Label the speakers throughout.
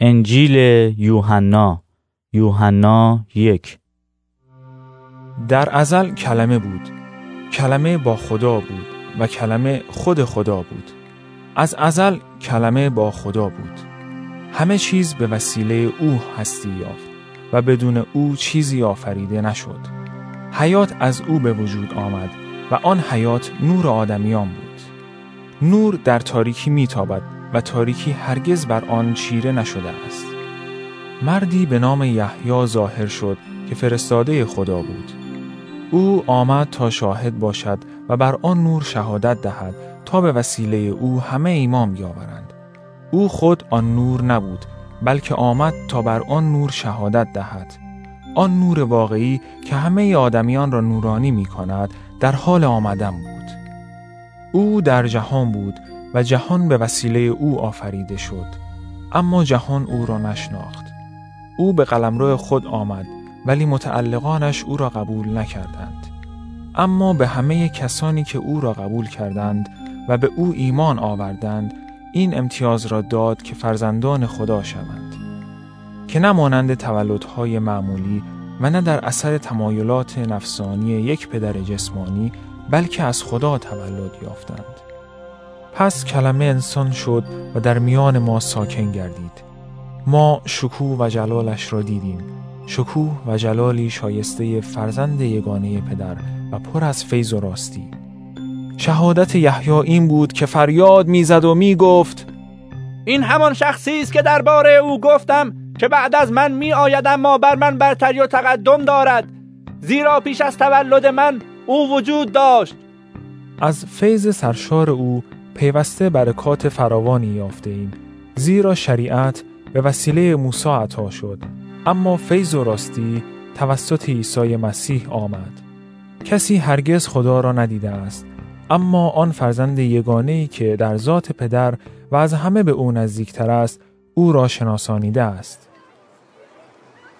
Speaker 1: انجیل یوحنا یوحنا یک.
Speaker 2: در ازل کلمه بود کلمه با خدا بود و کلمه خود خدا بود. از ازل کلمه با خدا بود. همه چیز به وسیله او هستی یافت و بدون او چیزی آفریده نشد. حیات از او به وجود آمد و آن حیات نور آدمیان بود. نور در تاریکی میتابد. و تاریکی هرگز بر آن چیره نشده است. مردی به نام یحیی ظاهر شد که فرستاده خدا بود. او آمد تا شاهد باشد و بر آن نور شهادت دهد تا به وسیله او همه ایمان بیاورند. او خود آن نور نبود بلکه آمد تا بر آن نور شهادت دهد. آن نور واقعی که همه آدمیان را نورانی می کند در حال آمدن بود. او در جهان بود و جهان به وسیله او آفریده شد. اما جهان او را نشناخت. او به قلمرو خود آمد ولی متعلقانش او را قبول نکردند. اما به همه کسانی که او را قبول کردند و به او ایمان آوردند این امتیاز را داد که فرزندان خدا شوند. که نه مانند تولدهای معمولی و نه در اثر تمایلات نفسانی یک پدر جسمانی بلکه از خدا تولد یافتند. پس کلمه انسان شد و در میان ما ساکن گردید. ما شکوه و جلالش را دیدیم. شکوه و جلالی شایسته فرزند یگانه پدر و پر از فیض و راستی. شهادت یحیی این بود که فریاد می‌زد و می‌گفت
Speaker 3: این همان شخصی است که درباره او گفتم که بعد از من می آید اما بر من برتری و تقدم دارد. زیرا پیش از تولد من او وجود داشت.
Speaker 2: از فیض سرشار او پیوسته برکات فراوانی یافته ایم زیرا شریعت به وسیله موسی عطا شد. اما فیض و راستی توسط عیسی مسیح آمد. کسی هرگز خدا را ندیده است. اما آن فرزند یگانه‌ای که در ذات پدر و از همه به او نزدیکتر است او را شناسانیده است.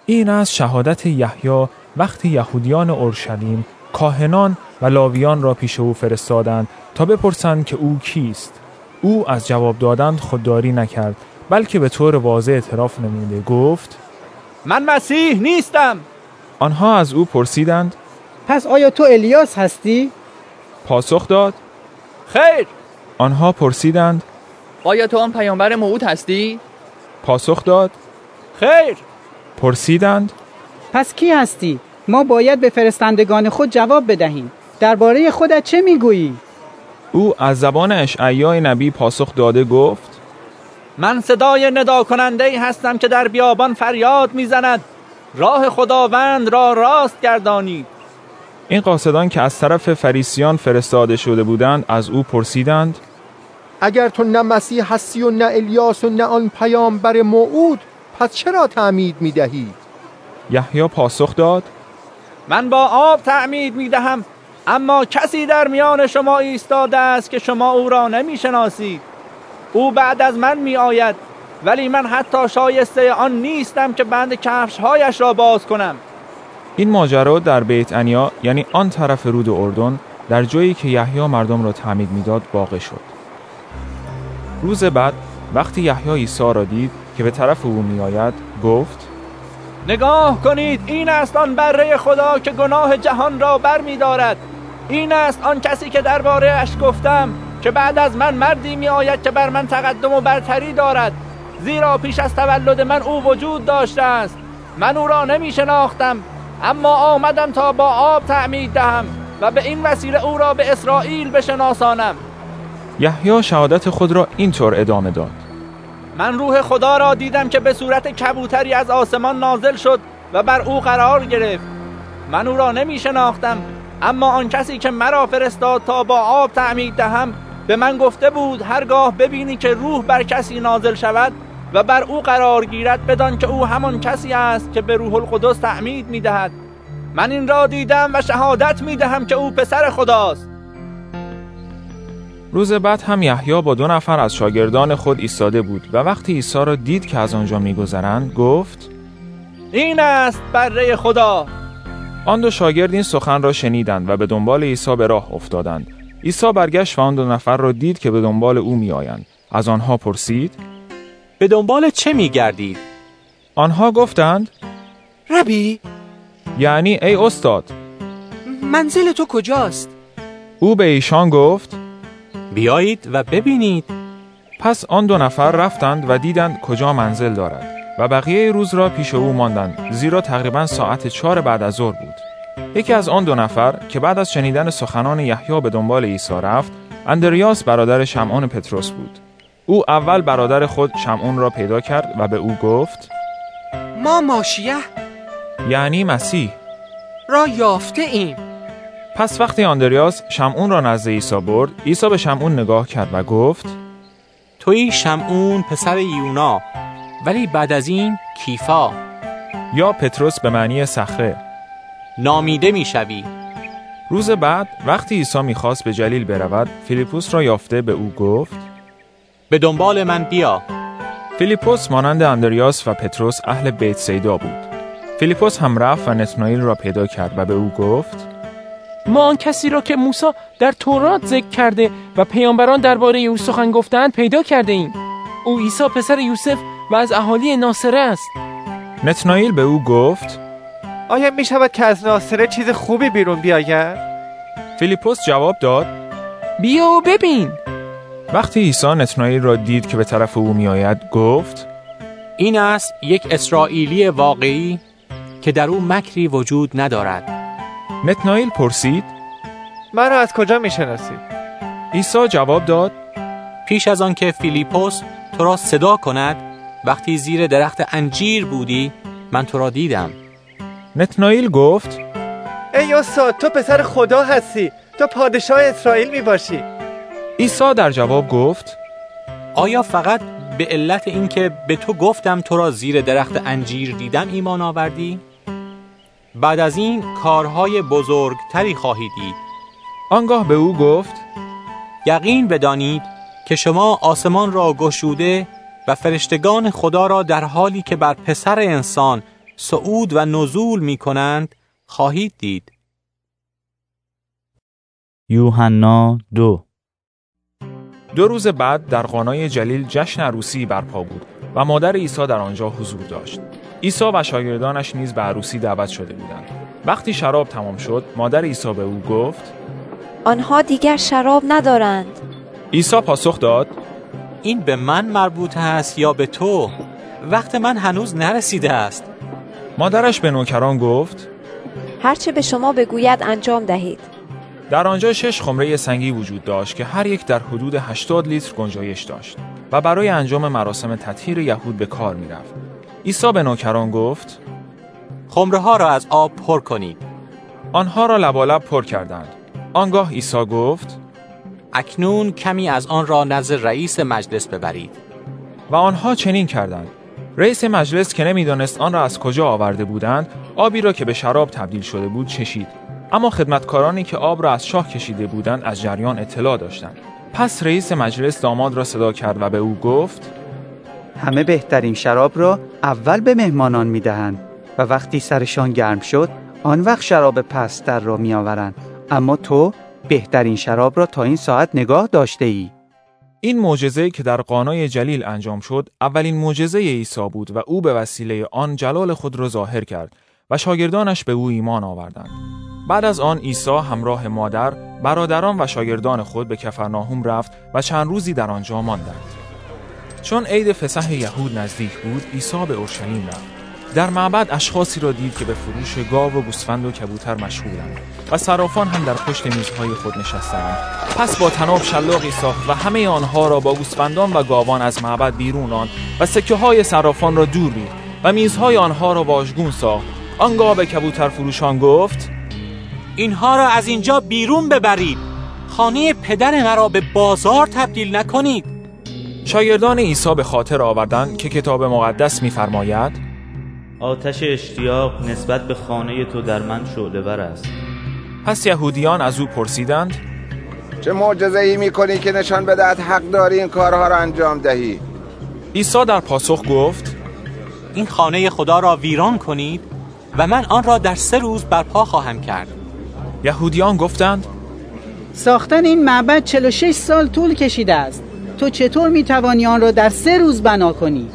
Speaker 2: این از شهادت یحیی وقتی یهودیان اورشلیم کاهنان و لاویان را پیش او فرستادند تا بپرسند که او کیست او از جواب دادن خودداری نکرد بلکه به طور واضح اعتراف نموده گفت
Speaker 3: من مسیح نیستم
Speaker 2: آنها از او پرسیدند
Speaker 4: پس آیا تو الیاس هستی؟
Speaker 2: پاسخ داد
Speaker 3: خیر
Speaker 2: آنها پرسیدند
Speaker 5: آیا تو آن پیامبر موعود هستی؟
Speaker 2: پاسخ داد
Speaker 3: خیر
Speaker 2: پرسیدند
Speaker 4: پس کی هستی؟ ما باید به فرستندگان خود جواب بدهیم درباره خودت چه می‌گویی؟
Speaker 2: او از زبان اشعیای نبی پاسخ داده گفت
Speaker 3: من صدای ندا کننده هستم که در بیابان فریاد می‌زند راه خداوند را راست گردانید
Speaker 2: این قاصدان که از طرف فریسیان فرستاده شده بودند از او پرسیدند
Speaker 6: اگر تو نه مسیح هستی و نه الیاس و نه آن پیامبر موعود پس چرا تعمید می دهی؟
Speaker 2: یحیی پاسخ داد
Speaker 3: من با آب تعمید می دهم اما کسی در میان شما ایستاده است که شما او را نمی شناسید او بعد از من می آید ولی من حتی شایسته آن نیستم که بند کفشهایش را باز کنم.
Speaker 2: این ماجرا در بیت انیا یعنی آن طرف رود اردن در جایی که یحیی مردم را تعمید می‌داد واقع شد. روز بعد وقتی یحیی عیسی را دید که به طرف او میآید گفت
Speaker 3: نگاه کنید این است آن بره خدا که گناه جهان را بر می دارد. این است آن کسی که درباره اش گفتم که بعد از من مردی می آید که بر من تقدم و برتری دارد. زیرا پیش از تولد من او وجود داشته است. من او را نمی شناختم اما آمدم تا با آب تعمید دهم و به این وسیله او را به اسرائیل بشناسانم.
Speaker 2: یحیی شهادت خود را اینطور ادامه داد.
Speaker 3: من روح خدا را دیدم که به صورت کبوتری از آسمان نازل شد و بر او قرار گرفت. من او را نمی شناختم اما آن کسی که مرا فرستاد تا با آب تعمید دهم به من گفته بود هرگاه ببینی که روح بر کسی نازل شود و بر او قرار گیرد بدان که او همان کسی است که به روح القدس تعمید می دهد من این را دیدم و شهادت می دهم که او پسر خداست.
Speaker 2: روز بعد هم یحیی با دو نفر از شاگردان خود ایستاده بود و وقتی عیسی را دید که از آنجا میگذرند گفت
Speaker 3: این است بره خدا
Speaker 2: آن دو شاگرد این سخن را شنیدند و به دنبال عیسی به راه افتادند عیسی برگشت و آن دو نفر را دید که به دنبال او میآیند از آنها پرسید
Speaker 7: به دنبال چه می گردید؟
Speaker 2: آنها گفتند
Speaker 8: ربی
Speaker 2: یعنی ای استاد
Speaker 8: منزل تو کجاست؟
Speaker 2: او به ایشان گفت
Speaker 7: بیایید و ببینید.
Speaker 2: پس آن دو نفر رفتند و دیدند کجا منزل دارد و بقیه روز را پیش او ماندند زیرا تقریبا ساعت چهار بعد از ظهر بود. یکی از آن دو نفر که بعد از شنیدن سخنان یحیی به دنبال عیسی رفت اندریاس برادر شمعون پتروس بود. او اول برادر خود شمعون را پیدا کرد و به او گفت
Speaker 8: ما ماشیه
Speaker 2: یعنی مسیح.
Speaker 8: را یافته ایم.
Speaker 2: پس وقتی آندریاس شمعون را نزد عیسی برد عیسی به شمعون نگاه کرد و گفت
Speaker 7: توی شمعون پسر یونا ولی بعد از این کیفا.
Speaker 2: یا پتروس به معنی صخره.
Speaker 7: نامیده می‌شوی
Speaker 2: روز بعد وقتی عیسی می‌خواست به جلیل برود فیلیپوس را یافته به او گفت
Speaker 7: به دنبال من بیا.
Speaker 2: فیلیپوس مانند اندریاس و پتروس اهل بیت صیدا بود. فیلیپوس هم رفت و نتنائیل را پیدا کرد و به او گفت
Speaker 9: ما آن کسی را که موسی در تورات ذکر کرده و پیامبران درباره او سخن گفتند پیدا کرده ایم. او عیسی پسر یوسف و از اهالی ناصره است.
Speaker 2: نتنائیل به او گفت
Speaker 3: آیا می شود که از ناصره چیز خوبی بیرون بیاید؟
Speaker 2: فیلیپوس جواب داد
Speaker 9: بیا و ببین.
Speaker 2: وقتی عیسی نتنائیل را دید که به طرف او میآید گفت
Speaker 7: این است یک اسرائیلی واقعی که در او مکری وجود ندارد.
Speaker 2: نتنائیل پرسید
Speaker 3: مرا از کجا می شناسید؟
Speaker 2: عیسی جواب داد
Speaker 7: پیش از آنکه فیلیپوس تو را صدا کند وقتی زیر درخت انجیر بودی من تو را دیدم
Speaker 2: نتنائیل گفت
Speaker 3: ای استاد تو پسر خدا هستی تو پادشاه اسرائیل می باشی
Speaker 2: عیسی در جواب گفت
Speaker 7: آیا فقط به علت اینکه به تو گفتم تو را زیر درخت انجیر دیدم ایمان آوردی؟ بعد از این کارهای بزرگتری خواهی دید.
Speaker 2: آنگاه به او گفت
Speaker 7: یقین بدانید که شما آسمان را گشوده و فرشتگان خدا را در حالی که بر پسر انسان صعود و نزول می کنند خواهید دید.
Speaker 1: یوحنا دو.
Speaker 2: دو روز بعد در قانای جلیل جشن عروسی برپا بود و مادر عیسی در آنجا حضور داشت. عیسی و شاگردانش نیز به عروسی دعوت شده بودند. وقتی شراب تمام شد، مادر عیسی به او گفت:
Speaker 10: آنها دیگر شراب ندارند.
Speaker 2: عیسی پاسخ داد:
Speaker 7: این به من مربوط است یا به تو؟ وقت من هنوز نرسیده است.
Speaker 2: مادرش به نوکران گفت:
Speaker 10: هرچه به شما بگوید انجام دهید.
Speaker 2: در آنجا شش خمره سنگی وجود داشت که هر یک در حدود 80 لیتر گنجایش داشت و برای انجام مراسم تطهیر یهود به کار می رفت. عیسی به نوکران گفت
Speaker 7: خمره ها را از آب پر کنید.
Speaker 2: آنها را لبالب پر کردند. آنگاه عیسی گفت
Speaker 7: اکنون کمی از آن را نزد رئیس مجلس ببرید.
Speaker 2: و آنها چنین کردند. رئیس مجلس که نمی‌دانست آن را از کجا آورده بودند، آبی را که به شراب تبدیل شده بود چشید. اما خدمتکارانی که آب را از شاه کشیده بودند از جریان اطلاع داشتند. پس رئیس مجلس داماد را صدا کرد و به او گفت
Speaker 4: همه بهترین شراب را اول به مهمانان می دهند و وقتی سرشان گرم شد آن وقت شراب پستر را می آورند. اما تو بهترین شراب را تا این ساعت نگاه داشته ای.
Speaker 2: این معجزه که در قانای جلیل انجام شد اولین معجزه عیسی بود و او به وسیله آن جلال خود را ظاهر کرد و شاگردانش به او ایمان آوردند. بعد از آن عیسی همراه مادر، برادران و شاگردان خود به کفرناهوم رفت و چند روزی در آنجا ماندند. چون عید فسح یهود نزدیک بود، عیسی به اورشلیم رفت. در معبد اشخاصی را دید که به فروش گاو و گوسفند و کبوتر مشغولند و صرافان هم در پشت میزهای خود نشستند. پس با تناب شلاقی ساخت و همه آنها را با گوسفندان و گاوان از معبد بیرون راند و سکه های صرافان را دور ریخت و میزهای آنها را واژگون ساخت. آنگاه به کبوتر فروشان گفت
Speaker 7: اینها را از اینجا بیرون ببرید. خانه پدر مرا به بازار تبدیل نکنید.
Speaker 2: شاگردان عیسی به خاطر آوردند که کتاب مقدس می‌فرماید
Speaker 1: آتش اشتیاق نسبت به خانه تو در من شعله است.
Speaker 2: پس یهودیان از او پرسیدند
Speaker 11: چه معجزه ای می‌کنی که نشان بدهد حق داری این کارها را انجام دهی؟
Speaker 2: عیسی در پاسخ گفت
Speaker 7: این خانه خدا را ویران کنید و من آن را در سه روز برپا خواهم کرد.
Speaker 2: یهودیان گفتند
Speaker 4: ساختن این معبد 46 سال طول کشیده است.
Speaker 12: تو چطور می‌توانی آن را در سه روز بنا کنی؟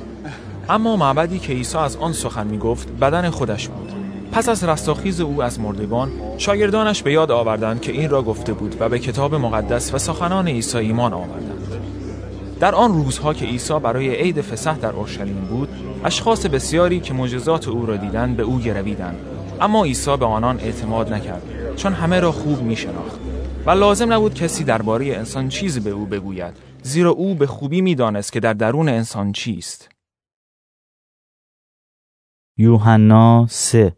Speaker 2: اما معبدی که عیسی از آن سخن می گفت بدن خودش بود. پس از رستاخیز او از مردگان شاگردانش به یاد آوردند که این را گفته بود و به کتاب مقدس و سخنان عیسی ایمان آوردند. در آن روزها که عیسی برای عید فسح در اورشلیم بود اشخاص بسیاری که معجزات او را دیدند به او گرویدند. اما عیسی به آنان اعتماد نکرد چون همه را خوب می شناخت و لازم نبود کسی درباره انسان چیزی به او بگوید. زیرا او به خوبی می‌دانست که در درون انسان چیست.
Speaker 1: یوحنا 3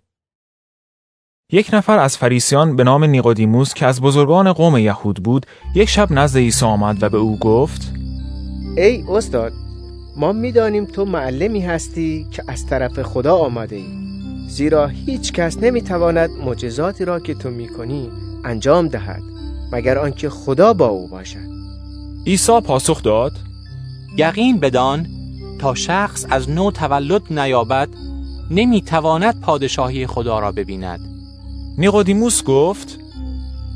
Speaker 2: یک نفر از فریسیان به نام نیقودیموس که از بزرگان قوم یهود بود یک شب نزد عیسی آمد و به او گفت
Speaker 13: ای استاد ما می‌دانیم تو معلمی هستی که از طرف خدا آمده ای زیرا هیچ کس نمی‌تواند معجزاتی را که تو می‌کنی انجام دهد مگر آنکه خدا با او باشد.
Speaker 2: عیسی پاسخ داد
Speaker 7: یقین بدان تا شخص از نو تولد نیابد نمی‌تواند پادشاهی خدا را ببیند.
Speaker 2: نیقودیموس گفت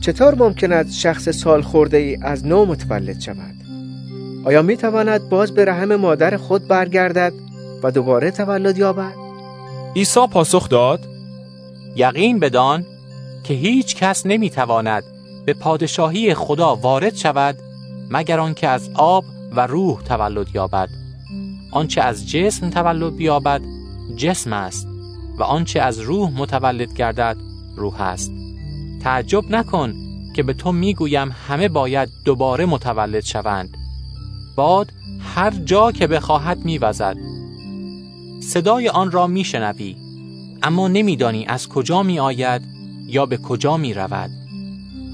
Speaker 13: چطور ممکن است شخص سال خورده ای از نو متولد شود؟ آیا می تواند باز به رحم مادر خود برگردد و دوباره تولد یابد؟
Speaker 2: عیسی پاسخ داد
Speaker 7: یقین بدان که هیچ کس نمی تواند به پادشاهی خدا وارد شود مگر آنکه از آب و روح تولد یابد. آنچه از جسم تولد بیابد جسم است و آنچه از روح متولد گردد روح است. تعجب نکن که به تو می‌گویم همه باید دوباره متولد شوند. باد هر جا که بخواهد میوزد. صدای آن را میشنوی اما نمیدانی از کجا می آید یا به کجا می رود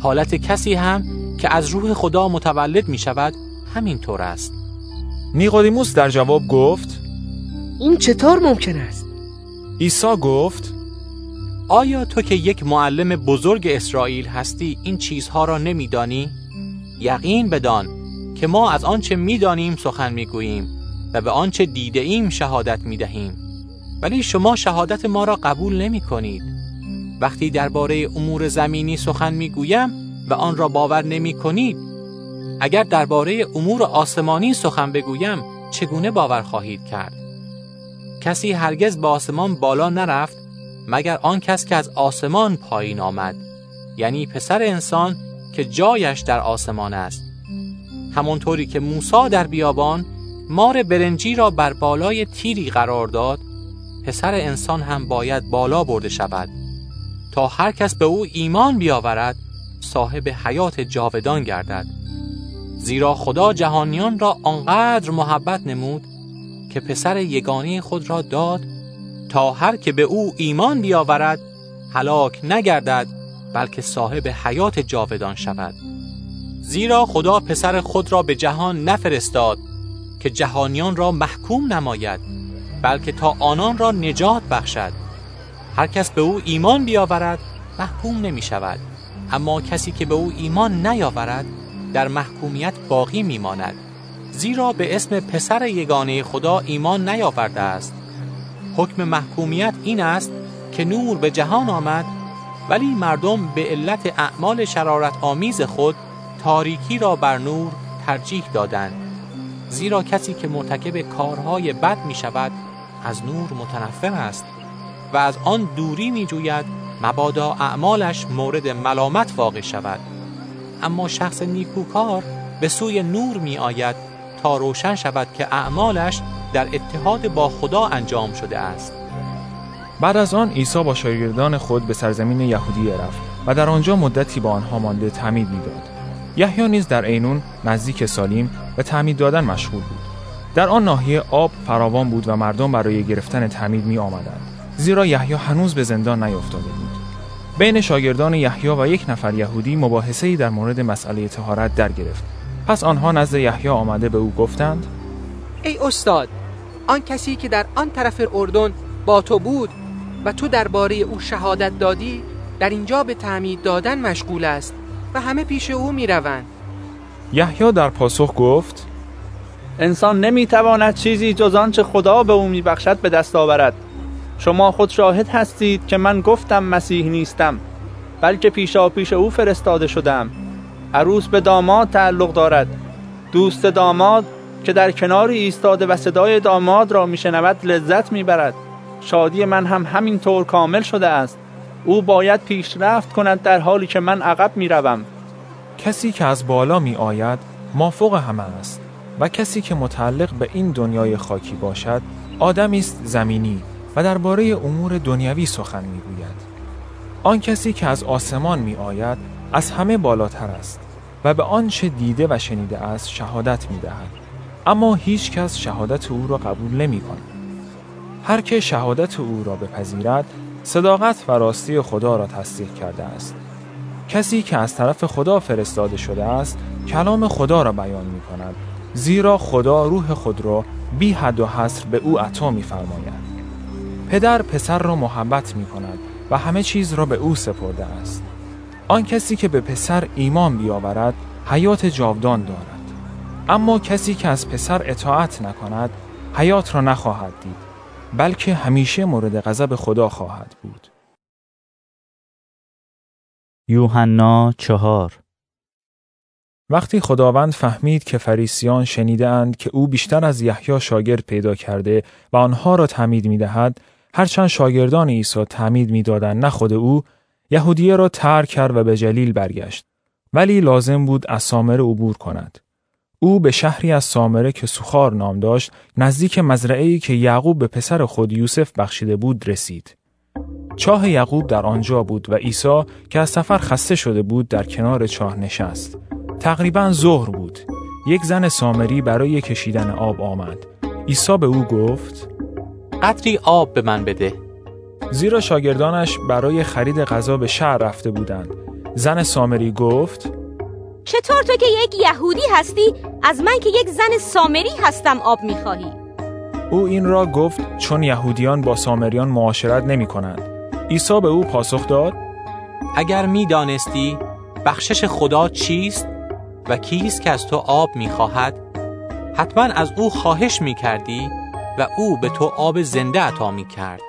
Speaker 7: حالت کسی هم که از روح خدا متولد می شود همین طور است
Speaker 2: نیقودیموس در جواب گفت
Speaker 13: این چطور ممکن است؟
Speaker 2: عیسی گفت
Speaker 7: آیا تو که یک معلم بزرگ اسرائیل هستی این چیزها را نمیدانی؟ یقین بدان که ما از آنچه می‌دانیم سخن می‌گوییم و به آنچه دیده ایم شهادت می‌دهیم ولی شما شهادت ما را قبول نمی کنید وقتی درباره امور زمینی سخن می‌گویم و آن را باور نمی کنید اگر درباره امور آسمانی سخن بگویم چگونه باور خواهید کرد؟ کسی هرگز به آسمان بالا نرفت مگر آن کس که از آسمان پایین آمد؟ یعنی پسر انسان که جایش در آسمان است. همانطوری که موسی در بیابان مار برنجی را بر بالای تیری قرار داد پسر انسان هم باید بالا برده شود. تا هر کس به او ایمان بیاورد صاحب حیات جاودان گردد. زیرا خدا جهانیان را آنقدر محبت نمود که پسر یگانه خود را داد تا هر که به او ایمان بیاورد هلاک نگردد بلکه صاحب حیات جاودان شود. زیرا خدا پسر خود را به جهان نفرستاد که جهانیان را محکوم نماید بلکه تا آنان را نجات بخشد. هر کس به او ایمان بیاورد محکوم نمی شود اما کسی که به او ایمان نیاورد در محکومیت باقی می ماند زیرا به اسم پسر یگانه خدا ایمان نیاورده است. حکم محکومیت این است که نور به جهان آمد ولی مردم به علت اعمال شرارت آمیز خود تاریکی را بر نور ترجیح دادند. زیرا کسی که مرتکب کارهای بد می شود از نور متنفر است و از آن دوری می جوید مبادا اعمالش مورد ملامت واقع شود. اما شخص نیکوکار به سوی نور می آید تا روشن شود که اعمالش در اتحاد با خدا انجام شده است.
Speaker 2: بعد از آن عیسی با شاگردان خود به سرزمین یهودی رفت و در آنجا مدتی با آنها مانده تعمید می‌داد. یحیی نیز در عینون نزدیک سالیم به تعمید دادن مشغول بود. در آن ناحیه آب فراوان بود و مردم برای گرفتن تعمید می آمدند زیرا یحیی هنوز به زندان نیفتاده بود. بین شاگردان یحیی و یک نفر یهودی مباحثه‌ای در مورد مسئله طهارت در گرفت. پس آنها نزد یحیی آمده به او گفتند
Speaker 8: ای استاد آن کسی که در آن طرف اردن با تو بود و تو درباره او شهادت دادی در اینجا به تعمید دادن مشغول است و همه پیش او می روند
Speaker 2: یحیی در پاسخ گفت
Speaker 3: انسان نمی‌تواند چیزی جز آنچه خدا به او میبخشد به دست آورد. شما خود شاهد هستید که من گفتم مسیح نیستم بلکه پیشا پیش او فرستاده شدم. عروس به داماد تعلق دارد. دوست داماد که در کناری ایستاده و صدای داماد را میشنود لذت می‌برد. شادی من هم همین طور کامل شده است. او باید پیشرفت کند در حالی که من عقب می‌روم.
Speaker 2: کسی که از بالا می آید مافوق همه است. و کسی که متعلق به این دنیای خاکی باشد آدمی است زمینی. و درباره امور دنیوی سخن می‌گوید آن کسی که از آسمان می آید از همه بالاتر است و به آنچه دیده و شنیده است شهادت می دهد. اما هیچ کس شهادت او را قبول نمی کند. هر که شهادت او را بپذیرد صداقت و راستی خدا را تصدیق کرده است. کسی که از طرف خدا فرستاده شده است کلام خدا را بیان می کند زیرا خدا روح خود را بی حد و حصر به او عطا می فرماید. پدر پسر را محبت می کند و همه چیز را به او سپرده است. آن کسی که به پسر ایمان بیاورد حیات جاودان دارد. اما کسی که از پسر اطاعت نکند حیات را نخواهد دید بلکه همیشه مورد غضب خدا خواهد بود.
Speaker 1: یوحنا چهار
Speaker 2: وقتی خداوند فهمید که فریسیان شنیدند که او بیشتر از یحیی شاگرد پیدا کرده و آنها را تعمید می‌دهد هرچند شاگردان عیسی تعمید می‌دادند نه خود او یهودیه را ترک کرد و به جلیل برگشت. ولی لازم بود از سامره عبور کند. او به شهری از سامره که سوخار نام داشت نزدیک مزرعه‌ای که یعقوب به پسر خود یوسف بخشیده بود رسید. چاه یعقوب در آنجا بود و عیسی که از سفر خسته شده بود در کنار چاه نشست. تقریبا ظهر بود. یک زن سامری برای کشیدن آب آمد. عیسی به او گفت
Speaker 7: قطری آب به من بده.
Speaker 2: زیرا شاگردانش برای خرید غذا به شهر رفته بودند. زن سامری گفت
Speaker 14: چطور تو که یک یهودی هستی از من که یک زن سامری هستم آب می‌خواهی؟
Speaker 2: او این را گفت چون یهودیان با سامریان معاشرت نمی کنند عیسی به او پاسخ داد
Speaker 7: اگر می‌دانستی بخشش خدا چیست و کیست که از تو آب می‌خواهد حتما از او خواهش می‌کردی و او به تو آب زنده عطا می‌کرد.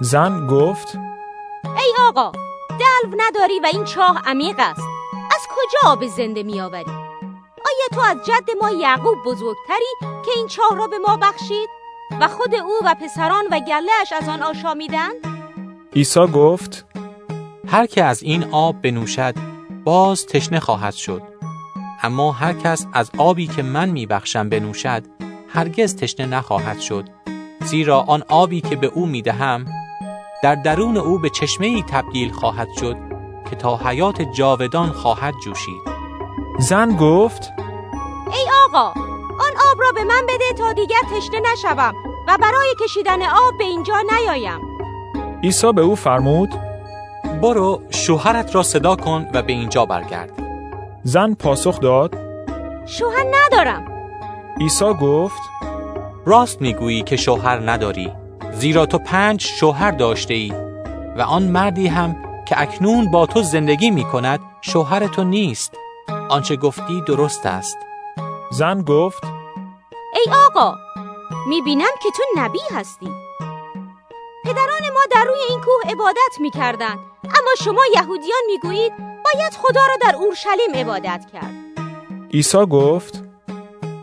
Speaker 2: زن گفت
Speaker 14: ای آقا دلو نداری و این چاه عمیق است. از کجا آب زنده میآوری؟ آیا تو از جد ما یعقوب بزرگتری که این چاه را به ما بخشید و خود او و پسران و گلهش از آن آشامیدند؟
Speaker 2: عیسی گفت
Speaker 7: هر که از این آب بنوشد باز تشنه خواهد شد. اما هر کس از آبی که من میبخشم بنوشد هرگز تشنه نخواهد شد. زیرا آن آبی که به او می‌دهم در درون او به چشمه ای تبدیل خواهد شد که تا حیات جاودان خواهد جوشید.
Speaker 2: زن گفت
Speaker 14: ای آقا آن آب را به من بده تا دیگر تشنه نشوم و برای کشیدن آب به اینجا نیایم.
Speaker 2: عیسی به او فرمود
Speaker 7: برو شوهرت را صدا کن و به اینجا برگرد.
Speaker 2: زن پاسخ داد
Speaker 14: شوهر ندارم.
Speaker 2: عیسی گفت
Speaker 7: راست می‌گویی که شوهر نداری زیرا تو پنج شوهر داشته ای و آن مردی هم که اکنون با تو زندگی می کند شوهر تو نیست. آنچه گفتی درست است.
Speaker 2: زن گفت
Speaker 14: ای آقا می‌بینم که تو نبی هستی. پدران ما در روی این کوه عبادت می‌کردند اما شما یهودیان می‌گویید باید خدا را در اورشلیم عبادت کرد.
Speaker 2: عیسی گفت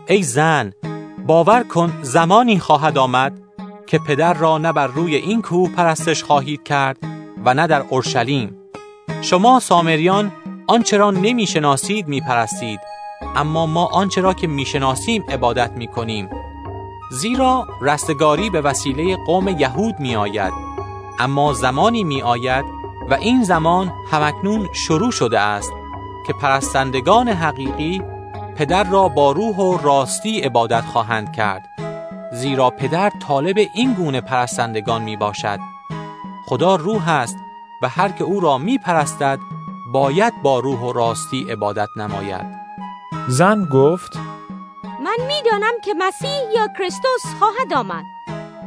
Speaker 7: ای زن باور کن زمانی خواهد آمد که پدر را نه بر روی این کوه پرستش خواهید کرد و نه در اورشلیم. شما سامریان آنچه را نمی‌شناسید میپرستید اما ما آنچه را که می‌شناسیم عبادت می‌کنیم. زیرا رستگاری به وسیله قوم یهود میآید اما زمانی میآید و این زمان همکنون شروع شده است که پرستندگان حقیقی پدر را با روح و راستی عبادت خواهند کرد زیرا پدر طالب این گونه پرستندگان می باشد خدا روح است و هر که او را می پرستد باید با روح و راستی عبادت نماید.
Speaker 2: زن گفت
Speaker 14: من می‌دانم که مسیح یا کریستوس خواهد آمد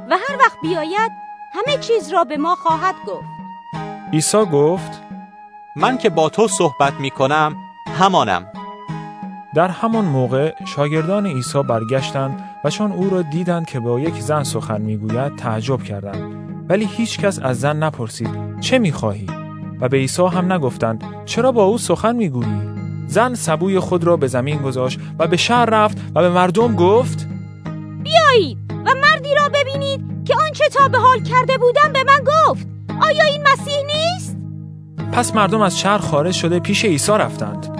Speaker 14: و هر وقت بیاید همه چیز را به ما خواهد گفت.
Speaker 2: عیسی گفت
Speaker 7: من که با تو صحبت می کنم همانم.
Speaker 2: در همان موقع شاگردان عیسی برگشتند و چون او را دیدند که با یک زن سخن می‌گوید تعجب کردند. ولی هیچ کس از زن نپرسید چه می‌خواهی؟ و به عیسی هم نگفتند چرا با او سخن می‌گویی؟ زن سبوی خود را به زمین گذاشت و به شهر رفت و به مردم گفت
Speaker 14: بیایید و مردی را ببینید که آنچه تا به حال کرده بودم به من گفت. آیا این مسیح نیست؟
Speaker 2: پس مردم از شهر خارج شده پیش عیسی رفتند.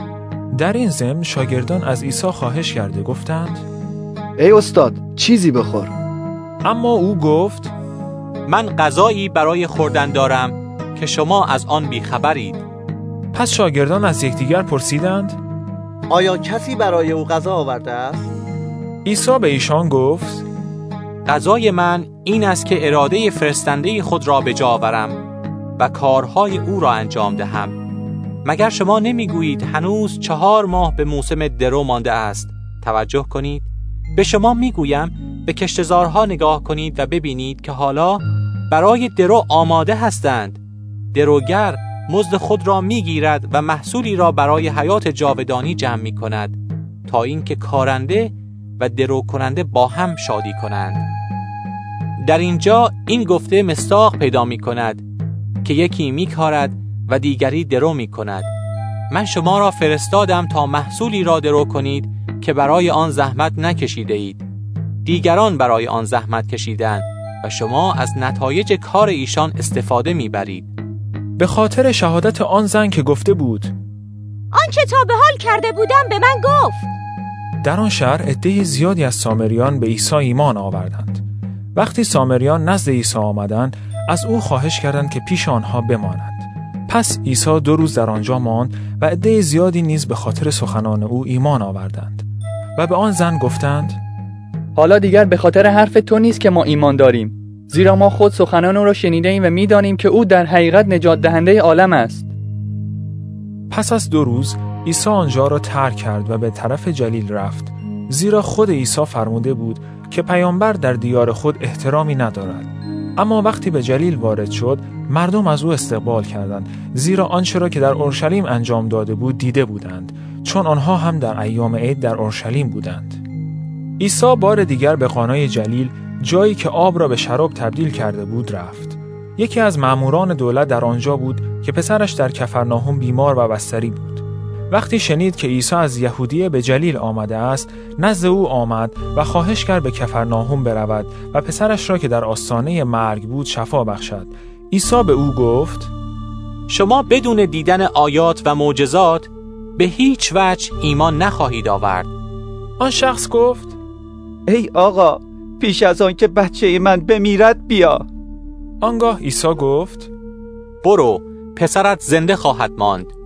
Speaker 2: در این ضمن شاگردان از عیسی خواهش کرده گفتند
Speaker 15: ای استاد چیزی بخور.
Speaker 2: اما او گفت
Speaker 7: من غذایی برای خوردن دارم که شما از آن بیخبرید.
Speaker 2: پس شاگردان از یکدیگر پرسیدند
Speaker 15: آیا کسی برای او غذا آورده است؟
Speaker 2: عیسی به ایشان گفت
Speaker 7: غذای من این است که اراده فرستنده خود را به جا آورم و کارهای او را انجام دهم. مگر شما نمی‌گویید هنوز چهار ماه به موسم درو مانده است؟ توجه کنید. به شما می‌گویم به کشتزارها نگاه کنید و ببینید که حالا برای درو آماده هستند. دروگر مزد خود را می‌گیرد و محصولی را برای حیات جاودانی جمع می کند تا اینکه کارنده و درو کننده با هم شادی کنند. در اینجا این گفته مستاق پیدا می کند که یکی می کارد و دیگری درو می کند. من شما را فرستادم تا محصولی را درو کنید که برای آن زحمت نکشیده اید. دیگران برای آن زحمت کشیدند و شما از نتایج کار ایشان استفاده می‌برید
Speaker 2: به خاطر شهادت آن زن که گفته بود.
Speaker 14: آنچه تا به حال کرده بودم به من گفت.
Speaker 2: در آن شهر عده زیادی از سامریان به عیسی ایمان آوردند. وقتی سامریان نزد عیسی آمدند از او خواهش کردند که پیش آنها بمانند پس عیسی دو روز در آنجا ماند و عده زیادی نیز به خاطر سخنان او ایمان آوردند. و به آن زن گفتند
Speaker 5: حالا دیگر به خاطر حرف تو نیست که ما ایمان داریم. زیرا ما خود سخنان او را شنیده ایم و می‌دانیم که او در حقیقت نجات دهنده عالم است.
Speaker 2: پس از دو روز عیسی آنجا را ترک کرد و به طرف جلیل رفت. زیرا خود عیسی فرموده بود که پیامبر در دیار خود احترامی ندارد. اما وقتی به جلیل وارد شد مردم از او استقبال کردند زیرا آنچه را که در اورشلیم انجام داده بود دیده بودند چون آنها هم در ایام عید در اورشلیم بودند. عیسی بار دیگر به قانای جلیل جایی که آب را به شراب تبدیل کرده بود رفت. یکی از ماموران دولت در آنجا بود که پسرش در کفرناهم بیمار و بستری بود. وقتی شنید که عیسی از یهودیه به جلیل آمده است نزد او آمد و خواهش کرد به کفرناهم برود و پسرش را که در آستانه مرگ بود شفا بخشد. عیسی به او گفت
Speaker 7: شما بدون دیدن آیات و معجزات به هیچ وجه ایمان نخواهید آورد.
Speaker 2: آن شخص گفت
Speaker 4: ای آقا پیش از آن که بچه من بمیرد بیا.
Speaker 2: آنگاه عیسی گفت
Speaker 7: برو پسرت زنده خواهد ماند.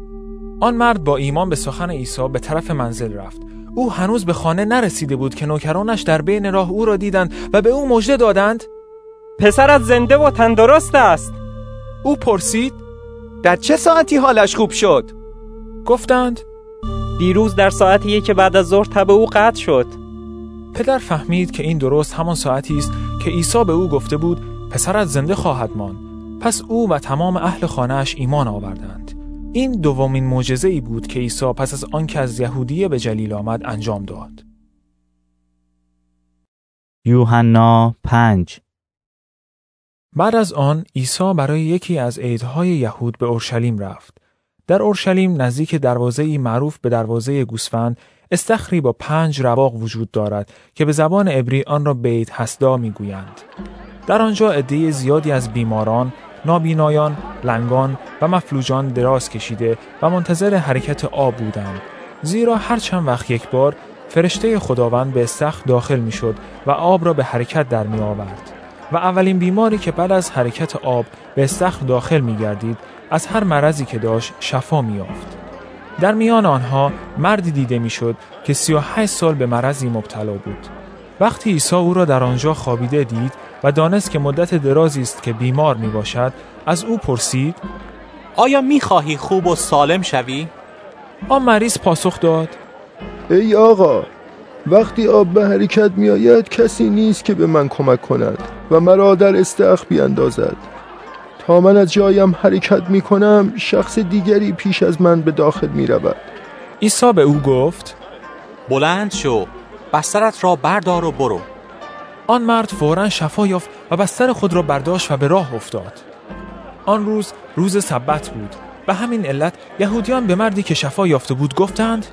Speaker 2: آن مرد با ایمان به سخن عیسی به طرف منزل رفت. او هنوز به خانه نرسیده بود که نوکرانش در بین راه او را دیدند و به او مژده دادند.
Speaker 16: پسرت زنده و تندرست است.
Speaker 2: او پرسید
Speaker 4: در چه ساعتی حالش خوب شد؟
Speaker 2: گفتند
Speaker 16: دیروز در ساعتی که بعد از ظهر تب او قطع شد.
Speaker 2: پدر فهمید که این درست همان ساعتی است که عیسی به او گفته بود پسرت زنده خواهد ماند. پس او و تمام اهل خانهاش ایمان آوردند. این دومین معجزه ای بود که عیسی پس از آنکه از یهودیه به جلیل آمد انجام داد.
Speaker 1: یوحنا 5
Speaker 2: بعد از آن عیسی برای یکی از عیدهای یهود به اورشلیم رفت. در اورشلیم نزدیک دروازه معروف به دروازه گوسفند استخری با پنج رواق وجود دارد که به زبان عبری آن را بیت حسدا می‌گویند. در آنجا عده زیادی از بیماران نابینایان، لنگان و مفلوجان دراز کشیده و منتظر حرکت آب بودند زیرا هر چند وقت یک بار فرشته خداوند به استخر داخل می شد و آب را به حرکت در می آورد و اولین بیماری که بعد از حرکت آب به استخر داخل می گردید از هر مرضی که داشت شفا می یافت. در میان آنها مردی دیده می شد که 38 سال به مرضی مبتلا بود. وقتی عیسی او را در آنجا خوابیده دید و دانست که مدت درازی است که بیمار می باشد از او پرسید
Speaker 7: آیا می خواهی خوب و سالم شوی؟
Speaker 2: آن مریض پاسخ داد
Speaker 6: ای آقا وقتی آب به حرکت می آید کسی نیست که به من کمک کند و مرا در استخ بیاندازد تا من از جایم حرکت می کنم شخص دیگری پیش از من به داخل می رود
Speaker 2: عیسی به او گفت
Speaker 7: بلند شو بسترت را بردار و برو.
Speaker 2: آن مرد فورا شفا یافت و بستر خود را برداشت و به راه افتاد. آن روز روز سبت بود. به همین علت یهودیان به مردی که شفا یافته بود گفتند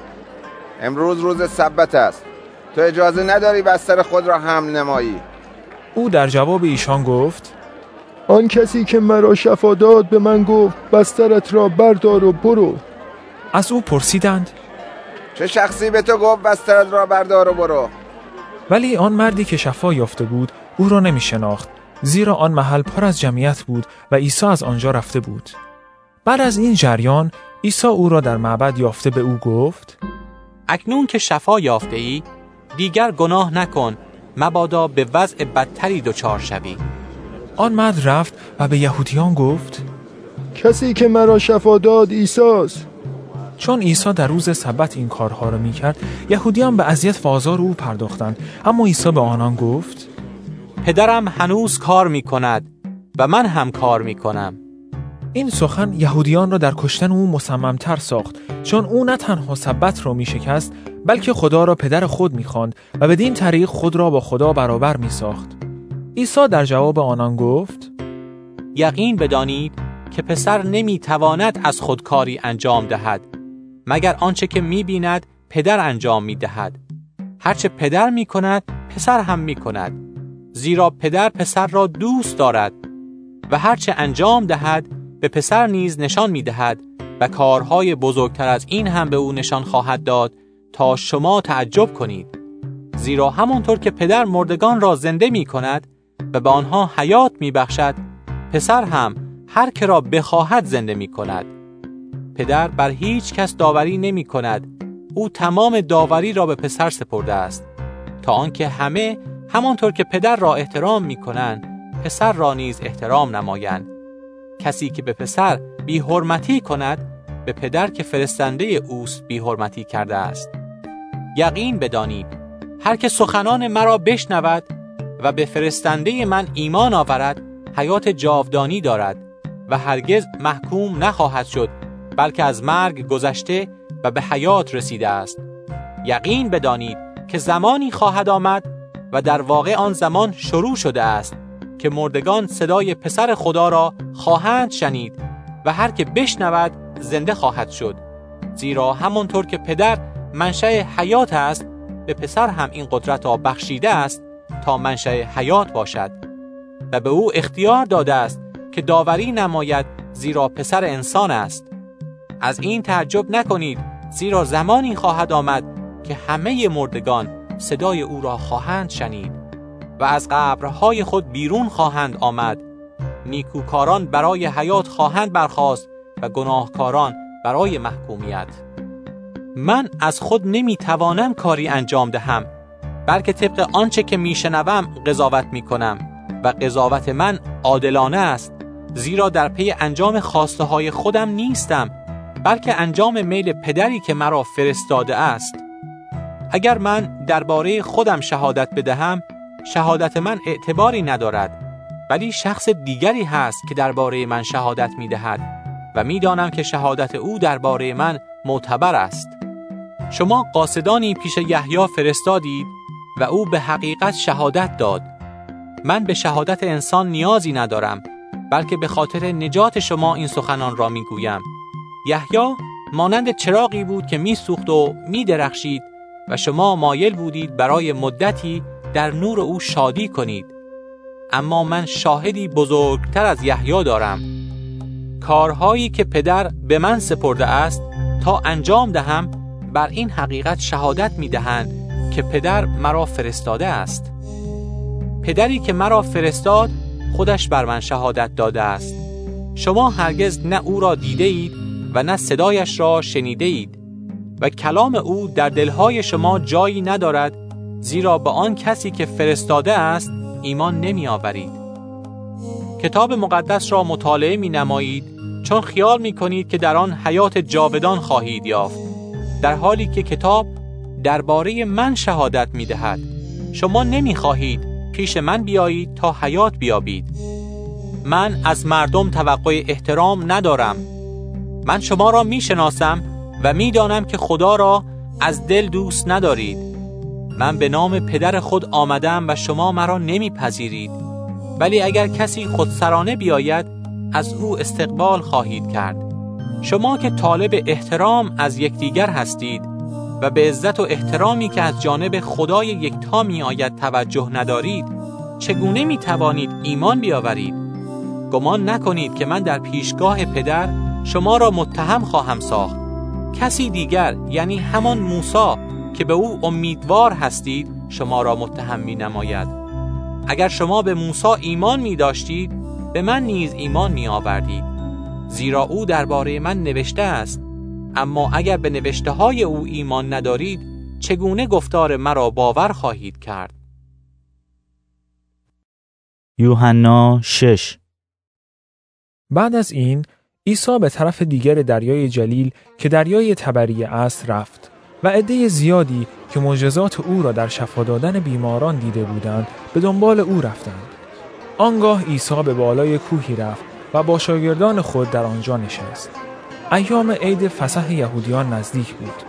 Speaker 11: امروز روز سبت است. تو اجازه نداری بستر خود را حمل نمایی؟
Speaker 2: او در جواب ایشان گفت
Speaker 6: آن کسی که مرا شفا داد به من گفت بسترت را بردار و برو.
Speaker 2: از او پرسیدند
Speaker 11: چه شخصی به تو گفت بسترت را بردار و برو؟
Speaker 2: ولی آن مردی که شفا یافته بود او را نمی شناخت. زیرا آن محل پر از جمعیت بود و عیسی از آنجا رفته بود. بعد از این جریان عیسی او را در معبد یافته به او گفت
Speaker 7: اکنون که شفا یافته ای دیگر گناه نکن مبادا به وضع بدتری دچار شوی.
Speaker 2: آن مرد رفت و به یهودیان گفت
Speaker 6: کسی که مرا شفا داد عیساست
Speaker 2: چون عیسی در روز سبت این کارها را می‌کرد یهودیان به اذیت و آزار او پرداختند. اما عیسی به آنان گفت
Speaker 7: پدرم هنوز کار می کند و من هم کار می کنم
Speaker 2: این سخن یهودیان را در کشتن او مصممتر ساخت چون او نه تنها سبت را می شکست بلکه خدا را پدر خود می خواند و بدین طریق خود را با خدا برابر می ساخت عیسی در جواب آنان گفت
Speaker 7: یقین بدانید که پسر نمی تواند از خودکاری انجام دهد. مگر آنچه که می بیند پدر انجام می دهد هرچه پدر می کند پسر هم می کند زیرا پدر پسر را دوست دارد و هرچه انجام دهد به پسر نیز نشان می دهد و کارهای بزرگتر از این هم به او نشان خواهد داد تا شما تعجب کنید. زیرا همانطور که پدر مردگان را زنده می کند و به آنها حیات می بخشد پسر هم هر که را بخواهد زنده می کند پدر بر هیچ کس داوری نمی کند. او تمام داوری را به پسر سپرده است. تا آنکه همه همانطور که پدر را احترام می کنند پسر را نیز احترام نمایند. کسی که به پسر بی حرمتی کند به پدر که فرستنده اوست بی حرمتی کرده است. یقین بدانید هر که سخنان مرا بشنود و به فرستنده من ایمان آورد حیات جاودانی دارد و هرگز محکوم نخواهد شد بلکه از مرگ گذشته و به حیات رسیده است. یقین بدانید که زمانی خواهد آمد و در واقع آن زمان شروع شده است که مردگان صدای پسر خدا را خواهند شنید و هر که بشنود زنده خواهد شد. زیرا همانطور که پدر منشأ حیات است به پسر هم این قدرت را بخشیده است تا منشأ حیات باشد. و به او اختیار داده است که داوری نماید زیرا پسر انسان است. از این تعجب نکنید زیرا زمانی خواهد آمد که همه مردگان صدای او را خواهند شنید و از قبرهای خود بیرون خواهند آمد. نیکوکاران برای حیات خواهند برخاست و گناهکاران برای محکومیت. من از خود نمی توانم کاری انجام دهم بلکه طبق آنچه که میشنوم قضاوت می کنم و قضاوت من عادلانه است زیرا در پی انجام خواسته های خودم نیستم. بلکه انجام میل پدری که مرا فرستاده است. اگر من درباره خودم شهادت بدهم شهادت من اعتباری ندارد ولی شخص دیگری هست که درباره من شهادت می دهد و می‌دانم که شهادت او درباره من معتبر است. شما قاصدانی پیش یحیی فرستادید و او به حقیقت شهادت داد. من به شهادت انسان نیازی ندارم بلکه به خاطر نجات شما این سخنان را می‌گویم. یحیی مانند چراغی بود که میسوخت و میدرخشید و شما مایل بودید برای مدتی در نور او شادی کنید. اما من شاهدی بزرگتر از یحیی دارم. کارهایی که پدر به من سپرده است تا انجام دهم بر این حقیقت شهادت می دهند که پدر مرا فرستاده است. پدری که مرا فرستاد خودش بر من شهادت داده است. شما هرگز نه او را دیده اید و نه صدایش را شنیده اید و کلام او در دلهای شما جایی ندارد زیرا به آن کسی که فرستاده است ایمان نمی آورید. کتاب مقدس را مطالعه می نمایید چون خیال می کنید که در آن حیات جاودان خواهید یافت. در حالی که کتاب درباره من شهادت می دهد شما نمی خواهید پیش من بیایید تا حیات بیابید. من از مردم توقع احترام ندارم. من شما را می شناسم و می‌دانم که خدا را از دل دوست ندارید. من به نام پدر خود آمدم و شما مرا نمیپذیرید. ولی اگر کسی خودسرانه بیاید از او استقبال خواهید کرد. شما که طالب احترام از یکدیگر هستید و به عزت و احترامی که از جانب خدای یکتا می آید توجه ندارید چگونه می توانید ایمان بیاورید؟ گمان نکنید که من در پیشگاه پدر شما را متهم خواهم ساخت. کسی دیگر یعنی همان موسا که به او امیدوار هستید شما را متهم می نماید. اگر شما به موسا ایمان می داشتید به من نیز ایمان می آوردید. زیرا او درباره من نوشته است. اما اگر به نوشته های او ایمان ندارید چگونه گفتار مرا باور خواهید کرد؟
Speaker 1: یوحنا 6
Speaker 2: بعد از این عیسی به طرف دیگر دریای جلیل که دریای تبری است رفت و عده زیادی که معجزات او را در شفا دادن بیماران دیده بودند به دنبال او رفتند. آنگاه عیسی به بالای کوهی رفت و با شاگردان خود در آنجا نشست. ایام عید فسح یهودیان نزدیک بود.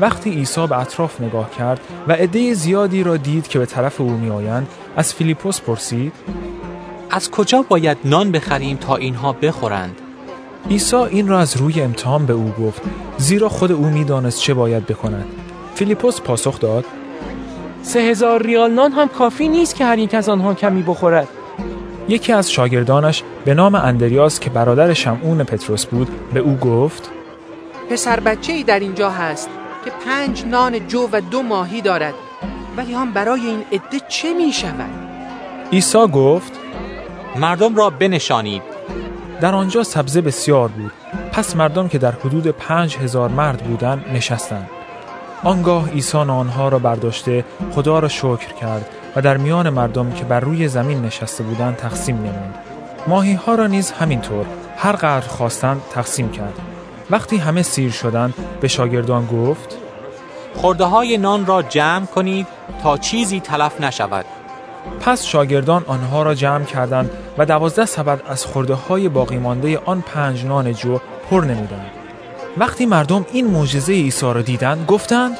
Speaker 2: وقتی عیسی به اطراف نگاه کرد و عده زیادی را دید که به طرف او میآیند از فیلیپوس پرسید
Speaker 7: از کجا باید نان بخریم تا اینها بخورند؟
Speaker 2: عیسی این را از روی امتحان به او گفت زیرا خود او می‌دانست چه باید بکند. فیلیپوس پاسخ داد
Speaker 9: سه هزار ریال نان هم کافی نیست که هر یک از آنها کمی بخورد.
Speaker 2: یکی از شاگردانش به نام اندریاس که برادر شمعون پتروس بود به او گفت
Speaker 8: پسر بچه ای در اینجا هست که پنج نان جو و دو ماهی دارد ولی هم برای این عده چه می شود؟
Speaker 2: عیسی گفت
Speaker 7: مردم را بنشانید.
Speaker 2: در آنجا سبزه بسیار بود. پس مردم که در حدود پنج هزار مرد بودند نشستند. آنگاه عیسی آنها را برداشته خدا را شکر کرد و در میان مردم که بر روی زمین نشسته بودند تقسیم نمود. ماهی ها را نیز همینطور هر قدر خواستند تقسیم کرد. وقتی همه سیر شدند به شاگردان گفت
Speaker 7: خورده های نان را جمع کنید تا چیزی تلف نشود.
Speaker 2: پس شاگردان آنها را جمع کردند و دوازده سبد از خورده های باقی مانده آن پنج نان جو پر نمودند. وقتی مردم این معجزه عیسی را دیدند گفتند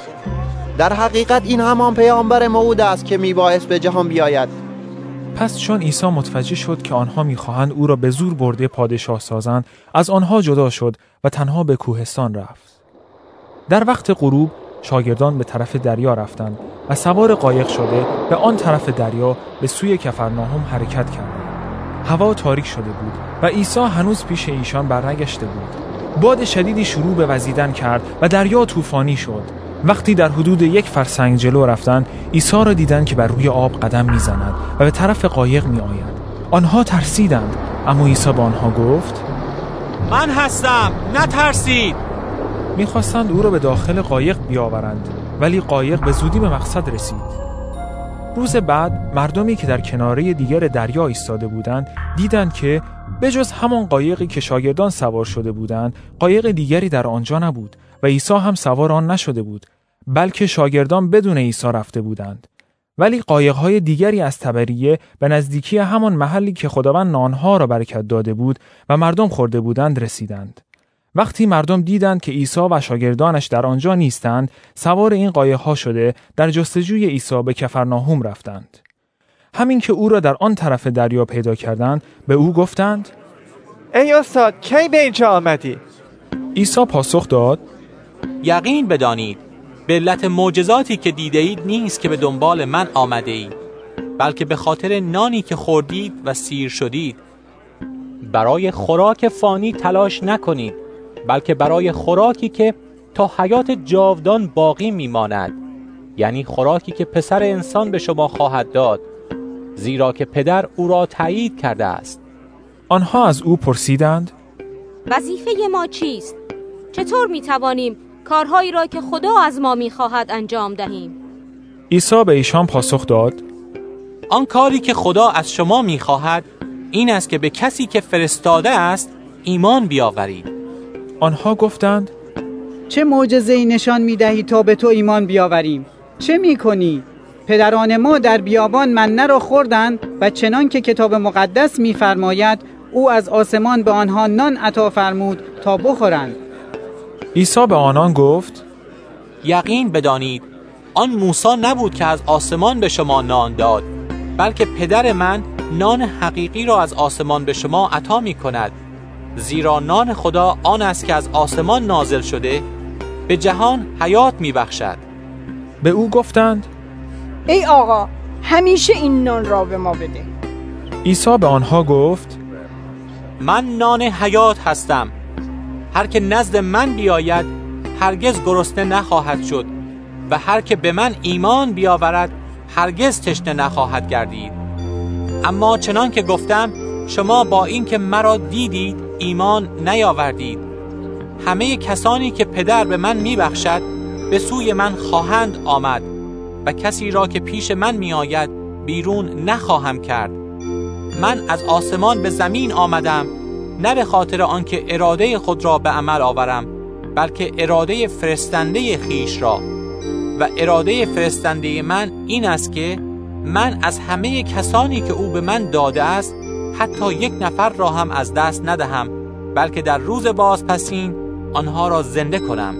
Speaker 15: در حقیقت این همان پیامبر موعود است که میبایست به جهان بیاید.
Speaker 2: پس چون عیسی متوجه شد که آنها می‌خواهند او را به زور برده پادشاه سازند از آنها جدا شد و تنها به کوهستان رفت. در وقت غروب شاگردان به طرف دریا رفتند و سوار قایق شده به آن طرف دریا به سوی کفرناهم حرکت کردند. هوا تاریک شده بود و عیسی هنوز پیش ایشان برنگشته بود. باد شدیدی شروع به وزیدن کرد و دریا طوفانی شد. وقتی در حدود یک فرسنگ جلو رفتند عیسی را دیدند که بر روی آب قدم می‌زند و به طرف قایق می آید. آنها ترسیدند اما عیسی به آنها گفت
Speaker 7: من هستم. نترسید.
Speaker 2: می‌خواستند او را به داخل قایق بیاورند ولی قایق به زودی به مقصد رسید. روز بعد مردمی که در کناره دیگر دریا ایستاده بودند دیدند که بجز همان قایقی که شاگردان سوار شده بودند قایق دیگری در آنجا نبود و عیسی هم سوار آن نشده بود بلکه شاگردان بدون عیسی رفته بودند. ولی قایقهای دیگری از تبریه به نزدیکی همان محلی که خداوند نانها را برکت داده بود و مردم خورده بودند رسیدند. وقتی مردم دیدند که عیسی و شاگردانش در آنجا نیستند سوار این قایقها شده در جستجوی عیسی به کفرناهوم رفتند. همین که او را در آن طرف دریا پیدا کردند به او گفتند
Speaker 17: ای استاد کی به اینجا آمدی؟
Speaker 2: عیسی پاسخ داد
Speaker 7: یقین بدانید به علت معجزاتی که دیده اید نیست که به دنبال من آمده اید بلکه به خاطر نانی که خوردید و سیر شدید. برای خوراک فانی تلاش نکنید. بلکه برای خوراکی که تا حیات جاودان باقی میماند. یعنی خوراکی که پسر انسان به شما خواهد داد زیرا که پدر او را تایید کرده است.
Speaker 2: آنها از او پرسیدند
Speaker 14: وظیفه ما چیست؟ چطور می توانیم کارهایی را که خدا از ما می خواهد انجام دهیم؟
Speaker 2: عیسی به ایشان پاسخ داد
Speaker 7: آن کاری که خدا از شما می خواهد این است که به کسی که فرستاده است ایمان بیاورید.
Speaker 2: آنها گفتند
Speaker 12: چه معجزه ای نشان می دهی تا به تو ایمان بیاوریم؟ چه می کنی؟ پدران ما در بیابان منه را خوردند و چنان که کتاب مقدس میفرماید او از آسمان به آنها نان عطا فرمود تا بخورند.
Speaker 2: عیسی به آنان گفت
Speaker 7: یقین بدانید آن موسی نبود که از آسمان به شما نان داد بلکه پدر من نان حقیقی را از آسمان به شما عطا می کند زیرا نان خدا آن است که از آسمان نازل شده به جهان حیات میبخشد.
Speaker 2: به او گفتند
Speaker 18: ای آقا همیشه این نان را به ما بده.
Speaker 2: عیسی به آنها گفت
Speaker 7: من نان حیات هستم. هر که نزد من بیاید هرگز گرسنه نخواهد شد و هر که به من ایمان بیاورد هرگز تشنه نخواهد گردید. اما چنان که گفتم شما با اینکه مرا دیدید ایمان نیاوردید. همه کسانی که پدر به من میبخشد به سوی من خواهند آمد و کسی را که پیش من میآید بیرون نخواهم کرد. من از آسمان به زمین آمدم نه به خاطر آنکه اراده خود را به عمل آورم بلکه اراده فرستنده خیش را. و اراده فرستنده من این است که من از همه کسانی که او به من داده است حتی یک نفر را هم از دست ندهم بلکه در روز بازپسین آنها را زنده کنم.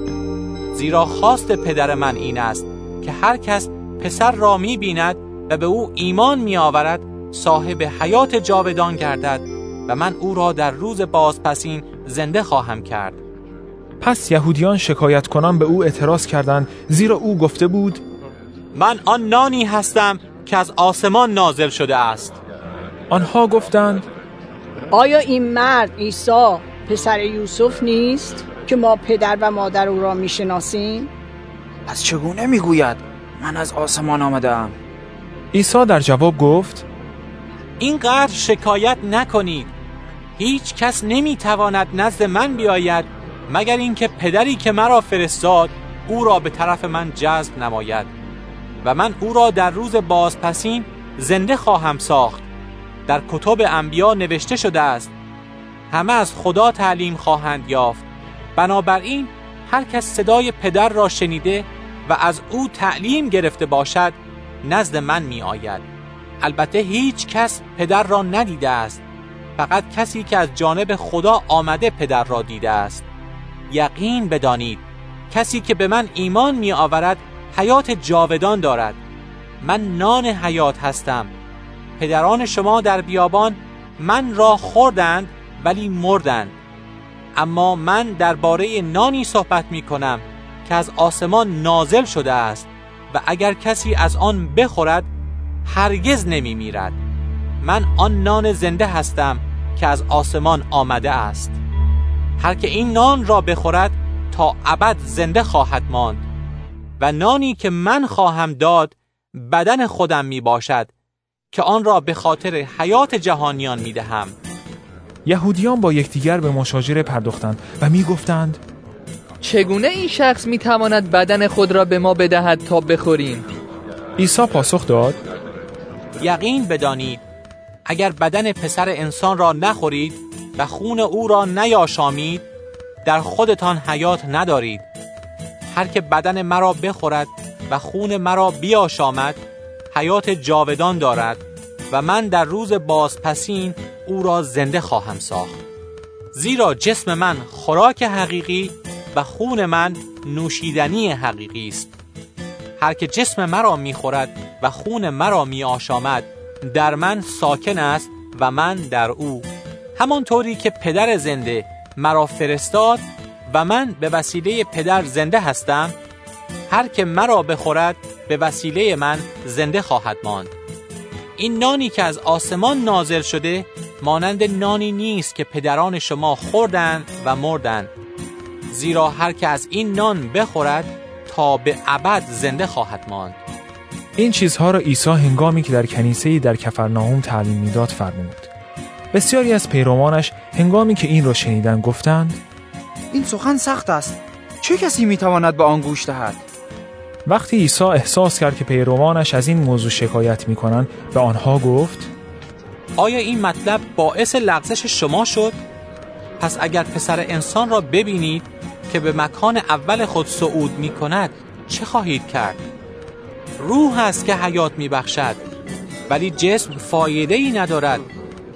Speaker 7: زیرا خواست پدر من این است که هر کس پسر را می بیند و به او ایمان می آورد صاحب حیات جاودان گردد و من او را در روز بازپسین زنده خواهم کرد.
Speaker 2: پس یهودیان شکایت کنان به او اعتراض کردند زیرا او گفته بود
Speaker 7: من آن نانی هستم که از آسمان نازل شده است.
Speaker 2: آنها گفتند
Speaker 18: آیا این مرد عیسی پسر یوسف نیست که ما پدر و مادر او را می‌شناسیم؟
Speaker 19: پس چگونه می‌گوید؟ من از آسمان آمدم
Speaker 2: عیسی در جواب گفت
Speaker 7: اینقدر شکایت نکنید. هیچ کس نمی‌تواند نزد من بیاید مگر اینکه پدری که مرا فرستاد او را به طرف من جذب نماید و من او را در روز بازپسین زنده خواهم ساخت. در کتب انبیا نوشته شده است همه از خدا تعلیم خواهند یافت. بنابراین هر کس صدای پدر را شنیده و از او تعلیم گرفته باشد نزد من می آید البته هیچ کس پدر را ندیده است فقط کسی که از جانب خدا آمده پدر را دیده است. یقین بدانید کسی که به من ایمان می آورد حیات جاودان دارد. من نان حیات هستم. پدران شما در بیابان من را خوردند ولی مردند. اما من درباره نانی صحبت می کنم که از آسمان نازل شده است و اگر کسی از آن بخورد هرگز نمی میرد. من آن نان زنده هستم که از آسمان آمده است. هر که این نان را بخورد تا ابد زنده خواهد ماند. و نانی که من خواهم داد بدن خودم می باشد. که آن را به خاطر حیات جهانیان می دهم
Speaker 2: یهودیان با یکدیگر به مشاجره پرداختند و می گفتند
Speaker 5: چگونه این شخص می تواند بدن خود را به ما بدهد تا بخوریم؟
Speaker 2: عیسی پاسخ داد
Speaker 7: یقین بدانید اگر بدن پسر انسان را نخورید و خون او را نیاشامید در خودتان حیات ندارید. هر که بدن مرا بخورد و خون مرا بیاشامد حیات جاودان دارد و من در روز بازپسین او را زنده خواهم ساخت. زیرا جسم من خوراک حقیقی و خون من نوشیدنی حقیقی است. هر که جسم مرا می‌خورد و خون مرا میآشامد در من ساکن است و من در او. همانطوری که پدر زنده مرا فرستاد و من به وسیله پدر زنده هستم هر که مرا بخورد به وسیله من زنده خواهد ماند. این نانی که از آسمان نازل شده مانند نانی نیست که پدران شما خوردند و مردند زیرا هر که از این نان بخورد تا به ابد زنده خواهد ماند.
Speaker 2: این چیزها را عیسی هنگامی که در کنیسه در کفرناهم تعلیم می‌داد فرمود. بسیاری از پیروانش هنگامی که این را شنیدن گفتند
Speaker 19: این سخن سخت است. چه کسی می‌تواند به آن گوش دهد؟
Speaker 2: وقتی عیسی احساس کرد که پیروانش از این موضوع شکایت می‌کنند به آنها گفت
Speaker 7: آیا این مطلب باعث لغزش شما شد؟ پس اگر پسر انسان را ببینید که به مکان اول خود صعود می کند چه خواهید کرد؟ روح است که حیات می بخشد ولی جسم فایده ای ندارد.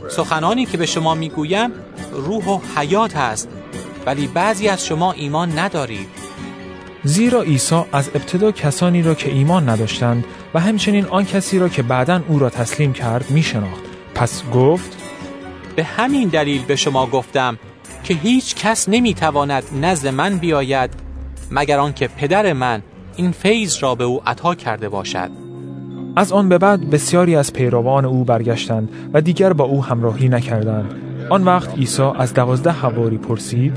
Speaker 7: سخنانی که به شما می گویم روح و حیات است ولی بعضی از شما ایمان ندارید.
Speaker 2: زیرا عیسی از ابتدا کسانی را که ایمان نداشتند و همچنین آن کسی را که بعدا او را تسلیم کرد می شناخت. پس گفت
Speaker 7: به همین دلیل به شما گفتم که هیچ کس نمی‌تواند نزد من بیاید مگر آنکه پدر من این فیض را به او عطا کرده باشد
Speaker 2: از آن به بعد بسیاری از پیروان او برگشتند و دیگر با او همراهی نکردند آن وقت عیسی از دوازده حواری پرسید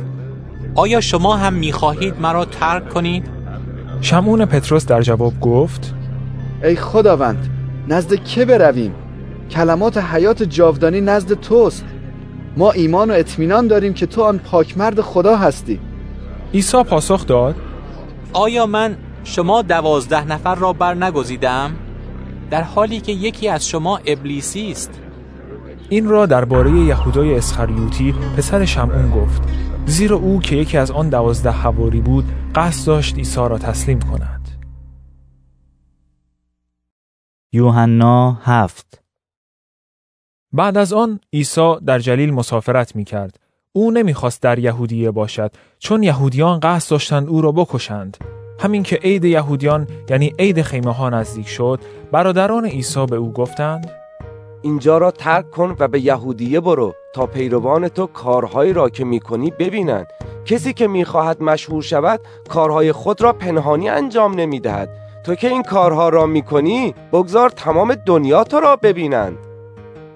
Speaker 7: آیا شما هم می‌خواهید مرا ترک کنید؟
Speaker 2: شمعون پتروس در جواب گفت
Speaker 20: ای خداوند نزد که برویم؟ کلمات حیات جاودانی نزد توست. ما ایمان و اطمینان داریم که تو آن پاکمرد خدا هستی.
Speaker 2: عیسی پاسخ داد
Speaker 7: آیا من شما دوازده نفر را بر نگزیدم؟ در حالی که یکی از شما ابلیسی است.
Speaker 2: این را درباره یهودای اسخریوتی پسر شمعون گفت. زیرا او که یکی از آن دوازده حواری بود قصد داشت عیسی را تسلیم کند
Speaker 1: یوحنا هفت
Speaker 2: بعد از آن عیسی در جلیل مسافرت می کرد. او نمی‌خواست در یهودیه باشد چون یهودیان قصد داشتند او را بکشند. همین که عید یهودیان یعنی عید خیمه ها نزدیک شد برادران عیسی به او گفتند
Speaker 21: اینجا را ترک کن و به یهودیه برو تا پیروان تو کارهایی را که می‌کنی ببینند. کسی که می‌خواهد مشهور شود کارهای خود را پنهانی انجام نمی‌دهد. تو که این کارها را می‌کنی بگذار تمام دنیا تو را ببینند.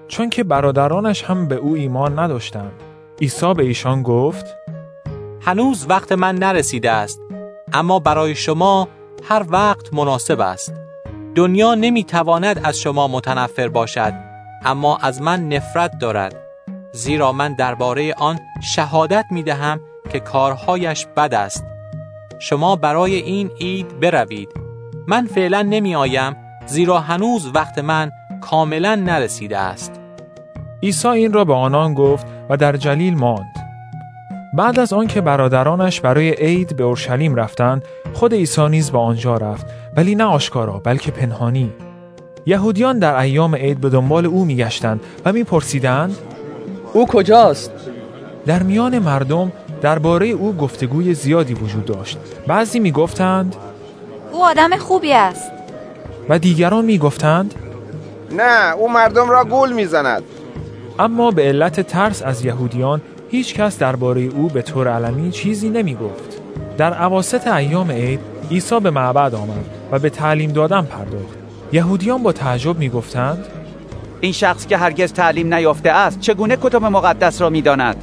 Speaker 2: چون که برادرانش هم به او ایمان نداشتند. عیسی به ایشان گفت
Speaker 7: هنوز وقت من نرسیده است اما برای شما هر وقت مناسب است. دنیا نمی‌تواند از شما متنفر باشد. اما از من نفرت دارد. زیرا من درباره آن شهادت می دهم که کارهایش بد است. شما برای این عید بروید. من فعلا نمی آیم زیرا هنوز وقت من کاملا نرسیده است.
Speaker 2: عیسی این را به آنان گفت و در جلیل ماند. بعد از آنکه برادرانش برای عید به اورشلیم رفتند خود عیسی نیز به آنجا رفت ولی نه آشکارا بلکه پنهانی. یهودیان در ایام عید به دنبال او میگشتند و میپرسیدند
Speaker 5: او کجاست
Speaker 2: در میان مردم درباره او گفتگوی زیادی وجود داشت بعضی می‌گفتند
Speaker 10: او آدم خوبی است
Speaker 2: و دیگران می‌گفتند
Speaker 11: نه او مردم را گول می‌زند
Speaker 2: اما به علت ترس از یهودیان هیچ کس درباره او به طور علنی چیزی نمی گفت. در عواست ایام عید عیسی به معبد آمد و به تعلیم دادن پرداخت. یهودیان با تعجب می گفتند
Speaker 4: این شخص که هرگز تعلیم نیافته است چگونه کتب مقدس را می داند؟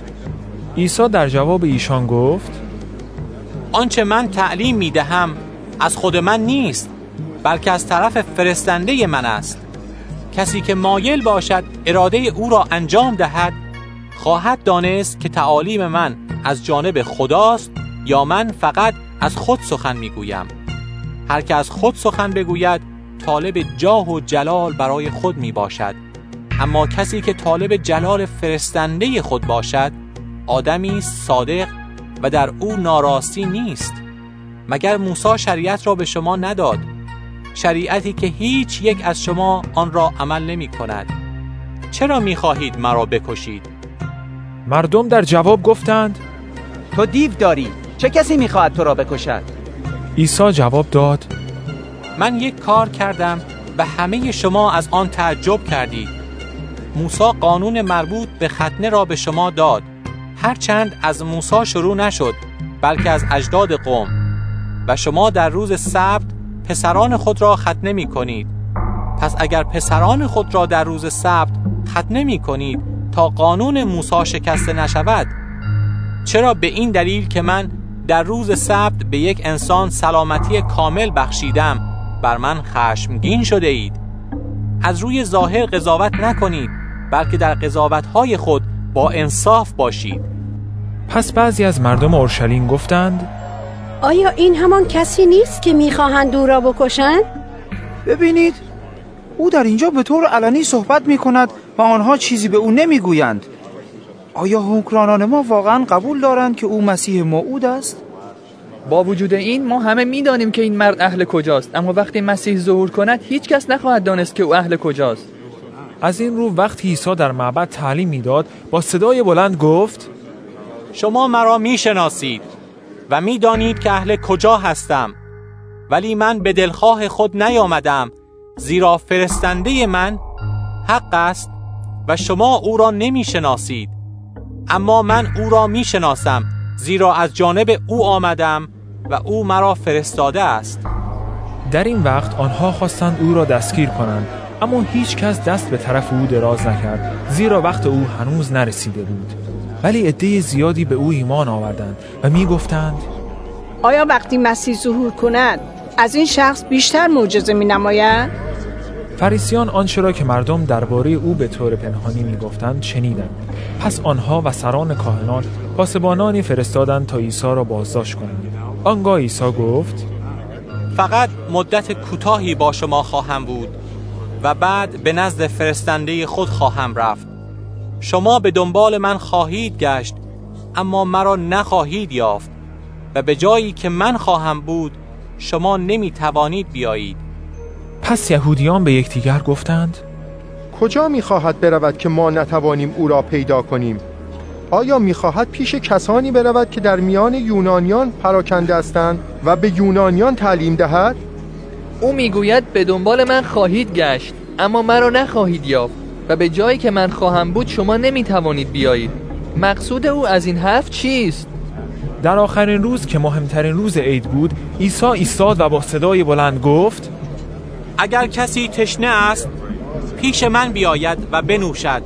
Speaker 2: عیسی در جواب ایشان گفت
Speaker 7: آنچه من تعلیم می دهم از خود من نیست بلکه از طرف فرستنده من است کسی که مایل باشد اراده او را انجام دهد خواهد دانست که تعالیم من از جانب خداست یا من فقط از خود سخن می‌گویم هر که از خود سخن بگوید طالب جاه و جلال برای خود می باشد اما کسی که طالب جلال فرستنده خود باشد آدمی صادق و در او ناراستی نیست. مگر موسی شریعت را به شما نداد؟ شریعتی که هیچ یک از شما آن را عمل نمی کند. چرا می خواهید مرا بکشید؟
Speaker 2: مردم در جواب گفتند
Speaker 4: تو دیو داری. چه کسی می‌خواهد تو را بکشد؟
Speaker 2: عیسی جواب داد
Speaker 7: من یک کار کردم و همه شما از آن تعجب کردید موسی قانون مربوط به ختنه را به شما داد. هرچند از موسی شروع نشد بلکه از اجداد قوم. و شما در روز سبت پسران خود را ختنه می کنید. پس اگر پسران خود را در روز سبت ختنه می کنید تا قانون موسی شکسته نشود چرا به این دلیل که من در روز سبت به یک انسان سلامتی کامل بخشیدم؟ بر من خشمگین شده اید از روی ظاهر قضاوت نکنید بلکه در قضاوتهای خود با انصاف باشید
Speaker 2: پس بعضی از مردم اورشلیم گفتند
Speaker 22: آیا این همان کسی نیست که می‌خواهند او را بکشند؟
Speaker 19: ببینید او در اینجا به طور علنی صحبت می کند و آنها چیزی به او نمی‌گویند. آیا حکمرانان ما واقعا قبول دارند که او مسیح موعود است؟
Speaker 5: با وجود این ما همه می‌دانیم که این مرد اهل کجاست. اما وقتی مسیح ظهور کند هیچ کس نخواهد دانست که او اهل کجاست.
Speaker 2: از این رو وقتی عیسی در معبد تعلیم می‌داد با صدای بلند گفت
Speaker 7: شما مرا می‌شناسید و می‌دانید که اهل کجا هستم. ولی من به دلخواه خود نیامدم زیرا فرستنده من حق است و شما او را نمی‌شناسید. اما من او را می شناسم زیرا از جانب او آمدم و او مرا فرستاده است
Speaker 2: در این وقت آنها خواستند او را دستگیر کنند اما هیچ کس دست به طرف او دراز نکرد زیرا وقت او هنوز نرسیده بود ولی عده زیادی به او ایمان آوردند و می گفتند
Speaker 18: آیا وقتی مسیح ظهور کند از این شخص بیشتر معجزه می نماید؟
Speaker 2: فریسیان آنچه را که مردم درباره او به طور پنهانی می‌گفتند شنیدند. پس آنها و سران کاهنان پاسبانانی فرستادند تا عیسی را بازداشت کنند. آنگاه عیسی گفت
Speaker 7: فقط مدت کوتاهی با شما خواهم بود و بعد به نزد فرستنده خود خواهم رفت. شما به دنبال من خواهید گشت اما مرا نخواهید یافت و به جایی که من خواهم بود شما نمی توانید بیایید.
Speaker 2: پس یهودیان به یکدیگر گفتند
Speaker 6: کجا می‌خواهد برود که ما نتوانیم او را پیدا کنیم؟ آیا می‌خواهد پیش کسانی برود که در میان یونانیان پراکنده هستند و به یونانیان تعلیم دهد؟
Speaker 5: او می‌گوید به دنبال من خواهید گشت اما مرا نخواهید یافت و به جایی که من خواهم بود شما نمی‌توانید بیایید. مقصود او از این حرف چیست؟
Speaker 2: در آخرین روز که مهمترین روز عید بود عیسی ایستاد و با صدای بلند گفت
Speaker 7: اگر کسی تشنه است پیش من بیاید و بنوشد.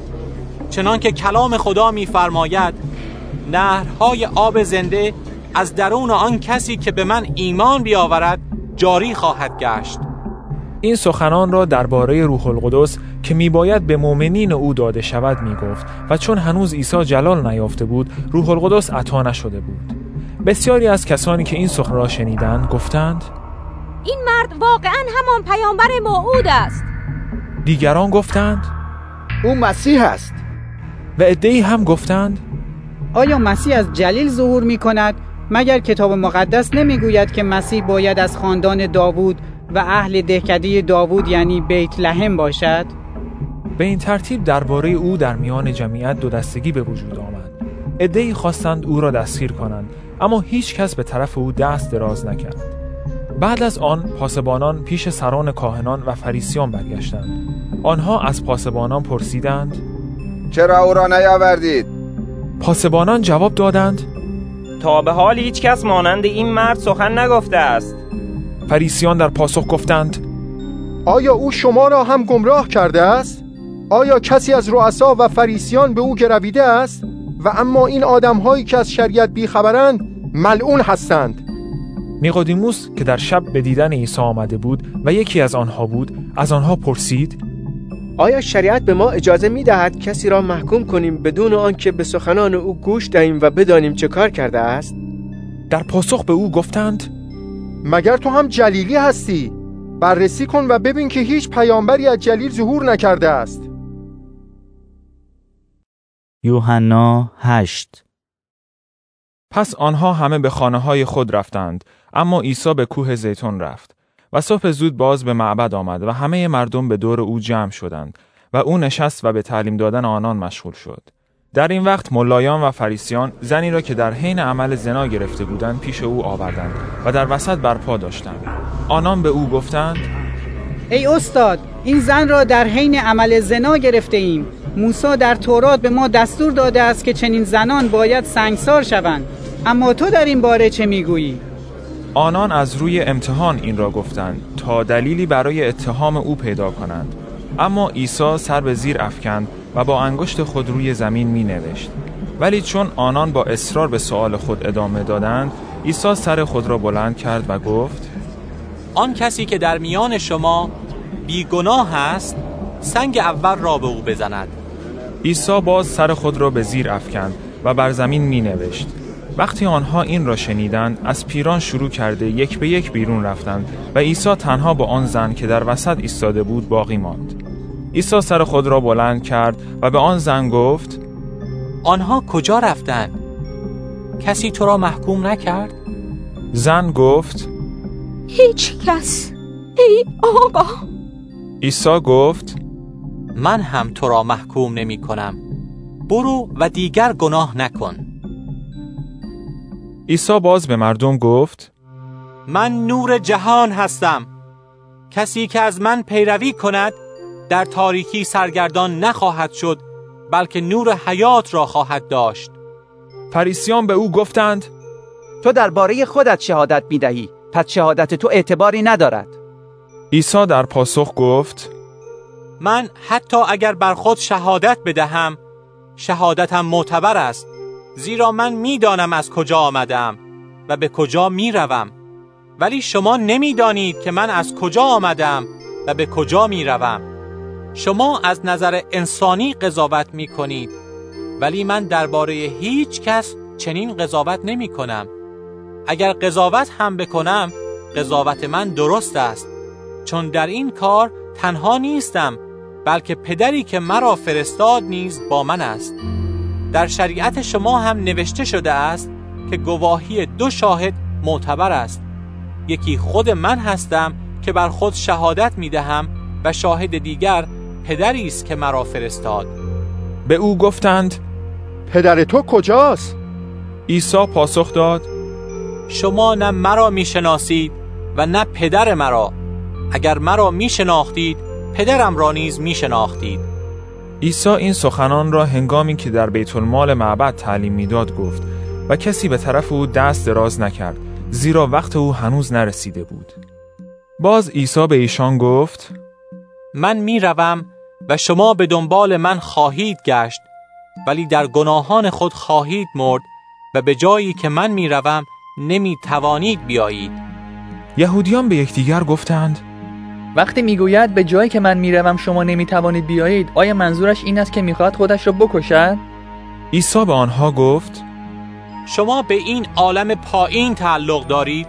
Speaker 7: چنان که کلام خدا میفرماید نهرهای آب زنده از درون آن کسی که به من ایمان بیاورد جاری خواهد گشت.
Speaker 2: این سخنان را درباره روح القدس که میباید به مؤمنین او داده شود می‌گفت و چون هنوز عیسی جلال نیافته بود روح القدس عطا نشده بود. بسیاری از کسانی که این سخن را شنیدند گفتند
Speaker 14: این مرد واقعا همان پیامبر موعود است.
Speaker 2: دیگران گفتند
Speaker 20: او مسیح است.
Speaker 2: و عدهای هم گفتند
Speaker 12: آیا مسیح از جلیل ظهور می کند مگر کتاب مقدس نمی‌گوید که مسیح باید از خاندان داوود و اهل دهکده داوود یعنی بیت لحم باشد؟
Speaker 2: به این ترتیب درباره او در میان جمعیت دو دستگی به وجود آمد. عدهای خواستند او را دستگیر کنند اما هیچ کس به طرف او دست دراز نکرد. بعد از آن پاسبانان پیش سران کاهنان و فریسیان برگشتند. آنها از پاسبانان پرسیدند
Speaker 11: چرا او را نیاوردید؟
Speaker 2: پاسبانان جواب دادند
Speaker 16: تا به حال هیچ کس مانند این مرد سخن نگفته است.
Speaker 2: فریسیان در پاسخ گفتند
Speaker 6: آیا او شما را هم گمراه کرده است؟ آیا کسی از رؤسا و فریسیان به او گرویده است؟ و اما این آدمهایی که از شریعت بیخبرند ملعون هستند.
Speaker 2: نیقودیموس که در شب به دیدن عیسی آمده بود و یکی از آنها بود از آنها پرسید
Speaker 17: آیا شریعت به ما اجازه می دهد کسی را محکوم کنیم بدون آنکه به سخنان او گوش دهیم و بدانیم چه کار کرده است؟
Speaker 2: در پاسخ به او گفتند
Speaker 6: مگر تو هم جلیلی هستی؟ بررسی کن و ببین که هیچ پیامبری از جلیل ظهور نکرده است
Speaker 1: یوحنا هشت
Speaker 2: پس آنها همه به خانه های خود رفتند اما عیسی به کوه زیتون رفت و صبح زود باز به معبد آمد و همه مردم به دور او جمع شدند و او نشست و به تعلیم دادن آنان مشغول شد. در این وقت ملایان و فریسیان زنی را که در حین عمل زنا گرفته بودند پیش او آوردند و در وسط برپا داشتند. آنان به او گفتند
Speaker 12: ای استاد این زن را در حین عمل زنا گرفته ایم. موسی در تورات به ما دستور داده است که چنین زنان باید سنگسار شوند. اما تو در این باره چه می‌گویی؟
Speaker 2: آنان از روی امتحان این را گفتند تا دلیلی برای اتهام او پیدا کنند. اما عیسی سر به زیر افکند و با انگشت خود روی زمین می نوشت ولی چون آنان با اصرار به سؤال خود ادامه دادند عیسی سر خود را بلند کرد و گفت
Speaker 7: آن کسی که در میان شما بیگناه است سنگ اول را به او بزند.
Speaker 2: عیسی باز سر خود را به زیر افکند و بر زمین می نوشت وقتی آنها این را شنیدند از پیران شروع کرده یک به یک بیرون رفتند و عیسی تنها با آن زن که در وسط ایستاده بود باقی ماند. عیسی سر خود را بلند کرد و به آن زن گفت
Speaker 7: آنها کجا رفتند؟ کسی تو را محکوم نکرد؟
Speaker 2: زن گفت
Speaker 14: هیچ کس ای آقا.
Speaker 2: عیسی گفت
Speaker 7: من هم تو را محکوم نمی کنم. برو و دیگر گناه نکن.
Speaker 2: عیسی باز به مردم گفت
Speaker 7: من نور جهان هستم. کسی که از من پیروی کند در تاریکی سرگردان نخواهد شد بلکه نور حیات را خواهد داشت.
Speaker 2: فریسیان به او گفتند
Speaker 4: تو درباره خودت شهادت می دهی پس شهادت تو اعتباری ندارد.
Speaker 2: عیسی در پاسخ گفت
Speaker 7: من حتی اگر بر خود شهادت بدهم شهادتم معتبر است. زیرا من می‌دانم از کجا آمدم و به کجا می روم ولی شما نمی‌دانید که من از کجا آمدم و به کجا می روم شما از نظر انسانی قضاوت می کنید ولی من درباره هیچ کس چنین قضاوت نمی کنم اگر قضاوت هم بکنم قضاوت من درست است. چون در این کار تنها نیستم بلکه پدری که مرا فرستاد نیز با من است. در شریعت شما هم نوشته شده است که گواهی دو شاهد معتبر است. یکی خود من هستم که بر خود شهادت می دهم و شاهد دیگر پدری است که مرا فرستاد.
Speaker 2: به او گفتند
Speaker 6: پدر تو کجاست؟
Speaker 2: عیسی پاسخ داد
Speaker 7: شما نه مرا می‌شناسید و نه پدر مرا. اگر مرا میشناختید پدرم را نیز میشناختید.
Speaker 2: عیسی این سخنان را هنگامی که در بیت المال معبد تعلیم می‌داد گفت و کسی به طرف او دست دراز نکرد زیرا وقت او هنوز نرسیده بود. باز عیسی به ایشان گفت
Speaker 7: من می‌روم و شما به دنبال من خواهید گشت ولی در گناهان خود خواهید مرد و به جایی که من می‌روم نمی توانید بیایید.
Speaker 2: یهودیان به یکدیگر گفتند
Speaker 5: وقتی می‌گوید به جایی که من می‌روم شما نمی‌توانید بیایید آیا منظورش این است که می‌خواهد خودش را بکشد؟
Speaker 2: عیسی به آنها گفت
Speaker 7: شما به این عالم پایین تعلق دارید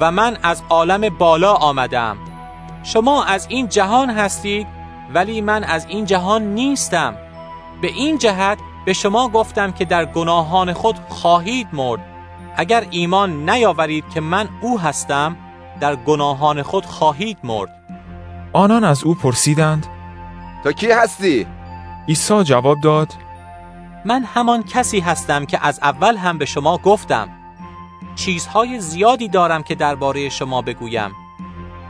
Speaker 7: و من از عالم بالا آمدم. شما از این جهان هستید ولی من از این جهان نیستم. به این جهت به شما گفتم که در گناهان خود خواهید مرد. اگر ایمان نیاورید که من او هستم در گناهان خود خواهید مرد.
Speaker 2: آنان از او پرسیدند
Speaker 11: تو کی هستی؟
Speaker 2: عیسی جواب داد
Speaker 7: من همان کسی هستم که از اول هم به شما گفتم. چیزهای زیادی دارم که درباره شما بگویم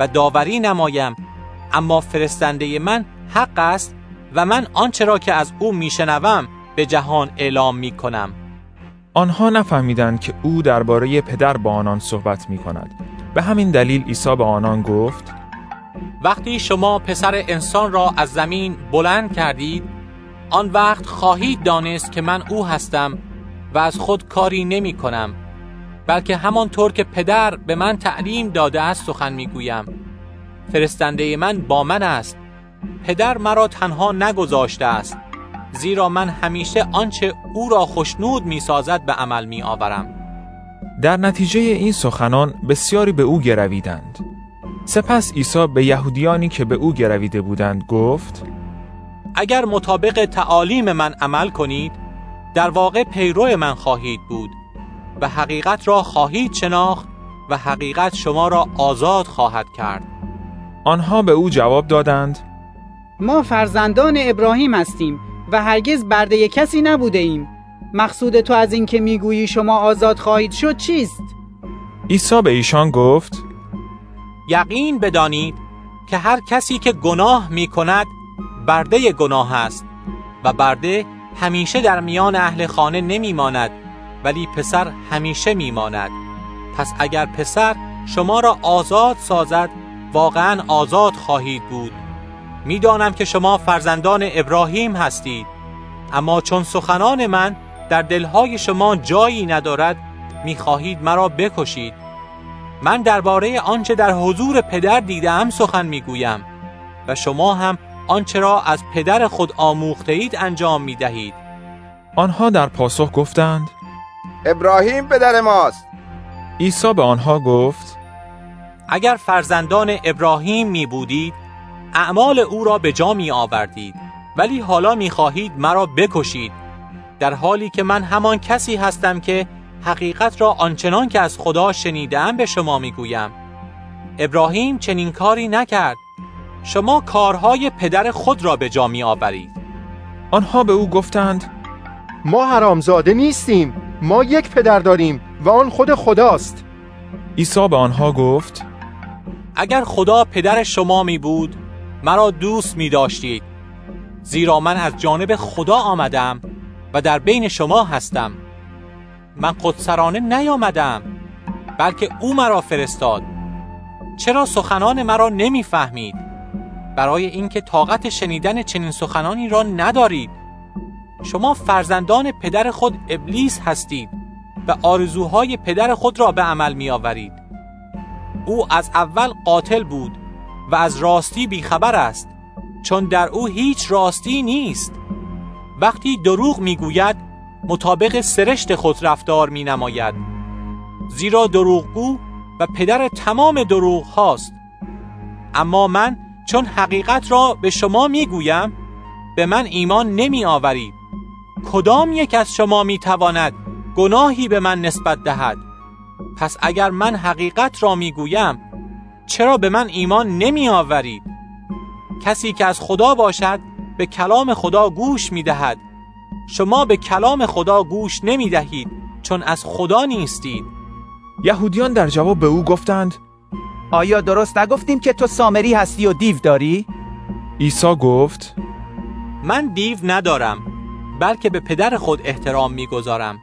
Speaker 7: و داوری نمایم اما فرستنده من حق است و من آنچه را که از او میشنوم به جهان اعلام می کنم
Speaker 2: آنها نفهمیدند که او درباره پدر با آنان صحبت می کند به همین دلیل عیسی به آنان گفت
Speaker 7: وقتی شما پسر انسان را از زمین بلند کردید آن وقت خواهید دانست که من او هستم و از خود کاری نمی کنم بلکه همانطور که پدر به من تعلیم داده است سخن می گویم. فرستنده من با من است. پدر مرا تنها نگذاشته است زیرا من همیشه آنچه او را خوشنود می سازد به عمل می آورم.
Speaker 2: در نتیجه این سخنان بسیاری به او گرویدند. سپس عیسی به یهودیانی که به او گرویده بودند گفت
Speaker 7: اگر مطابق تعالیم من عمل کنید در واقع پیرو من خواهید بود و حقیقت را خواهید شناخت و حقیقت شما را آزاد خواهد کرد
Speaker 2: آنها به او جواب دادند
Speaker 12: ما فرزندان ابراهیم هستیم و هرگز برده کسی نبوده ایم مقصود تو از این که می‌گویی شما آزاد خواهید شد چیست؟
Speaker 2: عیسی به ایشان گفت
Speaker 7: یقین بدانید که هر کسی که گناه می کند برده گناه است و برده همیشه در میان اهل خانه نمی ماند ولی پسر همیشه می ماند پس اگر پسر شما را آزاد سازد واقعا آزاد خواهید بود. می‌دانم که شما فرزندان ابراهیم هستید. اما چون سخنان من در دلهای شما جایی ندارد می‌خواهید مرا بکشید. من درباره آنچه در حضور پدر دیدم سخن می‌گویم و شما هم آنچه را از پدر خود آموخته اید انجام می دهید
Speaker 2: آنها در پاسخ گفتند
Speaker 11: ابراهیم پدر ماست.
Speaker 2: عیسی به آنها گفت
Speaker 7: اگر فرزندان ابراهیم می بودید اعمال او را به جا می آوردید ولی حالا می خواهید مرا بکشید در حالی که من همان کسی هستم که حقیقت را آنچنان که از خدا شنیدم به شما می گویم ابراهیم چنین کاری نکرد. شما کارهای پدر خود را به جا می آورید
Speaker 2: آنها به او گفتند
Speaker 6: ما حرامزاده نیستیم. ما یک پدر داریم و آن خود خداست.
Speaker 2: عیسی به آنها گفت
Speaker 7: اگر خدا پدر شما می بود مرا دوست می داشتید. زیرا من از جانب خدا آمدم و در بین شما هستم. من قدسرانه نیامدم بلکه او مرا فرستاد. چرا سخنان مرا نمی‌فهمید؟ برای اینکه طاقت شنیدن چنین سخنانی را ندارید. شما فرزندان پدر خود ابلیس هستید و آرزوهای پدر خود را به عمل می آورید. او از اول قاتل بود و از راستی بیخبر است چون در او هیچ راستی نیست. وقتی دروغ می‌گوید مطابق سرشت خود رفتار می نماید. زیرا دروغگو و پدر تمام دروغ هاست. اما من چون حقیقت را به شما می‌گویم به من ایمان نمی آورید. کدام یک از شما می تواند گناهی به من نسبت دهد؟ پس اگر من حقیقت را می گویم چرا به من ایمان نمی آورید؟ کسی که از خدا باشد به کلام خدا گوش می دهد. شما به کلام خدا گوش نمی دهید چون از خدا نیستید.
Speaker 2: یهودیان در جواب به او گفتند
Speaker 4: آیا درست نگفتیم که تو سامری هستی و دیو داری؟
Speaker 2: عیسی گفت
Speaker 7: من دیو ندارم بلکه به پدر خود احترام می‌گذارم.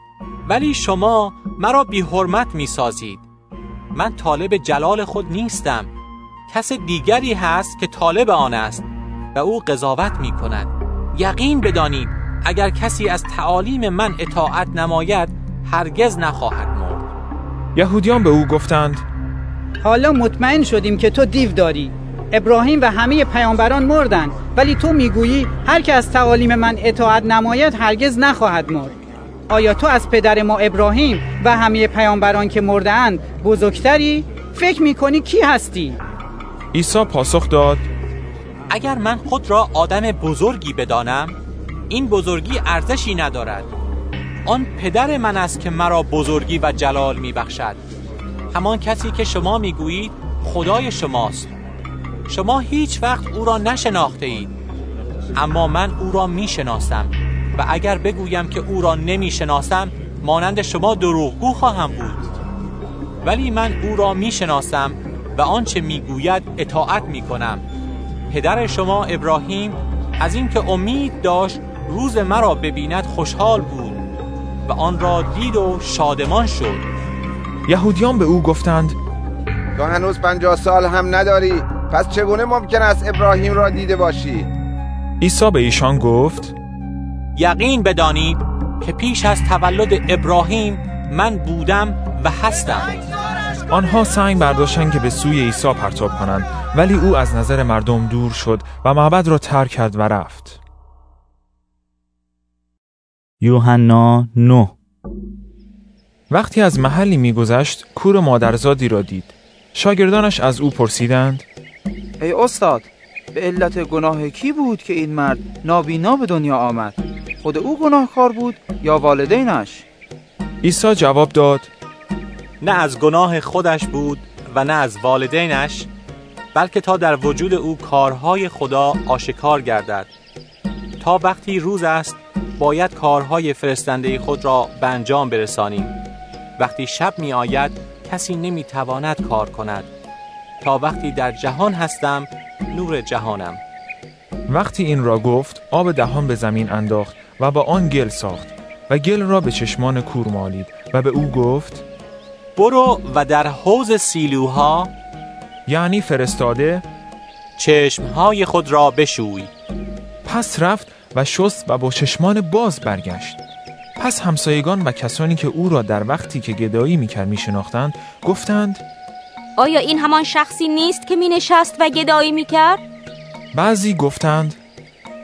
Speaker 7: ولی شما مرا بی حرمت می سازید من طالب جلال خود نیستم. کس دیگری هست که طالب آن است و او قضاوت می کند یقین بدانید اگر کسی از تعالیم من اطاعت نماید هرگز نخواهد مرد.
Speaker 2: یهودیان به او گفتند
Speaker 12: حالا مطمئن شدیم که تو دیو داری. ابراهیم و همه پیامبران مردند ولی تو می‌گویی هر که از تعالیم من اطاعت نماید هرگز نخواهد مرد. آیا تو از پدر ما ابراهیم و همه پیامبران که مردهاند بزرگتری؟ فکر می‌کنی کی هستی؟
Speaker 2: عیسی پاسخ داد
Speaker 7: اگر من خود را آدم بزرگی بدانم این بزرگی ارزشی ندارد. آن پدر من است که مرا بزرگی و جلال میبخشد. همان کسی که شما می‌گویید خدای شماست. شما هیچ وقت او را نشناخته اید اما من او را می‌شناسم و اگر بگویم که او را نمی‌شناسم مانند شما دروغگو خواهم بود. ولی من او را می‌شناسم و آنچه می‌گوید اطاعت می‌کنم. پدر شما ابراهیم از اینکه امید داشت روز مرا ببیند خوشحال بود و آن را دید و شادمان شد.
Speaker 2: یهودیان به او گفتند
Speaker 11: تو هنوز پنجاه سال هم نداری پس چگونه ممکن است ابراهیم را دیده باشی؟
Speaker 2: عیسی به ایشان گفت
Speaker 7: یقین بدانید که پیش از تولد ابراهیم من بودم و هستم.
Speaker 2: آنها سنگ برداشتند که به سوی عیسی پرتاب کنند ولی او از نظر مردم دور شد و معبد را ترک کرد و رفت.
Speaker 1: یوحنا 9
Speaker 2: وقتی از محلی میگذشت کور مادرزادی را دید. شاگردانش از او پرسیدند
Speaker 19: ای استاد به علت گناه کی بود که این مرد نابینا به دنیا آمد؟ خود او گناهکار بود یا والدینش؟
Speaker 2: عیسی جواب داد
Speaker 7: نه از گناه خودش بود و نه از والدینش بلکه تا در وجود او کارهای خدا آشکار گردد. تا وقتی روز است باید کارهای فرستنده خود را به انجام برسانیم. وقتی شب می آید کسی نمی تواند کار کند. تا وقتی در جهان هستم نور جهانم.
Speaker 2: وقتی این را گفت آب دهان به زمین انداخت و با آن گل ساخت و گل را به چشمان کور مالید و به او گفت
Speaker 7: برو و در حوز سیلوها
Speaker 2: یعنی فرستاده
Speaker 7: چشمهای خود را بشوی.
Speaker 2: پس رفت و شست و با چشمان باز برگشت. پس همسایگان و کسانی که او را در وقتی که گدایی می‌کرد میشناختند گفتند
Speaker 14: آیا این همان شخصی نیست که می نشست و گدایی می کرد؟
Speaker 2: بعضی گفتند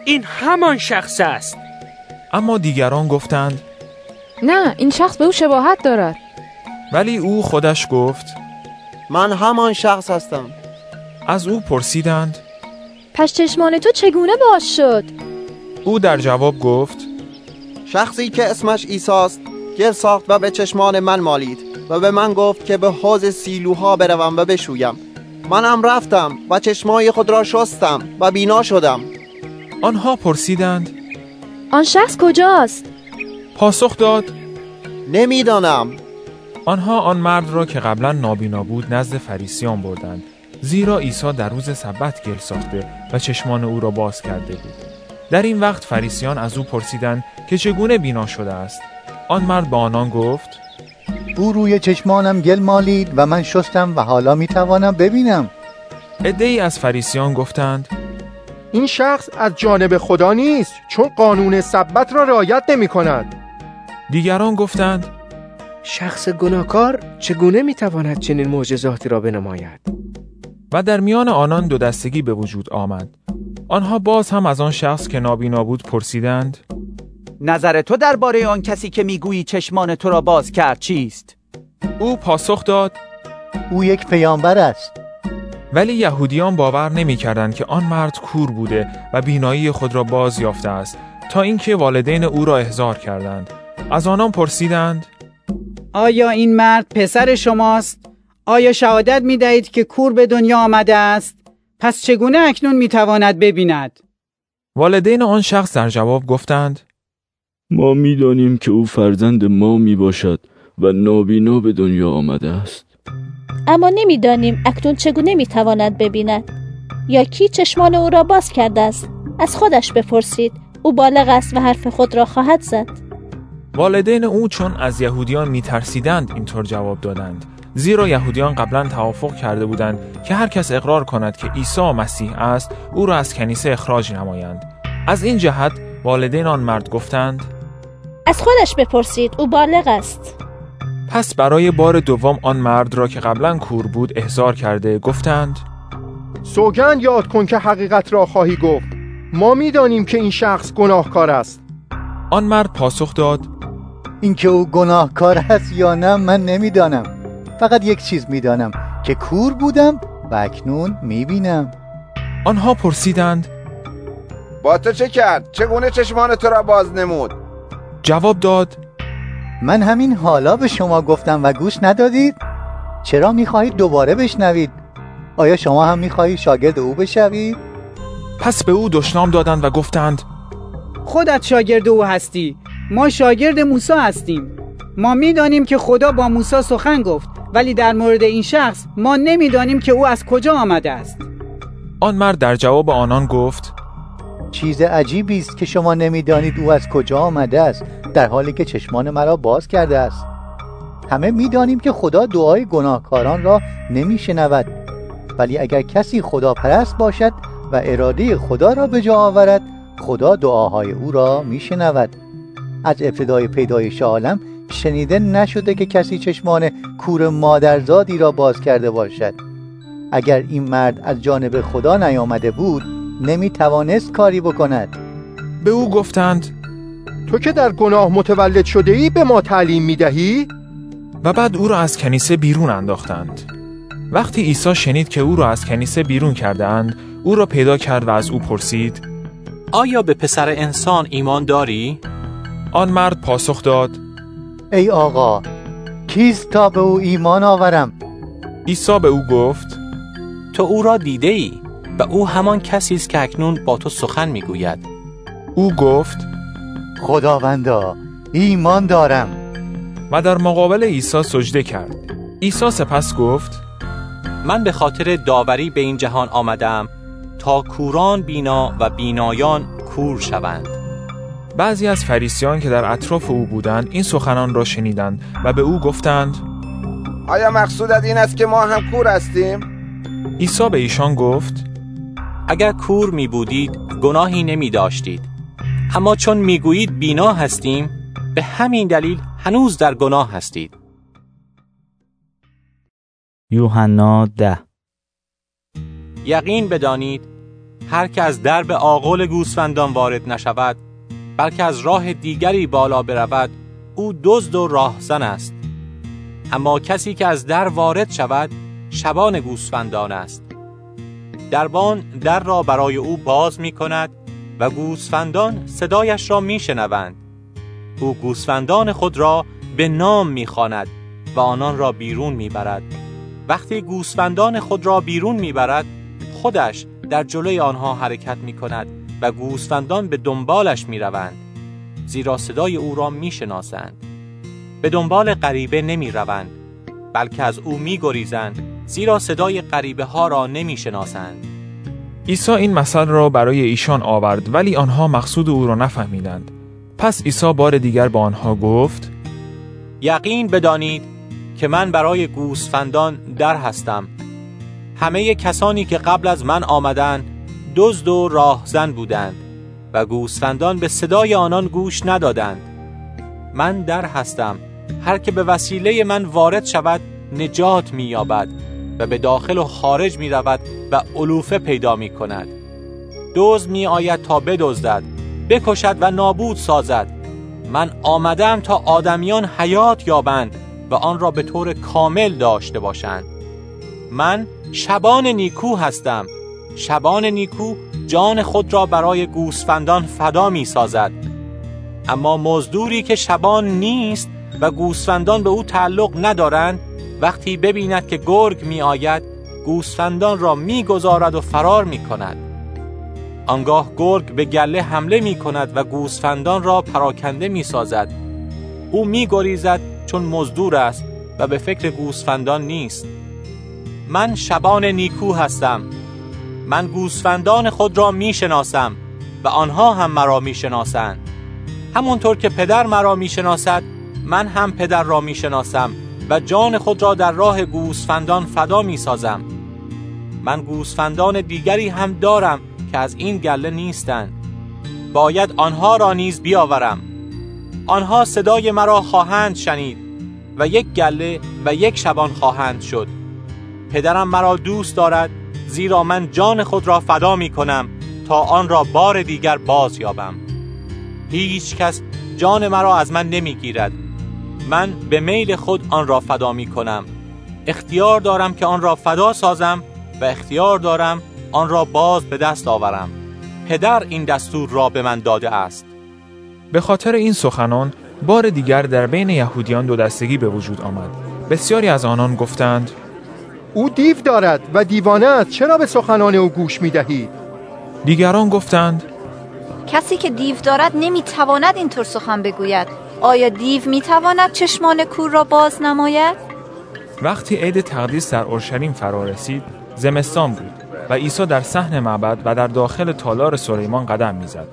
Speaker 17: این همان شخص است.
Speaker 2: اما دیگران گفتند
Speaker 23: نه این شخص به او شباهت دارد.
Speaker 2: ولی او خودش گفت
Speaker 15: من همان شخص هستم.
Speaker 2: از او پرسیدند
Speaker 23: پس چشمان تو چگونه باز شد؟
Speaker 2: او در جواب گفت
Speaker 15: شخصی که اسمش ایساست گل ساخت و به چشمان من مالید و به من گفت که به حوز سیلوها بروم و بشویم. منم رفتم و چشمای خود را شستم و بینا شدم.
Speaker 2: آنها پرسیدند
Speaker 23: آن شخص کجاست؟
Speaker 2: پاسخ داد
Speaker 15: نمی‌دانم.
Speaker 2: آنها آن مرد را که قبلا نابینا بود نزد فریسیان بردند زیرا عیسی در روز سبت گل ساخته و چشمان او را باز کرده بود. در این وقت فریسیان از او پرسیدند که چگونه بینا شده است. آن مرد با آنان گفت
Speaker 24: او روی چشمانم گل مالید و من شستم و حالا می‌توانم ببینم.
Speaker 2: ای از فریسیان گفتند
Speaker 6: این شخص از جانب خدا نیست چون قانون سبت را رعایت نمی کند
Speaker 2: دیگران گفتند
Speaker 17: شخص گناهکار چگونه می‌تواند چنین معجزاتی را بنماید؟
Speaker 2: و در میان آنان دو دستگی به وجود آمد. آنها باز هم از آن شخص که نابینا بود پرسیدند
Speaker 4: نظر تو درباره آن کسی که می‌گویی چشمان تو را باز کرد چیست؟
Speaker 2: او پاسخ داد
Speaker 24: او یک پیامبر است.
Speaker 2: ولی یهودیان باور نمی‌کردند که آن مرد کور بوده و بینایی خود را باز یافته است تا اینکه والدین او را احضار کردند. از آنان پرسیدند
Speaker 12: آیا این مرد پسر شماست؟ آیا شهادت می دهید که کور به دنیا آمده است؟ پس چگونه اکنون می تواند ببیند؟
Speaker 2: والدین آن شخص در جواب گفتند
Speaker 25: ما می‌دانیم که او فرزند ما می باشد و نابینا به دنیا آمده است.
Speaker 26: اما نمی‌دانیم اکنون چگونه می‌تواند ببیند. یا کی چشمان او را باز کرده است؟ از خودش بپرسید. او بالغ است و حرف خود را خواهد زد.
Speaker 2: والدین او چون از یهودیان میترسیدند اینطور جواب دادند. زیرا یهودیان قبلا توافق کرده بودند که هر کس اقرار کند که عیسی مسیح است او را از کنیسه اخراج نمایند. از این جهت والدین آن مرد گفتند
Speaker 26: از خودش بپرسید او بالغ است.
Speaker 2: پس برای بار دوم آن مرد را که قبلا کور بود احضار کرده گفتند
Speaker 6: سوگند یاد کن که حقیقت را خواهی گفت. ما می‌دانیم که این شخص گناهکار است.
Speaker 2: آن مرد پاسخ داد
Speaker 24: اینکه او گناهکار است یا نه من نمی‌دانم. فقط یک چیز می‌دانم که کور بودم و اکنون می‌بینم
Speaker 2: آنها پرسیدند
Speaker 11: با تو چه کرد؟ چگونه چشمان تو را باز نمود؟
Speaker 2: جواب داد
Speaker 24: من همین حالا به شما گفتم و گوش ندادید؟ چرا می‌خواهید دوباره بشنوید؟ آیا شما هم می‌خواهید شاگرد او بشوید؟
Speaker 2: پس به او دشنام دادند و گفتند
Speaker 12: خودت شاگرد او هستی ما شاگرد موسی هستیم ما می‌دانیم که خدا با موسی سخن گفت ولی در مورد این شخص ما نمی‌دانیم که او از کجا آمده است.
Speaker 2: آن مرد در جواب آنان گفت
Speaker 24: چیز عجیبی است که شما نمی‌دانید او از کجا آمده است در حالی که چشمان مرا باز کرده است. همه می‌دانیم که خدا دعای گناهکاران را نمیشنود. ولی اگر کسی خدا پرست باشد و اراده خدا را به جا آورد خدا دعاهای او را میشنود. از ابتدای پیدایش عالم شنیده نشده که کسی چشمان کور مادرزادی را باز کرده باشد اگر این مرد از جانب خدا نیامده بود نمی توانست کاری بکند
Speaker 2: به او گفتند
Speaker 6: تو که در گناه متولد شده ای به ما تعلیم می دهی؟
Speaker 2: و بعد او را از کنیسه بیرون انداختند وقتی عیسی شنید که او را از کنیسه بیرون کردند او را پیدا کرد و از او پرسید
Speaker 7: آیا به پسر انسان ایمان داری؟
Speaker 2: آن مرد پاسخ داد
Speaker 24: ای آقا کیست تا به او ایمان آورم؟
Speaker 2: عیسی به او گفت
Speaker 7: تو او را دیده ای و او همان کسی است که اکنون با تو سخن می‌گوید.
Speaker 2: او گفت
Speaker 24: خداوندا ایمان دارم.
Speaker 2: و در مقابل عیسی سجده کرد. عیسی سپس گفت
Speaker 7: من به خاطر داوری به این جهان آمدم تا کوران بینا و بینایان کور شوند.
Speaker 2: بعضی از فریسیان که در اطراف او بودند این سخنان را شنیدند و به او گفتند
Speaker 11: آیا مقصودت این است که ما هم کور هستیم؟
Speaker 2: عیسی به ایشان گفت
Speaker 7: اگر کور می بودید گناهی نمی داشتید اما چون می گویید بینا هستیم به همین دلیل هنوز در گناه هستید.
Speaker 1: یوحنا ده.
Speaker 7: یقین بدانید هر که از درب آغل گوسفندان وارد نشود بلکه از راه دیگری بالا برود او دزد و راهزن است اما کسی که از در وارد شود شبان گوسفندان است دربان در را برای او باز می کند و گوسفندان صدایش را می شنوند. او گوسفندان خود را به نام می خاند و آنان را بیرون می برد. وقتی گوسفندان خود را بیرون می برد خودش در جلوی آنها حرکت می کند و گوسفندان به دنبالش می روند. زیرا صدای او را می شناسند. به دنبال غریبه نمی روند بلکه از او می گریزند زیرا صدای غریبه ها را نمی شناسند.
Speaker 2: عیسی این مثل را برای ایشان آورد ولی آنها مقصود او را نفهمیدند. پس عیسی بار دیگر با آنها گفت
Speaker 7: یقین بدانید که من برای گوسفندان در هستم همه کسانی که قبل از من آمدند دزد و راهزن بودند و گوسفندان به صدای آنان گوش ندادند. من در هستم. هر که به وسیله من وارد شود نجات می یابد و به داخل و خارج می رود و علوفه پیدا می کند دوز می آید تا بدزدد بکشد و نابود سازد. من آمدم تا آدمیان حیات یابند و آن را به طور کامل داشته باشند. من شبان نیکو هستم. شبان نیکو جان خود را برای گوسفندان فدا می سازد اما مزدوری که شبان نیست و گوسفندان به او تعلق ندارند وقتی ببیند که گرگ می آید گوسفندان را می گذارد و فرار می کند آنگاه گرگ به گله حمله می کند و گوسفندان را پراکنده می سازد او می گریزد چون مزدور است و به فکر گوسفندان نیست. من شبان نیکو هستم. من گوسفندان خود را می شناسم و آنها هم مرا می شناسند همونطور که پدر مرا می شناسد من هم پدر را می شناسم و جان خود را در راه گوسفندان فدا می سازم من گوسفندان دیگری هم دارم که از این گله نیستند. باید آنها را نیز بیاورم. آنها صدای مرا خواهند شنید و یک گله و یک شبان خواهند شد. پدرم مرا دوست دارد زیرا من جان خود را فدا می کنم تا آن را بار دیگر باز یابم. هیچ کس جان مرا از من نمی گیرد. من به میل خود آن را فدا می کنم. اختیار دارم که آن را فدا سازم و اختیار دارم آن را باز به دست آورم. پدر این دستور را به من داده است.
Speaker 2: به خاطر این سخنان بار دیگر در بین یهودیان دو دستگی به وجود آمد. بسیاری از آنان گفتند
Speaker 6: او دیو دارد و دیوانه است چرا به سخنان او گوش می دهید؟
Speaker 2: دیگران گفتند
Speaker 27: کسی که دیو دارد نمی‌تواند اینطور سخن بگوید آیا دیو می‌تواند چشمان کور را باز نماید؟
Speaker 2: وقتی عید تقدیس در اورشلیم فرا رسید زمستان بود و عیسی در صحن معبد و در داخل تالار سلیمان قدم می‌زد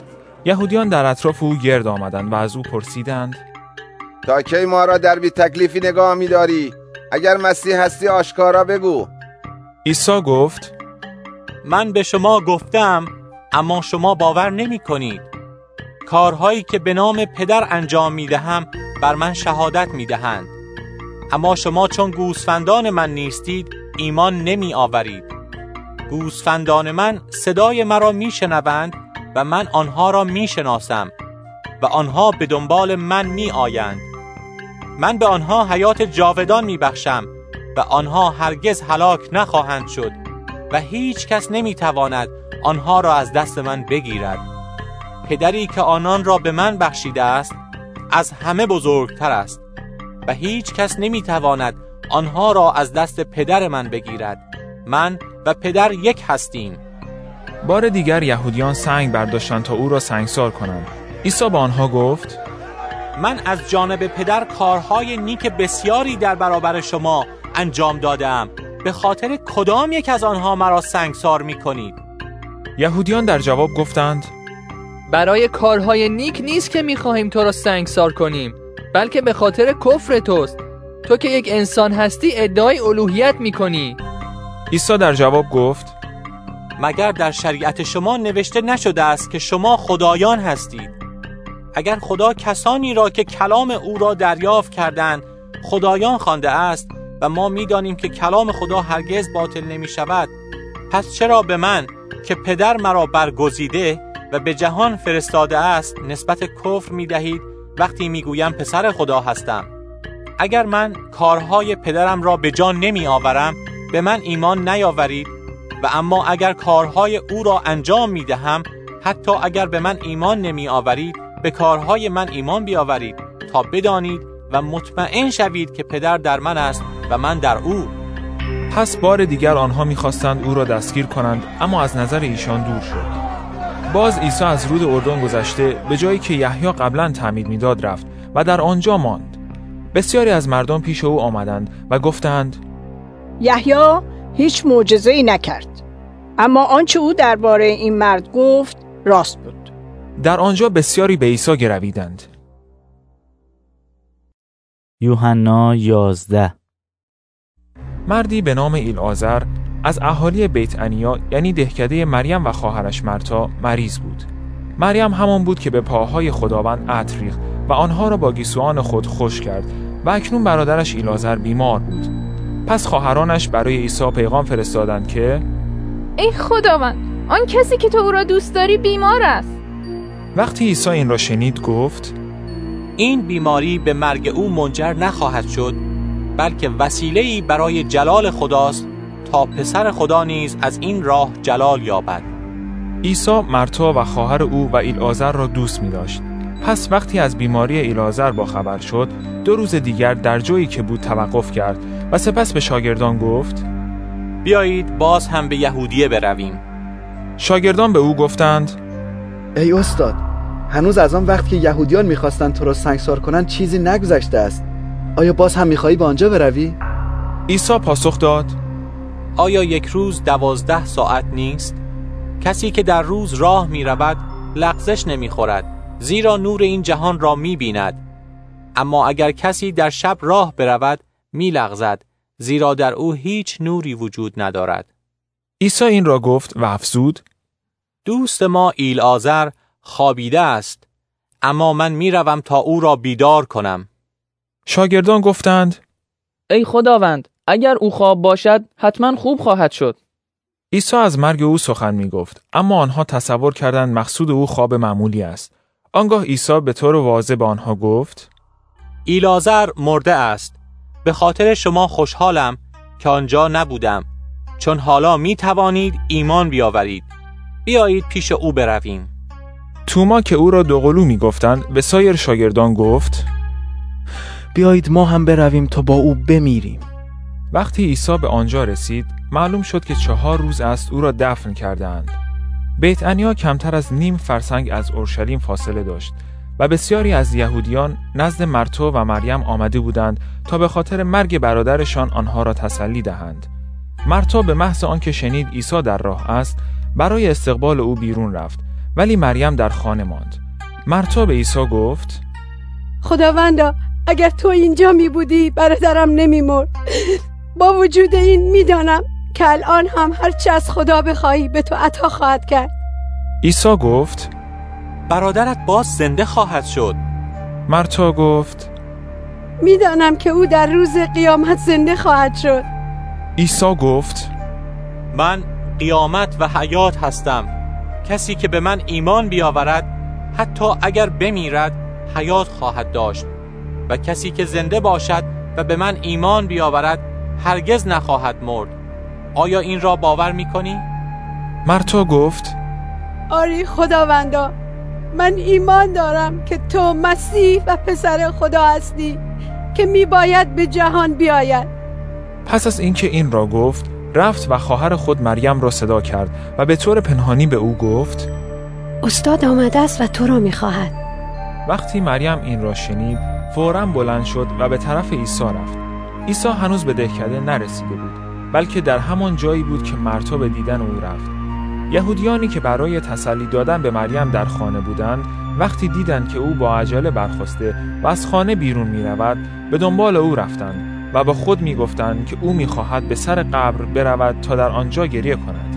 Speaker 2: یهودیان در اطراف او گرد آمدند و از او پرسیدند
Speaker 11: تا کی ما را در بی تکلیفی نگاه میداری اگر مسیح هستی آشکارا بگو.
Speaker 2: عیسی گفت
Speaker 7: من به شما گفتم اما شما باور نمی کنید کارهایی که به نام پدر انجام می دهم بر من شهادت می دهند اما شما چون گوسفندان من نیستید ایمان نمی آورید گوسفندان من صدای مرا می شنوند و من آنها را می شناسم و آنها به دنبال من می آیند من به آنها حیات جاودان می بخشم و آنها هرگز هلاک نخواهند شد و هیچ کس نمی تواند آنها را از دست من بگیرد. پدری که آنان را به من بخشیده است از همه بزرگتر است و هیچ کس نمی تواند آنها را از دست پدر من بگیرد. من و پدر یک هستیم.
Speaker 2: بار دیگر یهودیان سنگ برداشتند تا او را سنگسار کنند. عیسی به آنها گفت
Speaker 7: من از جانب پدر کارهای نیک بسیاری در برابر شما انجام دادم. به خاطر کدام یک از آنها مرا سنگسار می کنید
Speaker 2: یهودیان در جواب گفتند
Speaker 5: برای کارهای نیک نیست که می‌خواهیم تو را سنگسار کنیم بلکه به خاطر کفر توست. تو که یک انسان هستی ادعای الوهیت می‌کنی.
Speaker 2: عیسی در جواب گفت
Speaker 7: مگر در شریعت شما نوشته نشده است که شما خدایان هستید؟ اگر خدا کسانی را که کلام او را دریافت کردند خدایان خوانده است و ما می‌دانیم که کلام خدا هرگز باطل نمی شود پس چرا به من که پدر مرا برگزیده و به جهان فرستاده است نسبت کفر می دهید وقتی می گویم پسر خدا هستم؟ اگر من کارهای پدرم را به جان نمی آورم به من ایمان نیاورید و اما اگر کارهای او را انجام می دهم حتی اگر به من ایمان نمی آورید به کارهای من ایمان بیاورید تا بدانید و مطمئن شوید که پدر در من است و من در او.
Speaker 2: پس بار دیگر آنها می‌خواستند او را دستگیر کنند اما از نظر ایشان دور شد. باز عیسی از رود اردن گذشته به جایی که یحیی قبلا تعمید می‌داد رفت و در آنجا ماند. بسیاری از مردم پیش او آمدند و گفتند
Speaker 18: یحیی هیچ معجزه ای نکرد اما آنچه او درباره این مرد گفت راست بود.
Speaker 2: در آنجا بسیاری به عیسی گرویدند
Speaker 1: یوحنا یازده
Speaker 2: مردی به نام ایلآزر از اهالی بیت انیا یعنی دهکده مریم و خواهرش مرتا مریض بود. مریم همان بود که به پاهای خداوند عطر ریخت و آنها را با گیسوان خود خوش کرد و اکنون برادرش ایلازر بیمار بود. پس خواهرانش برای عیسی پیغام فرستادند که
Speaker 23: ای خداوند آن کسی که تو او را دوست داری بیمار است
Speaker 2: وقتی عیسی این را شنید گفت
Speaker 7: این بیماری به مرگ او منجر نخواهد شد بلکه وسیله‌ای برای جلال خداست تا پسر خدا نیز از این راه جلال یابد
Speaker 2: عیسی مرتا و خواهر او و ایلآزر را دوست می داشت. پس وقتی از بیماری ایلازر با خبر شد دو روز دیگر در جایی که بود توقف کرد و سپس به شاگردان گفت
Speaker 7: بیایید باز هم به یهودیه برویم
Speaker 2: شاگردان به او گفتند
Speaker 20: ای استاد هنوز از آن وقت که یهودیان می‌خواستند تو را سنگسار کنند چیزی نگذشته است. آیا باز هم می‌خواهی به آنجا بروی؟
Speaker 2: عیسی پاسخ داد
Speaker 7: آیا یک روز دوازده ساعت نیست؟ کسی که در روز راه می رود لغزش نمی خورد زیرا نور این جهان را می بیند اما اگر کسی در شب راه برود می لغزد زیرا در او هیچ نوری وجود ندارد.
Speaker 2: عیسی این را گفت و افزود
Speaker 7: دوست ما ایل آزر خوابیده است اما من می روم تا او را بیدار کنم.
Speaker 2: شاگردان گفتند
Speaker 5: ای خداوند اگر او خواب باشد حتما خوب خواهد شد.
Speaker 2: عیسی از مرگ او سخن می گفت اما آنها تصور کردند مقصود او خواب معمولی است. آنگاه عیسی به طور واضح به آنها گفت
Speaker 7: ایلازر مرده است. به خاطر شما خوشحالم که آنجا نبودم چون حالا می توانید ایمان بیاورید. بیایید پیش او برویم.
Speaker 2: توما که او را دوقلو می گفتند به سایر شاگردان گفت
Speaker 28: بیایید ما هم برویم تا با او بمیریم.
Speaker 2: وقتی عیسی به آنجا رسید معلوم شد که چهار روز است او را دفن کردند بیت انیا کمتر از نیم فرسنگ از اورشلیم فاصله داشت و بسیاری از یهودیان نزد مرتو و مریم آمده بودند تا به خاطر مرگ برادرشان آنها را تسلی دهند. مرتا به محض آنکه شنید عیسی در راه است برای استقبال او بیرون رفت ولی مریم در خانه ماند. مرتا به عیسی گفت
Speaker 18: خداوندا اگر تو اینجا می بودی برادرم نمی مرد. با وجود این می‌دانم که الان هم هرچه از خدا بخواهی به تو عطا خواهد کرد.
Speaker 2: عیسی گفت
Speaker 7: برادرت باز زنده خواهد شد.
Speaker 2: مرتا گفت
Speaker 18: می‌دانم که او در روز قیامت زنده خواهد شد.
Speaker 2: عیسی گفت
Speaker 7: من قیامت و حیات هستم. کسی که به من ایمان بیاورد حتی اگر بمیرد حیات خواهد داشت. و کسی که زنده باشد و به من ایمان بیاورد هرگز نخواهد مرد. آیا این را باور می کنی؟
Speaker 2: مرتا گفت
Speaker 18: آری خداوندا من ایمان دارم که تو مسیح و پسر خدا هستی که می باید به جهان بیاید.
Speaker 2: پس از اینکه این را گفت رفت و خواهر خود مریم را صدا کرد و به طور پنهانی به او گفت
Speaker 18: استاد آمده است و تو را می خواهد.
Speaker 2: وقتی مریم این را شنید فورا بلند شد و به طرف عیسی رفت. عیسی هنوز به دهکده نرسیده بود بلکه در همان جایی بود که مرتا به دیدن او رفت. یهودیانی که برای تسلی دادن به مریم در خانه بودند وقتی دیدند که او با عجله برخواسته و از خانه بیرون می رود به دنبال او رفتند. و با خود می گفتند که او می خواهد به سر قبر برود تا در آنجا گریه کند.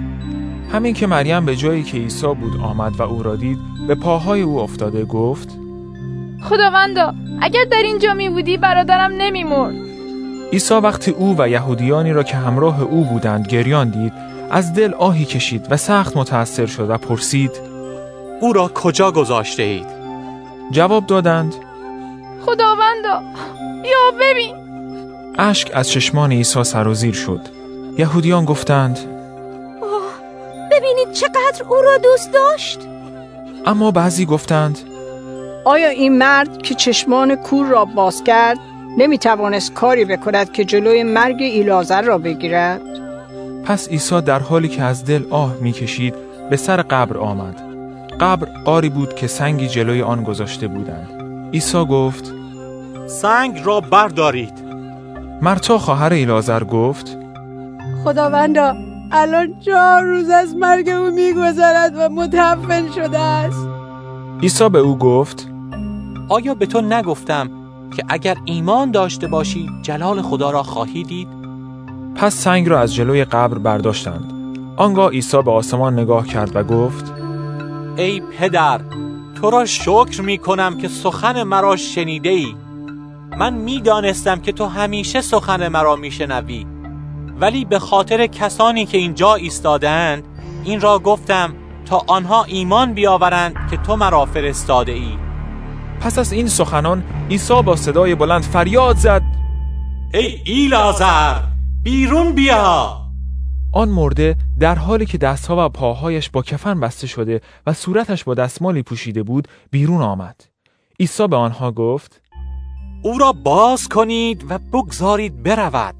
Speaker 2: همین که مریم به جایی که عیسی بود آمد و او را دید به پاهای او افتاده گفت
Speaker 23: خداوندا اگر در اینجا می بودی برادرم نمی مرد
Speaker 2: عیسی وقتی او و یهودیانی را که همراه او بودند گریان دید از دل آهی کشید و سخت متأثر شد و پرسید
Speaker 7: او را کجا گذاشته اید؟
Speaker 2: جواب دادند
Speaker 23: خداوندا بیا ببین.
Speaker 2: اشک از چشمان عیسی سرازیر شد. یهودیان گفتند
Speaker 14: ببینید چقدر او را دوست داشت.
Speaker 2: اما بعضی گفتند
Speaker 18: آیا این مرد که چشمان کور را باز کرد نمی توانست کاری بکند که جلوی مرگ ایلازر را بگیرد؟
Speaker 2: پس عیسی در حالی که از دل آه می‌کشید به سر قبر آمد. قبر قاری بود که سنگی جلوی آن گذاشته بودند. عیسی گفت
Speaker 7: سنگ را بردارید.
Speaker 2: مرتا خواهر ایلازر گفت
Speaker 18: خداوندا الان چهار روز از مرگ او میگذرد و متحول شده است.
Speaker 2: عیسی به او گفت
Speaker 7: آیا به تو نگفتم که اگر ایمان داشته باشی جلال خدا را خواهی دید؟
Speaker 2: پس سنگ را از جلوی قبر برداشتند. آنگاه عیسی به آسمان نگاه کرد و گفت
Speaker 7: ای پدر تو را شکر می کنم که سخن مرا شنیده ای من می دانستم که تو همیشه سخن مرا می شنوی ولی به خاطر کسانی که اینجا ایستادند این را گفتم تا آنها ایمان بیاورند که تو مرا فرستاده ای
Speaker 2: پس از این سخنان عیسی با صدای بلند فریاد زد.
Speaker 7: ای ایلازر بیرون بیا!
Speaker 2: آن مرده در حالی که دستها و پاهایش با کفن بسته شده و صورتش با دستمالی پوشیده بود بیرون آمد. عیسی به آنها گفت
Speaker 7: او را باز کنید و بگذارید برود.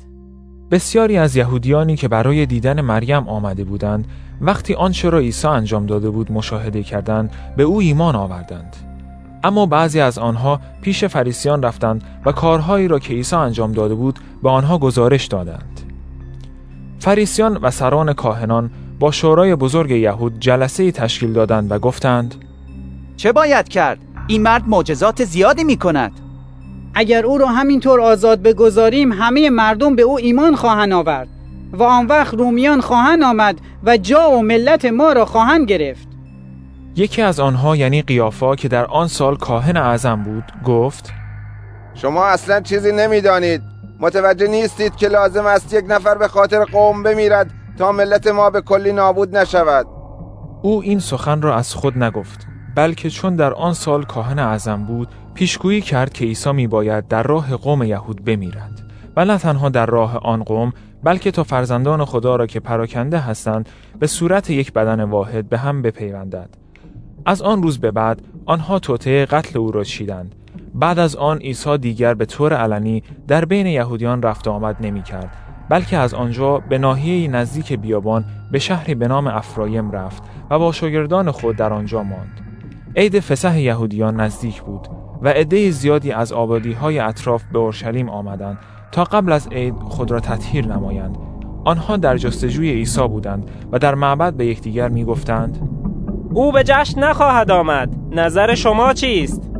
Speaker 2: بسیاری از یهودیانی که برای دیدن مریم آمده بودند وقتی آنچه را عیسی انجام داده بود مشاهده کردند به او ایمان آوردند. اما بعضی از آنها پیش فریسیان رفتند و کارهایی را که عیسی انجام داده بود به آنها گزارش دادند. فریسیان و سران کاهنان با شورای بزرگ یهود جلسه تشکیل دادند و گفتند
Speaker 4: چه باید کرد؟ این مرد معجزات زیادی می کند
Speaker 12: اگر او را همینطور آزاد بگذاریم همه مردم به او ایمان خواهند آورد و آن وقت رومیان خواهند آمد و جا و ملت ما را خواهند گرفت.
Speaker 2: یکی از آنها یعنی قیافا که در آن سال کاهن اعظم بود گفت
Speaker 11: شما اصلا چیزی نمی‌دانید. متوجه نیستید که لازم است یک نفر به خاطر قوم بمیرد تا ملت ما به کلی نابود نشود.
Speaker 2: او این سخن را از خود نگفت بلکه چون در آن سال کاهن اعظم بود پیشگویی کرد که عیسی می باید در راه قوم یهود بمیرد و نه تنها در راه آن قوم بلکه تا فرزندان خدا را که پراکنده هستند به صورت یک بدن واحد به هم بپیوندد. از آن روز به بعد آنها توطعه قتل او را چیدند. بعد از آن عیسی دیگر به طور علنی در بین یهودیان رفت آمد نمی کرد بلکه از آنجا به ناحیه نزدیک بیابان به شهری به نام افرایم رفت و با شاگردان خود در آنجا ماند. عید فسح یهودیان نزدیک بود. و عده زیادی از آبادی های اطراف به اورشلیم آمدند تا قبل از عید خود را تطهیر نمایند. آنها در جستجوی عیسی بودند و در معبد به یکدیگر می‌گفتند
Speaker 29: او به جشن نخواهد آمد. نظر شما چیست؟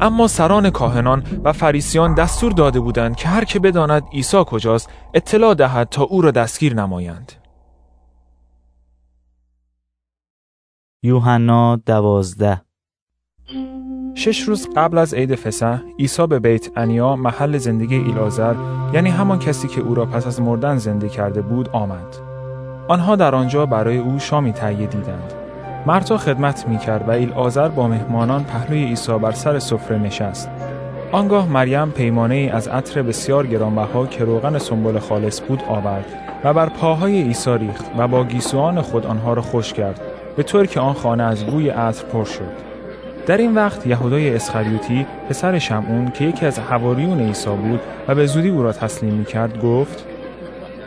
Speaker 2: اما سران کاهنان و فریسیان دستور داده بودند که هر که بداند عیسی کجاست اطلاع دهد تا او را دستگیر نمایند.
Speaker 1: یوحنا دوازده
Speaker 2: شش روز قبل از عید فسح عیسی به بیت انیا محل زندگی ایلازر یعنی همان کسی که او را پس از مردن زنده کرده بود آمد. آنها در آنجا برای او شامی تهیه دیدند. مرتا خدمت می کرد و ایلازر با مهمانان پهلوی عیسی بر سر سفره نشست. آنگاه مریم پیمانه ای از عطر بسیار گرانبها که روغن سنبل خالص بود آورد و بر پاهای عیسی ریخت و با گیسوان خود آنها را خوش کرد به طور که آن خانه از بوی عطر پر شد. در این وقت یهودای اسخریوتی پسر شمعون که یکی از حواریون عیسی بود و به زودی او را تسلیم می کرد گفت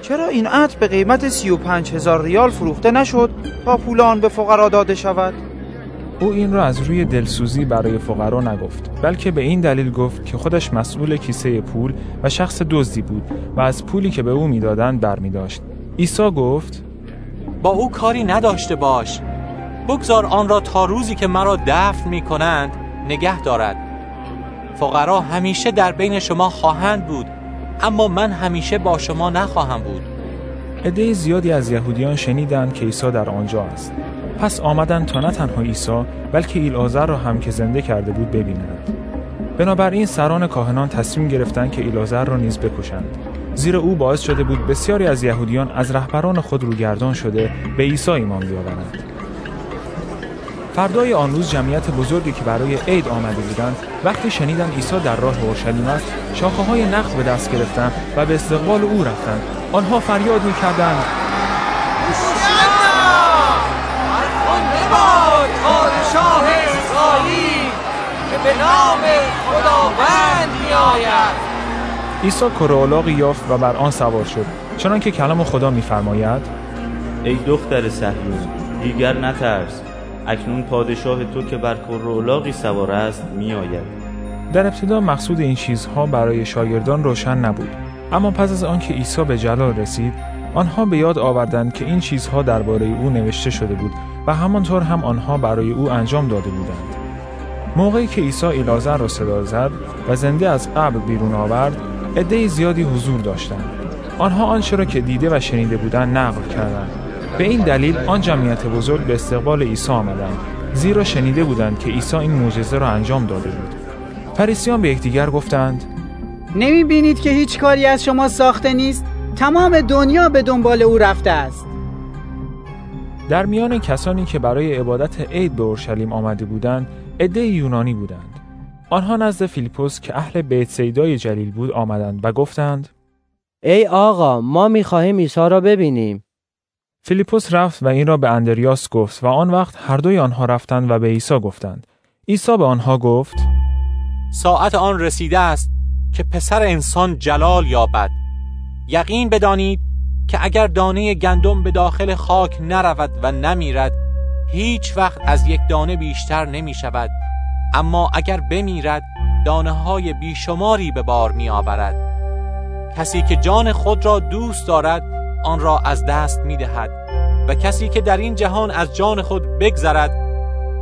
Speaker 19: چرا این عطر به قیمت سی و پنج هزار ریال فروخته نشد تا پول آن به فقرا داده شود؟
Speaker 2: او این را از روی دلسوزی برای فقرا نگفت بلکه به این دلیل گفت که خودش مسئول کیسه پول و شخص دزدی بود و از پولی که به او می‌دادند برمی داشت عیسی گفت
Speaker 7: با او کاری نداشته باش بگذار آن را تا روزی که مرا دفن می کنند نگه دارد. فقرا همیشه در بین شما خواهند بود اما من همیشه با شما نخواهم بود.
Speaker 2: عده زیادی از یهودیان شنیدند که عیسی در آنجا است. پس آمدند تا نه تنها عیسی بلکه ایلازر را هم که زنده کرده بود ببینند. بنابراین سران کاهنان تصمیم گرفتند که ایلازر را نیز بکشند. زیرا او باعث شده بود بسیاری از یهودیان از رهبران خود روگردان شده به عیسی ایمان بیاورند. فردای آن روز جمعیت بزرگی که برای عید آمده بودند وقتی شنیدند عیسی در راه اورشلیم است شاخه های نخل به دست گرفتند و به استقبال او رفتند. آنها فریاد می‌کردند.
Speaker 30: پادشاه اسرائیل که به نام
Speaker 2: عیسی کرولاقی یافت و بر آن سوار شد. چنانکه کلام خدا میفرماید
Speaker 1: ای دختر صهیون دیگر نترس. اکنون پادشاه تو که بر کرولاقی سوار است میآید.
Speaker 2: در ابتدا مقصود این چیزها برای شاگردان روشن نبود. اما پس از آنکه عیسی به جلال رسید آنها به یاد آوردند که این چیزها درباره او نوشته شده بود و همانطور هم آنها برای او انجام داده بودند. موقعی که عیسی ایلازر را صدا زد و زنده از قبر بیرون آورد عده زیادی حضور داشتند. آنها آنچه را که دیده و شنیده بودند نقل کردند. به این دلیل آن جمعیت بزرگ به استقبال عیسی آمدند زیرا شنیده بودند که عیسی این معجزه را انجام داده بود. فریسیان به یکدیگر گفتند
Speaker 12: نمی بینید که هیچ کاری از شما ساخته نیست؟ تمام دنیا به دنبال او رفته است.
Speaker 2: در میان کسانی که برای عبادت عید به اورشلیم آمده بودند عده یونانی بودند. آنها نزد فیلیپوس که اهل بیت سیدای جلیل بود آمدند و گفتند
Speaker 31: ای آقا ما می‌خواهیم عیسی را ببینیم.
Speaker 2: فیلیپوس رفت و این را به اندریاس گفت و آن وقت هر دوی آنها رفتند و به عیسی گفتند. عیسی به آنها گفت
Speaker 7: ساعت آن رسیده است که پسر انسان جلال یابد. یقین بدانید که اگر دانه گندم به داخل خاک نرود و نمیرد هیچ وقت از یک دانه بیشتر نمی شود اما اگر بمیرد دانه های بیشماری به بار می آورد کسی که جان خود را دوست دارد آن را از دست می دهد و کسی که در این جهان از جان خود بگذرد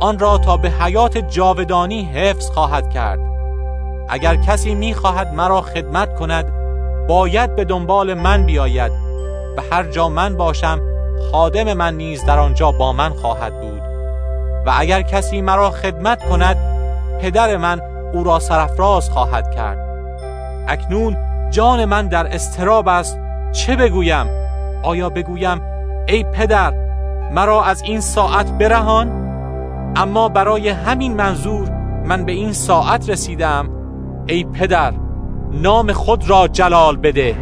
Speaker 7: آن را تا به حیات جاودانی حفظ خواهد کرد. اگر کسی می خواهد مرا خدمت کند باید به دنبال من بیاید و هر جا من باشم خادم من نیز در آنجا با من خواهد بود. و اگر کسی مرا خدمت کند پدر من او را سرفراز خواهد کرد. اکنون جان من در استراب است چه بگویم؟ آیا بگویم ای پدر مرا از این ساعت برهان؟ اما برای همین منظور من به این ساعت رسیدم ای پدر نام خود را جلال بده.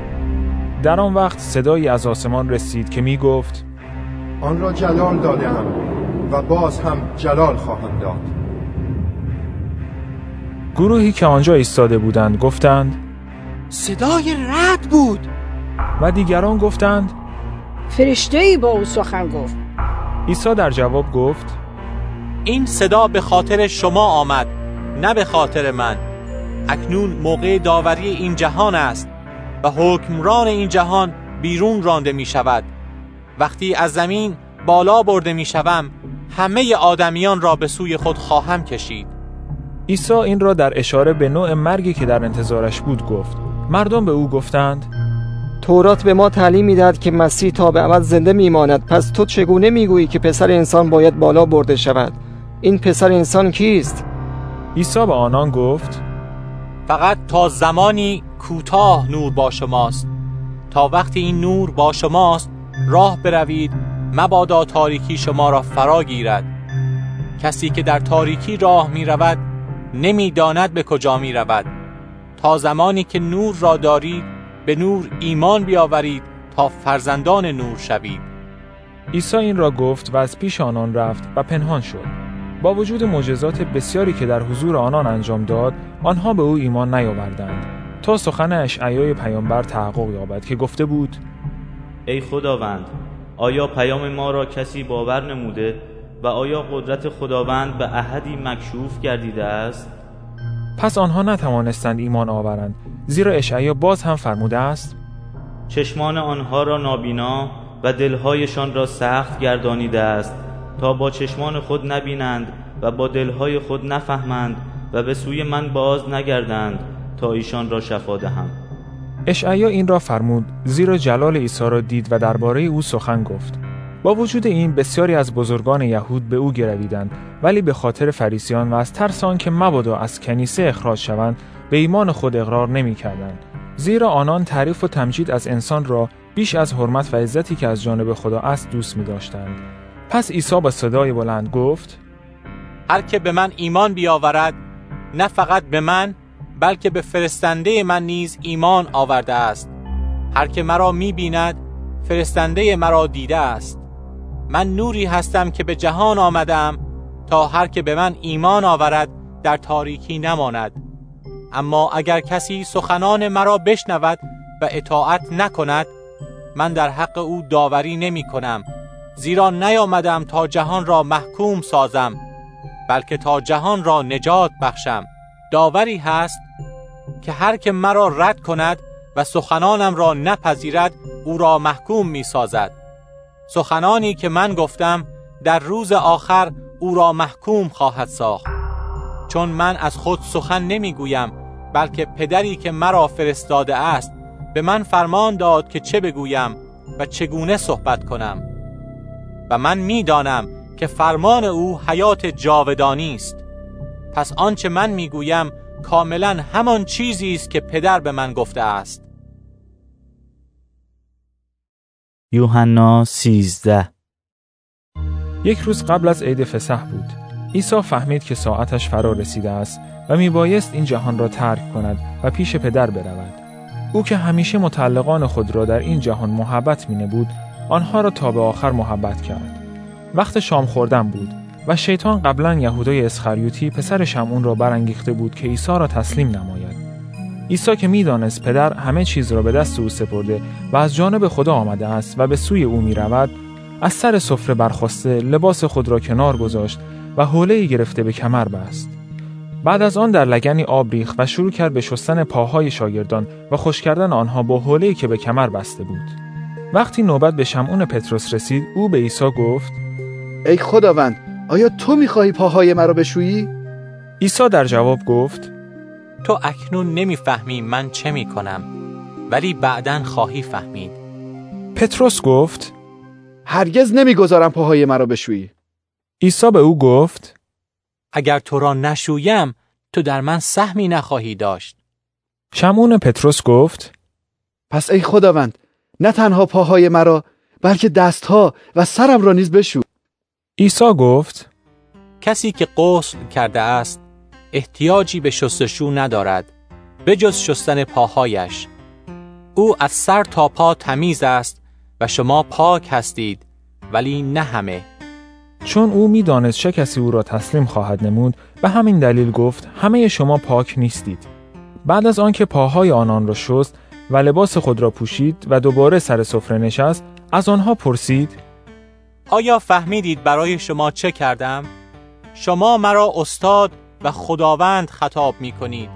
Speaker 2: در آن وقت صدایی از آسمان رسید که می گفت
Speaker 6: آن را جلال دادم و باز هم جلال خواهم داد.
Speaker 2: گروهی که آنجا ایستاده بودند گفتند
Speaker 32: صدای رد بود.
Speaker 2: و دیگران گفتند
Speaker 18: فرشته ای با او سخن گفت.
Speaker 2: عیسی در جواب گفت
Speaker 7: این صدا به خاطر شما آمد نه به خاطر من. اکنون موقع داوری این جهان است و حکمران این جهان بیرون رانده می شود. وقتی از زمین بالا برده می شوم همه آدمیان را به سوی خود خواهم کشید.
Speaker 2: عیسی این را در اشاره به نوع مرگی که در انتظارش بود گفت. مردم به او گفتند
Speaker 33: تورات به ما تعلیم می‌دهد که مسیح تا به ابد زنده میماند. پس تو چگونه می‌گویی که پسر انسان باید بالا برده شود؟ این پسر انسان کیست؟
Speaker 2: عیسی به آنان گفت
Speaker 7: فقط تا زمانی کوتاه نور با شماست. تا وقتی این نور با شماست راه بروید مبادا تاریکی شما را فرا گیرد. کسی که در تاریکی راه می رود نمی داند به کجا می رود تا زمانی که نور را دارید به نور ایمان بیاورید تا فرزندان نور شوید.
Speaker 2: عیسی این را گفت و از پیش آنان رفت و پنهان شد. با وجود معجزات بسیاری که در حضور آنان انجام داد آنها به او ایمان نیاوردند. تا سخن اشعیای پیامبر تحقق یابد که گفته بود
Speaker 1: ای خداوند آیا پیام ما را کسی باور نموده و آیا قدرت خداوند به احدی مکشوف گردیده است؟
Speaker 2: پس آنها نتوانستند ایمان آورند. زیرا اشعیا باز هم فرموده است
Speaker 1: چشمان آنها را نابینا و دلهایشان را سخت گردانیده است تا با چشمان خود نبینند و با دلهای خود نفهمند و به سوی من باز نگردند تا ایشان را شفا دهم.
Speaker 2: اشعیا این را فرمود زیرا جلال عیسی را دید و درباره او سخن گفت. با وجود این بسیاری از بزرگان یهود به او گرویدند ولی به خاطر فریسیان و از ترس که مبادا از کنیسه اخراج شوند به ایمان خود اقرار نمی‌کردند. زیرا آنان تعریف و تمجید از انسان را بیش از حرمت و عزتی که از جانب خدا است دوست می داشتند. پس عیسی با صدای بلند گفت
Speaker 7: هر که به من ایمان بیاورد نه فقط به من بلکه به فرستنده من نیز ایمان آورده است. هر که مرا می بیند فرستنده مرا دیده است. من نوری هستم که به جهان آمدم تا هر که به من ایمان آورد در تاریکی نماند. اما اگر کسی سخنان مرا بشنود و اطاعت نکند من در حق او داوری نمی کنم. زیرا نیامدم تا جهان را محکوم سازم بلکه تا جهان را نجات بخشم. داوری هست که هر که مرا رد کند و سخنانم را نپذیرد او را محکوم می سازد. سخنانی که من گفتم در روز آخر او را محکوم خواهد ساخت. چون من از خود سخن نمی‌گویم بلکه پدری که مرا فرستاده است به من فرمان داد که چه بگویم و چگونه صحبت کنم. و من می‌دانم که فرمان او حیات جاودانی است. پس آنچه من می‌گویم کاملا همان چیزی است که پدر به من گفته است.
Speaker 1: یوحنا 13
Speaker 2: یک روز قبل از عید فسح بود. عیسی فهمید که ساعتش فرا رسیده است و میبایست این جهان را ترک کند و پیش پدر برود. او که همیشه متعلقان خود را در این جهان محبت مینه بود آنها را تا به آخر محبت کرد. وقت شام خوردن بود و شیطان قبلا یهودای اسخریوتی پسر شمعون را برانگیخته بود که عیسی را تسلیم نماید. عیسی که می‌دانست پدر همه چیز را به دست او سپرده و از جانب خدا آمده است و به سوی او می رود از سر سفره برخواسته لباس خود را کنار گذاشت و حوله گرفته به کمر بست. بعد از آن در لگنی آب ریخت و شروع کرد به شستن پاهای شاگردان و خوش کردن آنها با حوله که به کمر بسته بود. وقتی نوبت به شمعون پتروس رسید او به عیسی گفت
Speaker 20: ای خداوند آیا تو می‌خواهی پاهای مرا بشویی؟
Speaker 2: عیسی در جواب گفت
Speaker 7: تو اکنون نمی‌فهمی من چه می‌کنم ولی بعدا خواهی فهمید.
Speaker 2: پتروس گفت
Speaker 20: هرگز نمی‌گذارم پاهای مرا بشویی.
Speaker 2: عیسی به او گفت
Speaker 7: اگر تو را نشویم تو در من سهمی نخواهی داشت.
Speaker 2: شمعون پتروس گفت
Speaker 20: پس ای خداوند نه تنها پاهای مرا بلکه دستها و سرم را نیز بشو
Speaker 2: عیسی گفت
Speaker 7: کسی که غسل کرده است احتیاجی به شستشو ندارد بجز شستن پاهایش. او از سر تا پا تمیز است و شما پاک هستید ولی نه همه.
Speaker 2: چون او می‌دانست چه کسی او را تسلیم خواهد نمود به همین دلیل گفت همه شما پاک نیستید. بعد از آنکه پاهای آنان را شست و لباس خود را پوشید و دوباره سر سفره نشست از آنها پرسید
Speaker 7: آیا فهمیدید برای شما چه کردم؟ شما مرا استاد و خداوند خطاب می کنید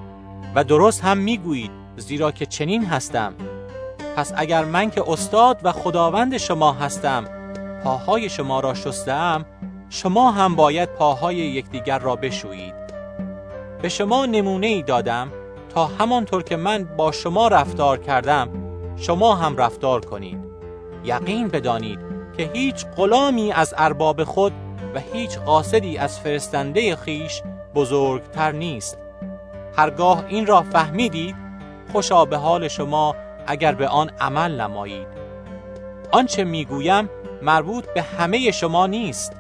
Speaker 7: و درست هم می گویید زیرا که چنین هستم. پس اگر من که استاد و خداوند شما هستم پاهای شما را شستم شما هم باید پاهای یکدیگر را بشویید. به شما نمونه ای دادم تا همانطور که من با شما رفتار کردم شما هم رفتار کنید. یقین بدانید که هیچ غلامی از ارباب خود و هیچ قاصدی از فرستنده خیش بزرگتر نیست. هرگاه این را فهمیدید خوشا به حال شما اگر به آن عمل نمایید. آنچه می‌گویم مربوط به همه شما نیست.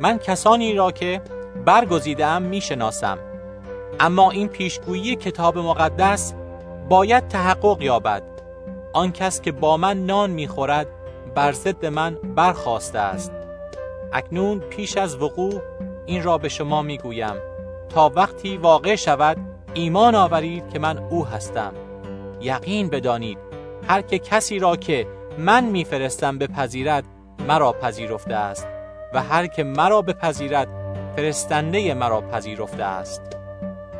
Speaker 7: من کسانی را که برگزیدم می‌شناسم. اما این پیشگویی کتاب مقدس باید تحقق یابد. آن کس که با من نان می‌خورد بر ضد من برخواسته است. اکنون پیش از وقوع این را به شما می‌گویم. تا وقتی واقع شود ایمان آورید که من او هستم. یقین بدانید هر که کسی را که من میفرستم بپذیرد مرا پذیرفته است و هر که مرا بپذیرد فرستنده مرا پذیرفته است.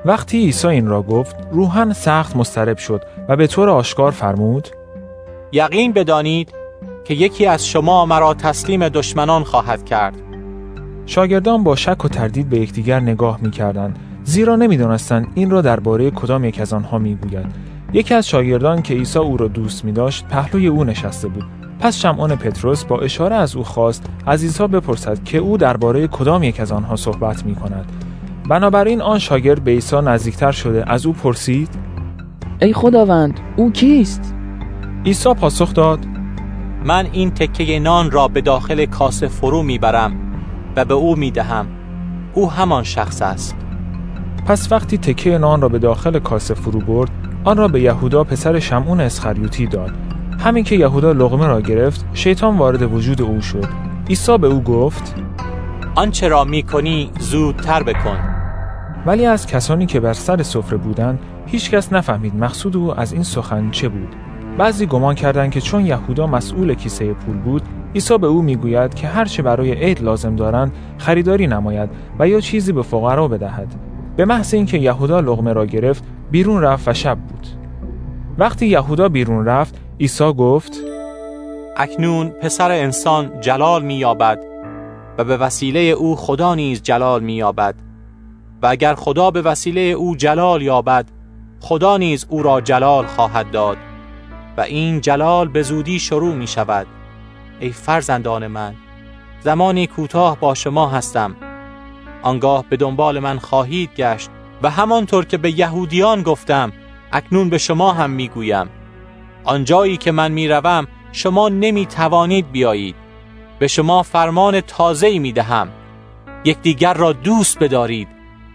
Speaker 2: وقتی عیسی این را گفت روحن سخت مسترب شد و به طور آشکار فرمود
Speaker 7: یقین بدانید که یکی از شما مرا تسلیم دشمنان خواهد کرد.
Speaker 2: شاگردان با شک و تردید به یکدیگر نگاه می‌کردند زیرا نمی‌دانستند این را درباره کدام یک از آنها می‌گوید. یکی از شاگردان که عیسی او را دوست می داشت پهلوی او نشسته بود. پس شمعون پتروس با اشاره از او خواست از عیسی بپرسد که او درباره کدام یک از آنها صحبت می کند بنابراین آن شاگرد به عیسی نزدیکتر شده. از او پرسید
Speaker 28: ای خداوند او کیست؟
Speaker 2: عیسی پاسخ داد
Speaker 7: من این تکه نان را به داخل کاسه فرو می‌برم. و به او می‌دهم. او همان شخص است.
Speaker 2: پس وقتی تکه نان را به داخل کاسه فرو برد آن را به یهودا پسر شمعون اسخریوتی داد. همین که یهودا لغمه را گرفت شیطان وارد وجود او شد. عیسی به او گفت
Speaker 7: آنچه را می‌کنی زودتر بکن.
Speaker 2: ولی از کسانی که بر سر سفره بودند هیچکس نفهمید مقصود او از این سخن چه بود. بعضی گمان کردند که چون یهودا مسئول کیسه پول بود عیسی به او می‌گوید که هرچه برای عید لازم دارند خریداری نماید و یا چیزی به فقرا بدهد. به محض اینکه یهودا لغمه را گرفت بیرون رفت و شب بود. وقتی یهودا بیرون رفت عیسی گفت
Speaker 7: اکنون پسر انسان جلال مییابد و به وسیله او خدا نیز جلال مییابد. و اگر خدا به وسیله او جلال یابد خدا نیز او را جلال خواهد داد و این جلال به زودی شروع می شود ای فرزندان من. زمانی کوتاه با شما هستم. آنگاه به دنبال من خواهید گشت و همانطور که به یهودیان گفتم اکنون به شما هم می‌گویم. آنجایی که من می‌روم شما نمی توانید بیایید. به شما فرمان تازه می دهم یکدیگر را دوست بدارید.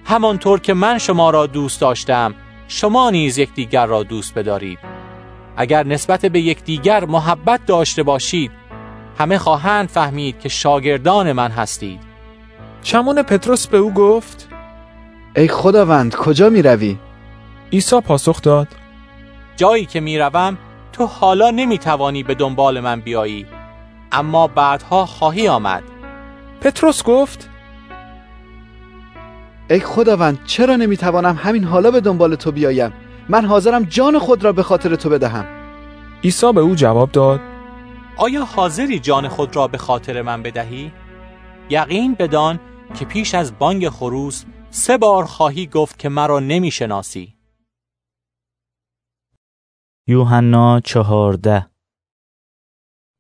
Speaker 7: همانطور که من شما را دوست داشتم شما نیز یکدیگر را دوست بدارید. اگر نسبت به یکدیگر محبت داشته باشید همه خواهند فهمید که شاگردان من هستید.
Speaker 2: شمون پتروس به او گفت
Speaker 20: ای خداوند کجا می روی؟
Speaker 2: عیسی پاسخ داد
Speaker 7: جایی که می روم تو حالا نمی توانی به دنبال من بیایی. اما بعدها خواهی آمد.
Speaker 2: پتروس گفت
Speaker 20: ای خداوند چرا نمی توانم همین حالا به دنبال تو بیایم؟ من حاضرم جان خود را به خاطر تو بدهم.
Speaker 2: عیسی به او جواب داد
Speaker 7: آیا حاضری جان خود را به خاطر من بدهی؟ یقین بدان که پیش از بانگ خروس سه بار خواهی گفت که مرا نمی‌شناسی.
Speaker 1: یوحنا چهارده.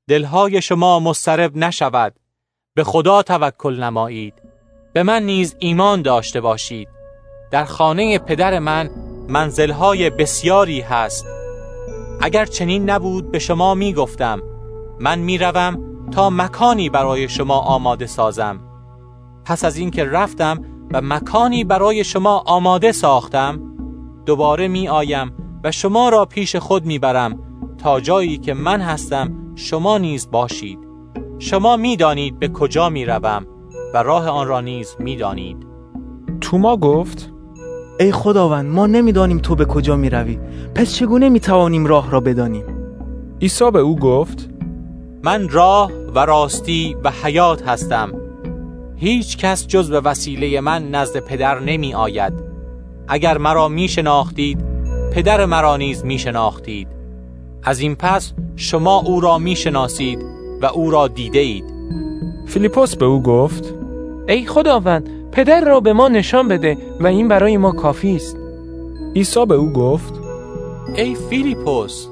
Speaker 7: دلهای شما مسترب نشود. به خدا توکل نمایید. به من نیز ایمان داشته باشید. در خانه پدر من منزلهای بسیاری هست. اگر چنین نبود به شما می گفتم من می روم تا مکانی برای شما آماده سازم. پس از اینکه رفتم و مکانی برای شما آماده ساختم دوباره می آیم و شما را پیش خود می برم تا جایی که من هستم شما نیز باشید. شما می دانید به کجا می روم و راه آن را نیز می دانید
Speaker 2: توما گفت
Speaker 28: ای خداوند ما نمی‌دانیم تو به کجا می روی پس چگونه می توانیم راه را بدانیم؟
Speaker 2: عیسی به او گفت
Speaker 7: من راه و راستی و حیات هستم. هیچ کس جز به وسیله من نزد پدر نمی آید. اگر مرا می شناختید پدر مرا نیز می شناختید. از این پس شما او را می شناسید و او را دیده اید.
Speaker 2: فیلیپوس به او گفت
Speaker 34: ای خداوند پدر را به ما نشان بده و این برای ما کافی است.
Speaker 2: عیسی به او گفت
Speaker 7: ای فیلیپوس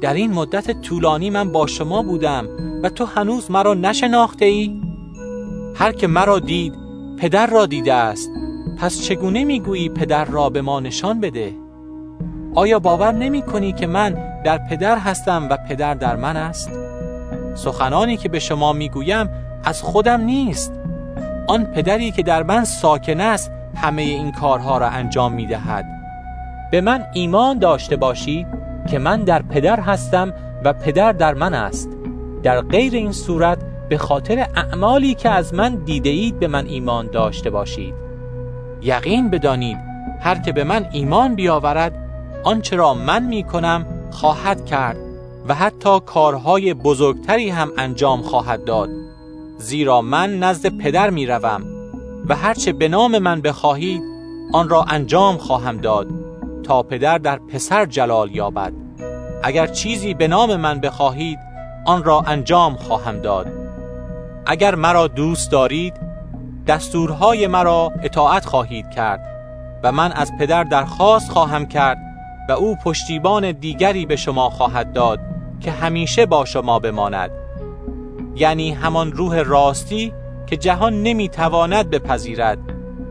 Speaker 7: در این مدت طولانی من با شما بودم و تو هنوز مرا نشناخته ای؟ هر که مرا دید پدر را دیده است پس چگونه می‌گویی پدر را به ما نشان بده؟ آیا باور نمی کنی که من در پدر هستم و پدر در من است؟ سخنانی که به شما می‌گویم از خودم نیست آن پدری که در من ساکن است همه این کارها را انجام می دهد. به من ایمان داشته باشید که من در پدر هستم و پدر در من است. در غیر این صورت به خاطر اعمالی که از من دیده اید به من ایمان داشته باشید. یقین بدانید هر که به من ایمان بیاورد آنچه را من می کنم خواهد کرد و حتی کارهای بزرگتری هم انجام خواهد داد. زیرا من نزد پدر می روم و هرچه به نام من بخواهید آن را انجام خواهم داد. تا پدر در پسر جلال یابد. اگر چیزی به نام من بخواهید آن را انجام خواهم داد. اگر مرا دوست دارید دستورهای مرا اطاعت خواهید کرد و من از پدر درخواست خواهم کرد و او پشتیبان دیگری به شما خواهد داد که همیشه با شما بماند. یعنی همان روح راستی که جهان نمی‌تواند بپذیرد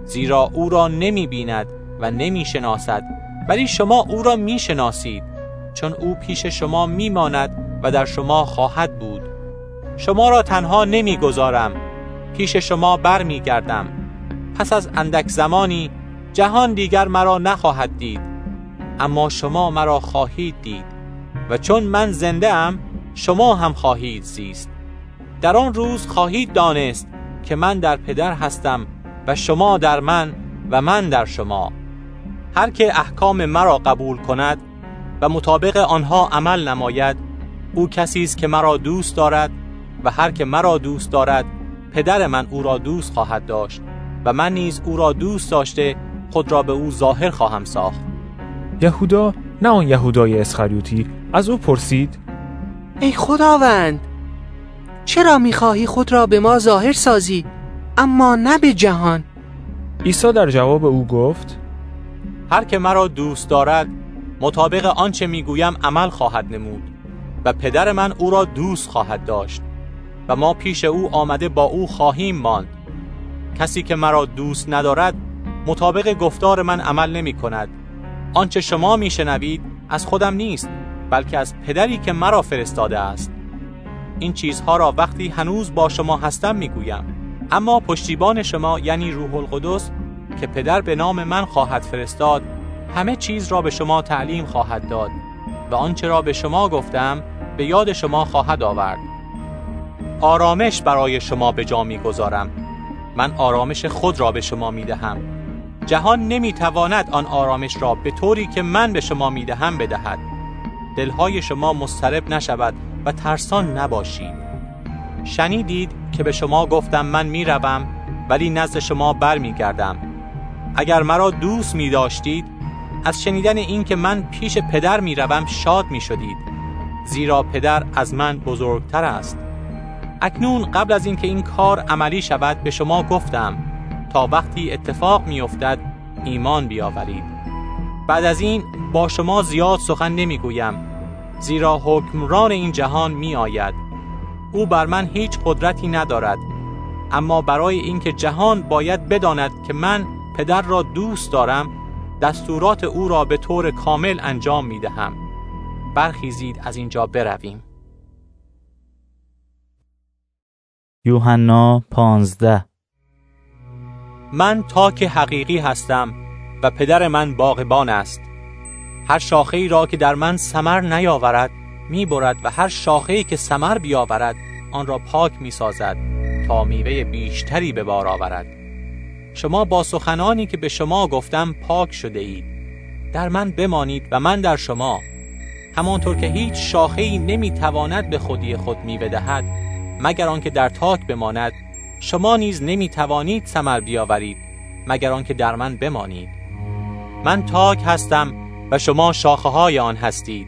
Speaker 7: زیرا او را نمی بیند و نمی شناسد ولی شما او را می شناسید چون او پیش شما می ماند و در شما خواهد بود. شما را تنها نمی گذارم پیش شما بر می گردم پس از اندک زمانی جهان دیگر مرا نخواهد دید اما شما مرا خواهید دید و چون من زنده ام شما هم خواهید زیست. در آن روز خواهید دانست که من در پدر هستم و شما در من و من در شما. هر که احکام مرا قبول کند و مطابق آنها عمل نماید او کسی است که مرا دوست دارد و هر که مرا دوست دارد پدر من او را دوست خواهد داشت و من نیز او را دوست داشته خود را به او ظاهر خواهم ساخت.
Speaker 2: یهودا نه آن یهودای اسخریوتی از او پرسید
Speaker 32: ای خداوند چرا می‌خواهی خود را به ما ظاهر سازی اما نه به جهان؟
Speaker 2: عیسی در جواب او گفت
Speaker 7: هر که مرا دوست دارد مطابق آنچه می‌گویم عمل خواهد نمود و پدر من او را دوست خواهد داشت و ما پیش او آمده با او خواهیم ماند. کسی که مرا دوست ندارد مطابق گفتار من عمل نمی کند آنچه شما میشنوید از خودم نیست بلکه از پدری که مرا فرستاده است. این چیزها را وقتی هنوز با شما هستم می‌گویم. اما پشتیبان شما یعنی روح القدس که پدر به نام من خواهد فرستاد همه چیز را به شما تعلیم خواهد داد و آنچه را به شما گفتم به یاد شما خواهد آورد. آرامش برای شما به جا می‌گذارم من آرامش خود را به شما می‌دهم جهان نمی‌تواند آن آرامش را به طوری که من به شما می‌دهم بدهد. دلهای شما مضطرب نشود و ترسان نباشید. شنیدید که به شما گفتم من می‌روم ولی نزد شما برمیگردم. اگر مرا دوست می داشتید از شنیدن این که من پیش پدر می روم شاد می شدید زیرا پدر از من بزرگتر است. اکنون قبل از اینکه این کار عملی شود به شما گفتم تا وقتی اتفاق می افتد ایمان بیاورید. بعد از این با شما زیاد سخن نمی گویم زیرا حکمران این جهان می آید او بر من هیچ قدرتی ندارد اما برای اینکه جهان باید بداند که من پدر را دوست دارم دستورات او را به طور کامل انجام می دهم برخیزید از اینجا برویم.
Speaker 1: یوحنا پانزده.
Speaker 7: من تاک حقیقی هستم و پدر من باغبان است. هر شاخه ای را که در من سمر نیاورد می برد و هر شاخه ای که سمر بیاورد آن را پاک می سازد تا میوه بیشتری به بار آورد. شما با سخنانی که به شما گفتم پاک شده اید. در من بمانید و من در شما. همانطور که هیچ شاخه ای نمی تواند به خودی خود میوه دهد مگر آنکه در تاک بماند. شما نیز نمی توانید ثمر بیاورید مگر آنکه در من بمانید. من تاک هستم و شما شاخه های آن هستید.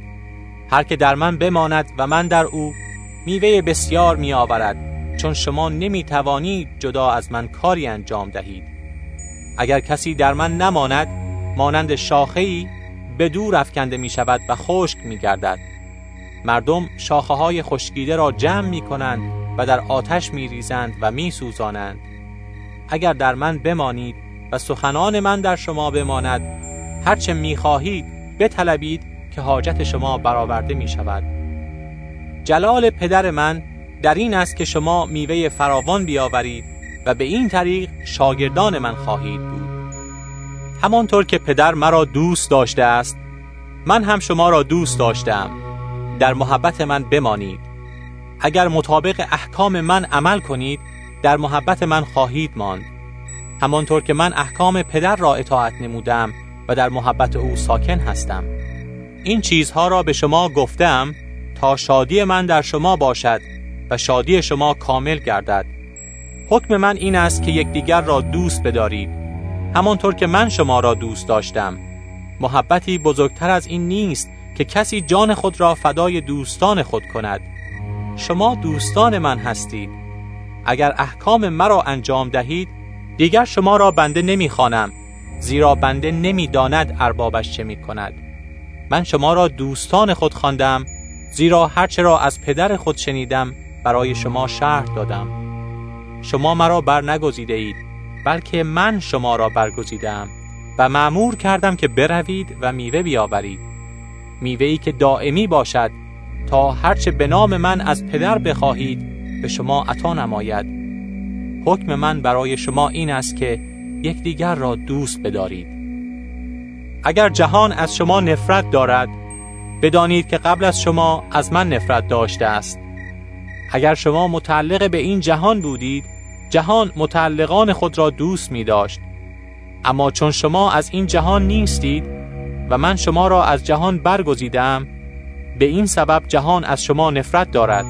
Speaker 7: هر که در من بماند و من در او میوه بسیار می آورد چون شما نمی توانید جدا از من کاری انجام دهید. اگر کسی در من نماند مانند شاخه ای به دور افکنده می شود و خشک می گردد مردم شاخه های خشکیده را جمع می کنند و در آتش می ریزند و می سوزانند اگر در من بمانید و سخنان من در شما بماند هرچه می خواهید بطلبید که حاجت شما برآورده می شود جلال پدر من در این است که شما میوه فراوان بیاورید. و به این طریق شاگردان من خواهید بود. همانطور که پدر مرا دوست داشته است من هم شما را دوست داشتم. در محبت من بمانید. اگر مطابق احکام من عمل کنید در محبت من خواهید ماند. همانطور که من احکام پدر را اطاعت نمودم و در محبت او ساکن هستم. این چیزها را به شما گفتم تا شادی من در شما باشد و شادی شما کامل گردد. حکم من این است که یکدیگر را دوست بدارید. همانطور که من شما را دوست داشتم. محبتی بزرگتر از این نیست که کسی جان خود را فدای دوستان خود کند. شما دوستان من هستید. اگر احکام مرا انجام دهید دیگر شما را بنده نمی‌خوانم زیرا بنده نمی‌داند اربابش چه می کند من شما را دوستان خود خواندم زیرا هرچه را از پدر خود شنیدم برای شما شرح دادم. شما مرا بر نگزیده اید بلکه من شما را برگزیدم و معمور کردم که بروید و میوه بیاورید. میوهی که دائمی باشد تا هرچه به نام من از پدر بخواهید به شما عطا نماید. حکم من برای شما این است که یکدیگر را دوست بدارید. اگر جهان از شما نفرت دارد بدانید که قبل از شما از من نفرت داشته است. اگر شما متعلق به این جهان بودید جهان متعلقان خود را دوست می داشت. اما چون شما از این جهان نیستید و من شما را از جهان برگزیدم به این سبب جهان از شما نفرت دارد.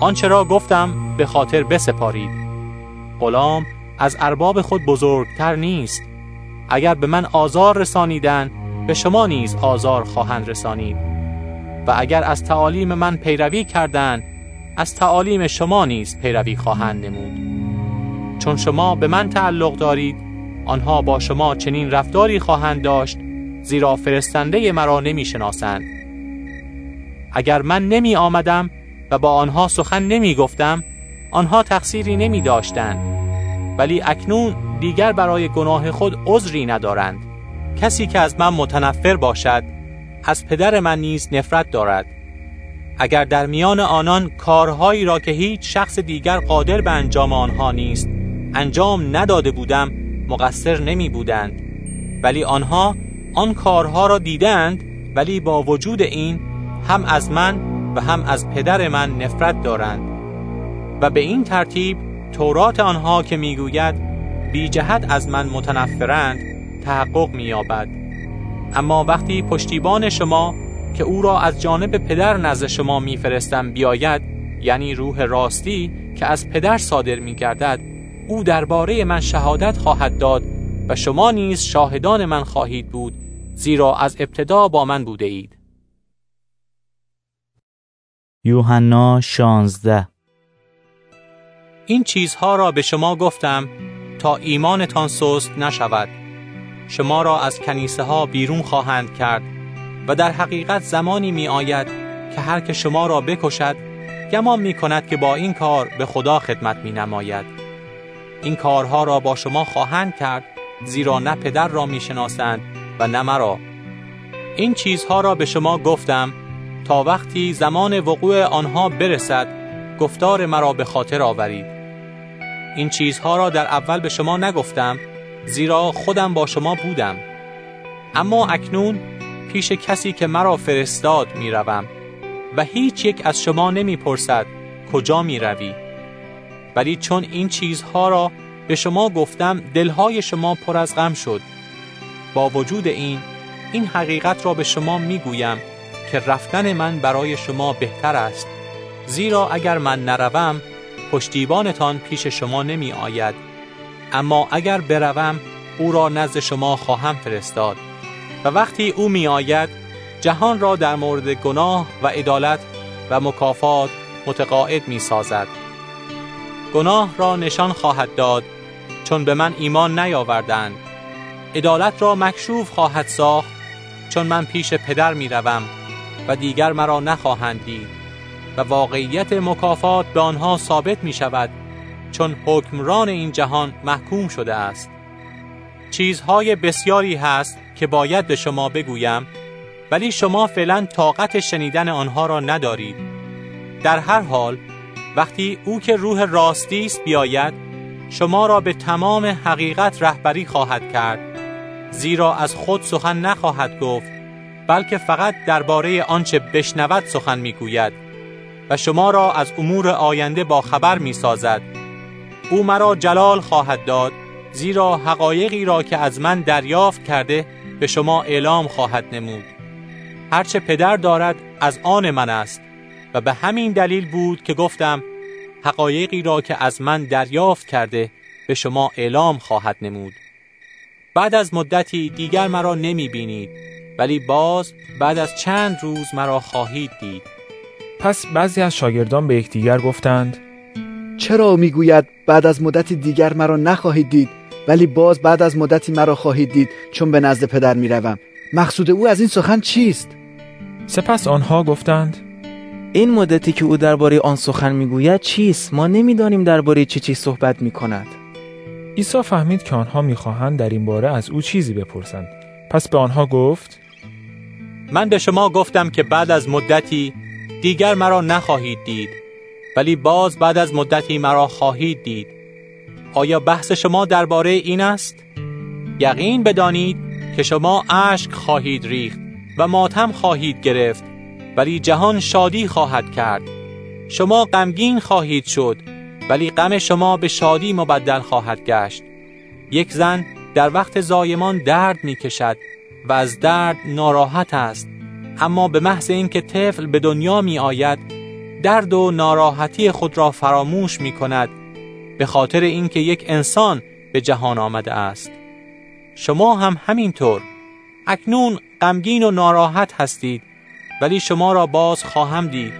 Speaker 7: آنچه را گفتم به خاطر بسپارید. غلام از ارباب خود بزرگتر نیست. اگر به من آزار رسانیدن به شما نیز آزار خواهند رسانید. و اگر از تعالیم من پیروی کردند از تعالیم شما نیز پیروی خواهند نمود. چون شما به من تعلق دارید آنها با شما چنین رفتاری خواهند داشت زیرا فرستنده مرا نمی شناسند. اگر من نمی آمدم و با آنها سخن نمی گفتم آنها تقصیری نمی داشتند ولی اکنون دیگر برای گناه خود عذری ندارند. کسی که از من متنفر باشد از پدر من نیز نفرت دارد. اگر در میان آنان کارهایی را که هیچ شخص دیگر قادر به انجام آنها نیست انجام نداده بودم مقصر نمی بودند ولی آنها آن کارها را دیدند ولی با وجود این هم از من و هم از پدر من نفرت دارند. و به این ترتیب تورات آنها که می‌گوید بی جهت از من متنفرند تحقق مییابد. اما وقتی پشتیبان شما که او را از جانب پدر نزد شما میفرستم بیاید یعنی روح راستی که از پدر صادر میگردد او درباره من شهادت خواهد داد و شما نیز شاهدان من خواهید بود زیرا از ابتدا با من بوده اید
Speaker 1: یوحنا شانزده.
Speaker 7: این چیزها را به شما گفتم تا ایمانتان سست نشود. شما را از کنیسه ها بیرون خواهند کرد. و در حقیقت زمانی می آید که هر که شما را بکشد گمان می کند که با این کار به خدا خدمت می نماید این کارها را با شما خواهند کرد زیرا نه پدر را می شناسند و نه مرا. این چیزها را به شما گفتم تا وقتی زمان وقوع آنها برسد گفتار مرا به خاطر آورید. این چیزها را در اول به شما نگفتم زیرا خودم با شما بودم. اما اکنون پیش کسی که مرا فرستاد می روم و هیچ یک از شما نمی پرسد کجا می روی ولی چون این چیزها را به شما گفتم دلهای شما پر از غم شد. با وجود این این حقیقت را به شما می گویم که رفتن من برای شما بهتر است. زیرا اگر من نروم پشتیبانتان پیش شما نمی آید اما اگر بروم او را نزد شما خواهم فرستاد. و وقتی او می آید جهان را در مورد گناه و عدالت و مکافات متقاعد می سازد گناه را نشان خواهد داد چون به من ایمان نیاوردند. عدالت را مکشوف خواهد ساخت چون من پیش پدر می روم و دیگر مرا نخواهند دید و واقعیت مکافات به آنها ثابت می شود چون حکمران این جهان محکوم شده است. چیزهای بسیاری هست که باید به شما بگویم ولی شما فعلا طاقت شنیدن آنها را ندارید در هر حال وقتی او که روح راستی است بیاید شما را به تمام حقیقت رهبری خواهد کرد زیرا از خود سخن نخواهد گفت بلکه فقط درباره آنچه بشنود سخن می‌گوید و شما را از امور آینده با خبر می سازد. او مرا جلال خواهد داد زیرا حقایقی را که از من دریافت کرده به شما اعلام خواهد نمود. هرچه پدر دارد از آن من است و به همین دلیل بود که گفتم حقایقی را که از من دریافت کرده به شما اعلام خواهد نمود. بعد از مدتی دیگر مرا نمی بینید ولی باز بعد از چند روز مرا خواهید دید.
Speaker 2: پس بعضی از شاگردان به یکدیگر گفتند
Speaker 20: چرا می‌گوید بعد از مدتی دیگر مرا نخواهید دید؟ ولی باز بعد از مدتی مرا خواهید دید چون به نزد پدر می‌روم. مقصود او از این سخن چیست؟
Speaker 2: سپس آنها گفتند
Speaker 28: این مدتی که او درباره آن سخن می‌گوید چیست؟ ما نمی‌دانیم درباره چه چیز صحبت می‌کند.
Speaker 2: عیسی فهمید که آنها می‌خواهند در این باره از او چیزی بپرسند. پس به آنها گفت
Speaker 7: من به شما گفتم که بعد از مدتی دیگر مرا نخواهید دید ولی باز بعد از مدتی مرا خواهید دید. آیا بحث شما درباره این است؟ یقین بدانید که شما اشک خواهید ریخت و ماتم خواهید گرفت ولی جهان شادی خواهد کرد. شما غمگین خواهید شد ولی غم شما به شادی مبدل خواهد گشت. یک زن در وقت زایمان درد می کشد و از درد ناراحت است. اما به محض اینکه طفل به دنیا می آید درد و ناراحتی خود را فراموش می کند به خاطر اینکه یک انسان به جهان آمده است. شما هم همینطور. اکنون غمگین و ناراحت هستید ولی شما را باز خواهم دید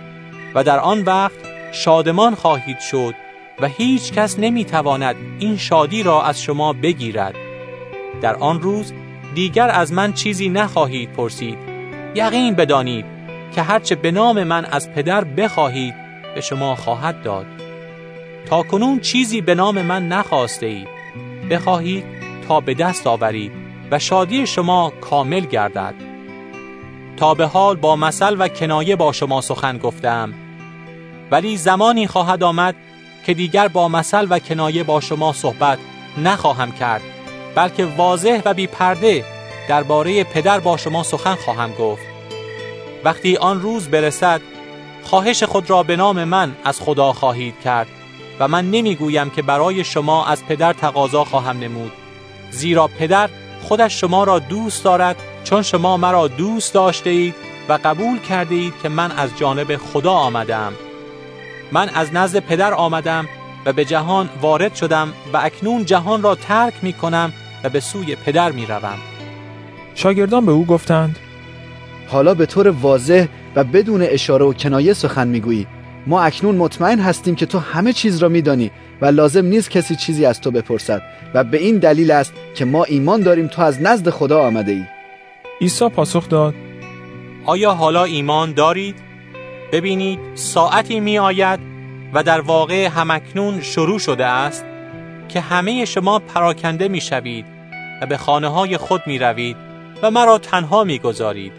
Speaker 7: و در آن وقت شادمان خواهید شد و هیچ کس نمی تواند این شادی را از شما بگیرد. در آن روز دیگر از من چیزی نخواهید پرسید. یقین بدانید که هرچه به نام من از پدر بخواهید به شما خواهد داد. تا کنون چیزی به نام من نخواسته اید بخواهید تا به دست آورید و شادی شما کامل گردد. تا به حال با مثل و کنایه با شما سخن گفتم. ولی زمانی خواهد آمد که دیگر با مثل و کنایه با شما صحبت نخواهم کرد بلکه واضح و بی پرده درباره پدر با شما سخن خواهم گفت. وقتی آن روز برسد خواهش خود را به نام من از خدا خواهید کرد. و من نمی‌گویم که برای شما از پدر تقاضا خواهم نمود. زیرا پدر خودش شما را دوست دارد چون شما مرا دوست داشته اید و قبول کرده اید که من از جانب خدا آمدم من از نزد پدر آمدم و به جهان وارد شدم و اکنون جهان را ترک می کنم و به سوی پدر می روم.
Speaker 2: شاگردان به او گفتند
Speaker 20: حالا به طور واضح و بدون اشاره و کنایه سخن می‌گویی ما اکنون مطمئن هستیم که تو همه چیز را میدانی و لازم نیست کسی چیزی از تو بپرسد و به این دلیل است که ما ایمان داریم تو از نزد خدا آمده ای
Speaker 2: عیسی پاسخ داد
Speaker 7: آیا حالا ایمان دارید؟ ببینید ساعتی می آید و در واقع همکنون شروع شده است که همه شما پراکنده می شوید و به خانه های خود می روید و مرا تنها می گذارید.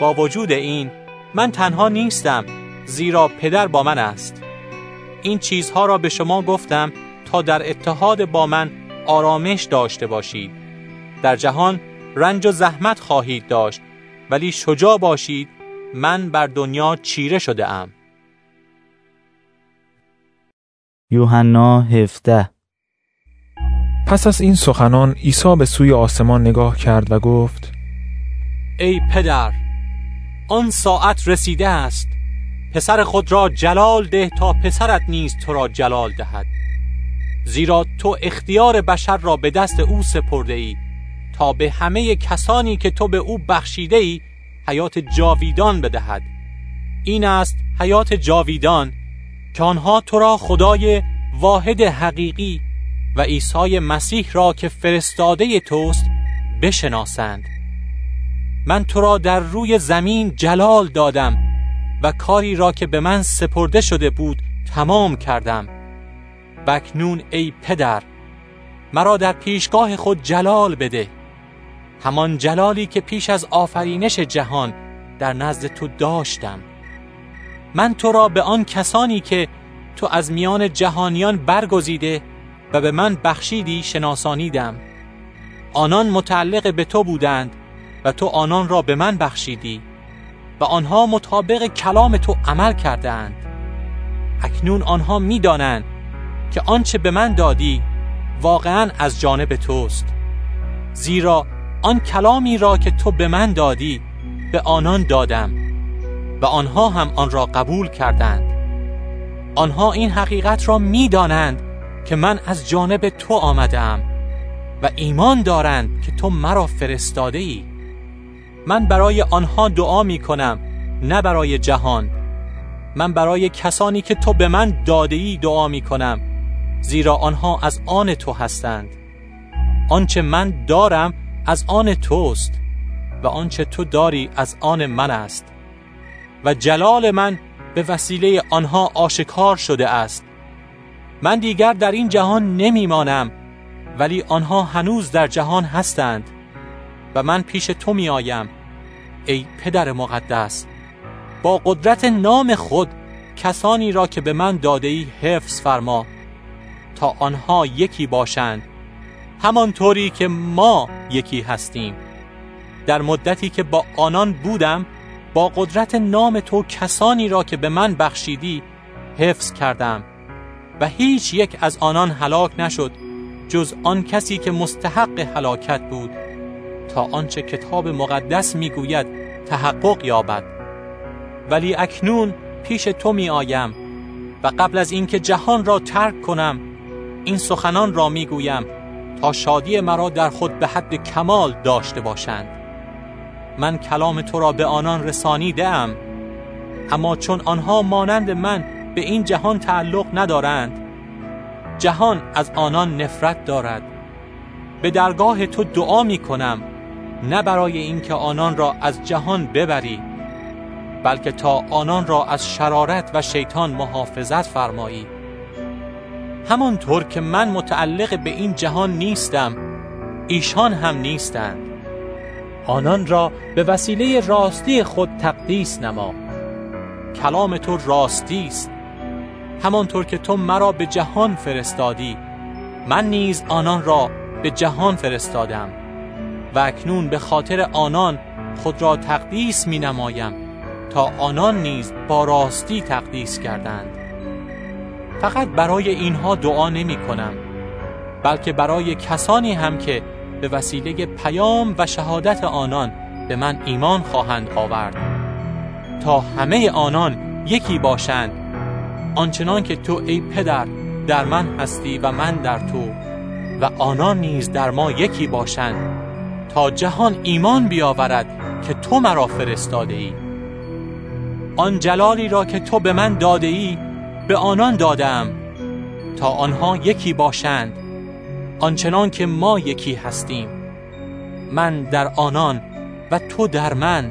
Speaker 7: با وجود این من تنها نیستم زیرا پدر با من است. این چیزها را به شما گفتم تا در اتحاد با من آرامش داشته باشید. در جهان رنج و زحمت خواهید داشت ولی شجاع باشید من بر دنیا چیره شده ام.
Speaker 1: یوحنا 17
Speaker 2: پس از این سخنان عیسی به سوی آسمان نگاه کرد و گفت
Speaker 7: ای پدر آن ساعت رسیده است پسر خود را جلال ده تا پسرت نیز تو را جلال دهد. زیرا تو اختیار بشر را به دست او سپرده ای تا به همه کسانی که تو به او بخشیده ای حیات جاویدان بدهد. این است حیات جاویدان که آنها تو را خدای واحد حقیقی و عیسی مسیح را که فرستاده توست بشناسند. من تو را در روی زمین جلال دادم و کاری را که به من سپرده شده بود تمام کردم. بکنون ای پدر مرا در پیشگاه خود جلال بده. همان جلالی که پیش از آفرینش جهان در نزد تو داشتم. من تو را به آن کسانی که تو از میان جهانیان برگزیده و به من بخشیدی شناسانیدم. آنان متعلق به تو بودند و تو آنان را به من بخشیدی. و آنها مطابق کلام تو عمل کردند اکنون آنها می‌دانند که آنچه به من دادی واقعا از جانب توست. زیرا آن کلامی را که تو به من دادی به آنان دادم و آنها هم آن را قبول کردند. آنها این حقیقت را می‌دانند که من از جانب تو آمدم و ایمان دارند که تو مرا فرستاده ای من برای آنها دعا می کنم نه برای جهان. من برای کسانی که تو به من داده ای دعا می کنم زیرا آنها از آن تو هستند. آنچه من دارم از آن توست و آنچه تو داری از آن من است. و جلال من به وسیله آنها آشکار شده است. من دیگر در این جهان نمیمانم ولی آنها هنوز در جهان هستند. و من پیش تو می آیم ای پدر مقدس با قدرت نام خود کسانی را که به من داده ای حفظ فرما تا آنها یکی باشند همانطوری که ما یکی هستیم. در مدتی که با آنان بودم با قدرت نام تو کسانی را که به من بخشیدی حفظ کردم و هیچ یک از آنان هلاک نشد جز آن کسی که مستحق هلاکت بود. تا آنچه کتاب مقدس می‌گوید تحقق یابد. ولی اکنون پیش تو می آیم و قبل از اینکه جهان را ترک کنم این سخنان را می‌گویم تا شادی مرا در خود به حد کمال داشته باشند. من کلام تو را به آنان رسانیده ام اما چون آنها مانند من به این جهان تعلق ندارند جهان از آنان نفرت دارد. به درگاه تو دعا می کنم نه برای اینکه آنان را از جهان ببری بلکه تا آنان را از شرارت و شیطان محافظت فرمایی. همانطور که من متعلق به این جهان نیستم ایشان هم نیستند. آنان را به وسیله راستی خود تقدیس نما. کلام تو راستی است. همانطور که تو مرا به جهان فرستادی من نیز آنان را به جهان فرستادم. و اکنون به خاطر آنان خود را تقدیس می نمایم تا آنان نیز با راستی تقدیس کردند فقط برای اینها دعا نمی کنم بلکه برای کسانی هم که به وسیله پیام و شهادت آنان به من ایمان خواهند آورد. تا همه آنان یکی باشند آنچنان که تو ای پدر در من هستی و من در تو و آنان نیز در ما یکی باشند. تا جهان ایمان بیاورد که تو مرا فرستاده ای آن جلالی را که تو به من داده ای به آنان دادم تا آنها یکی باشند آنچنان که ما یکی هستیم. من در آنان و تو در من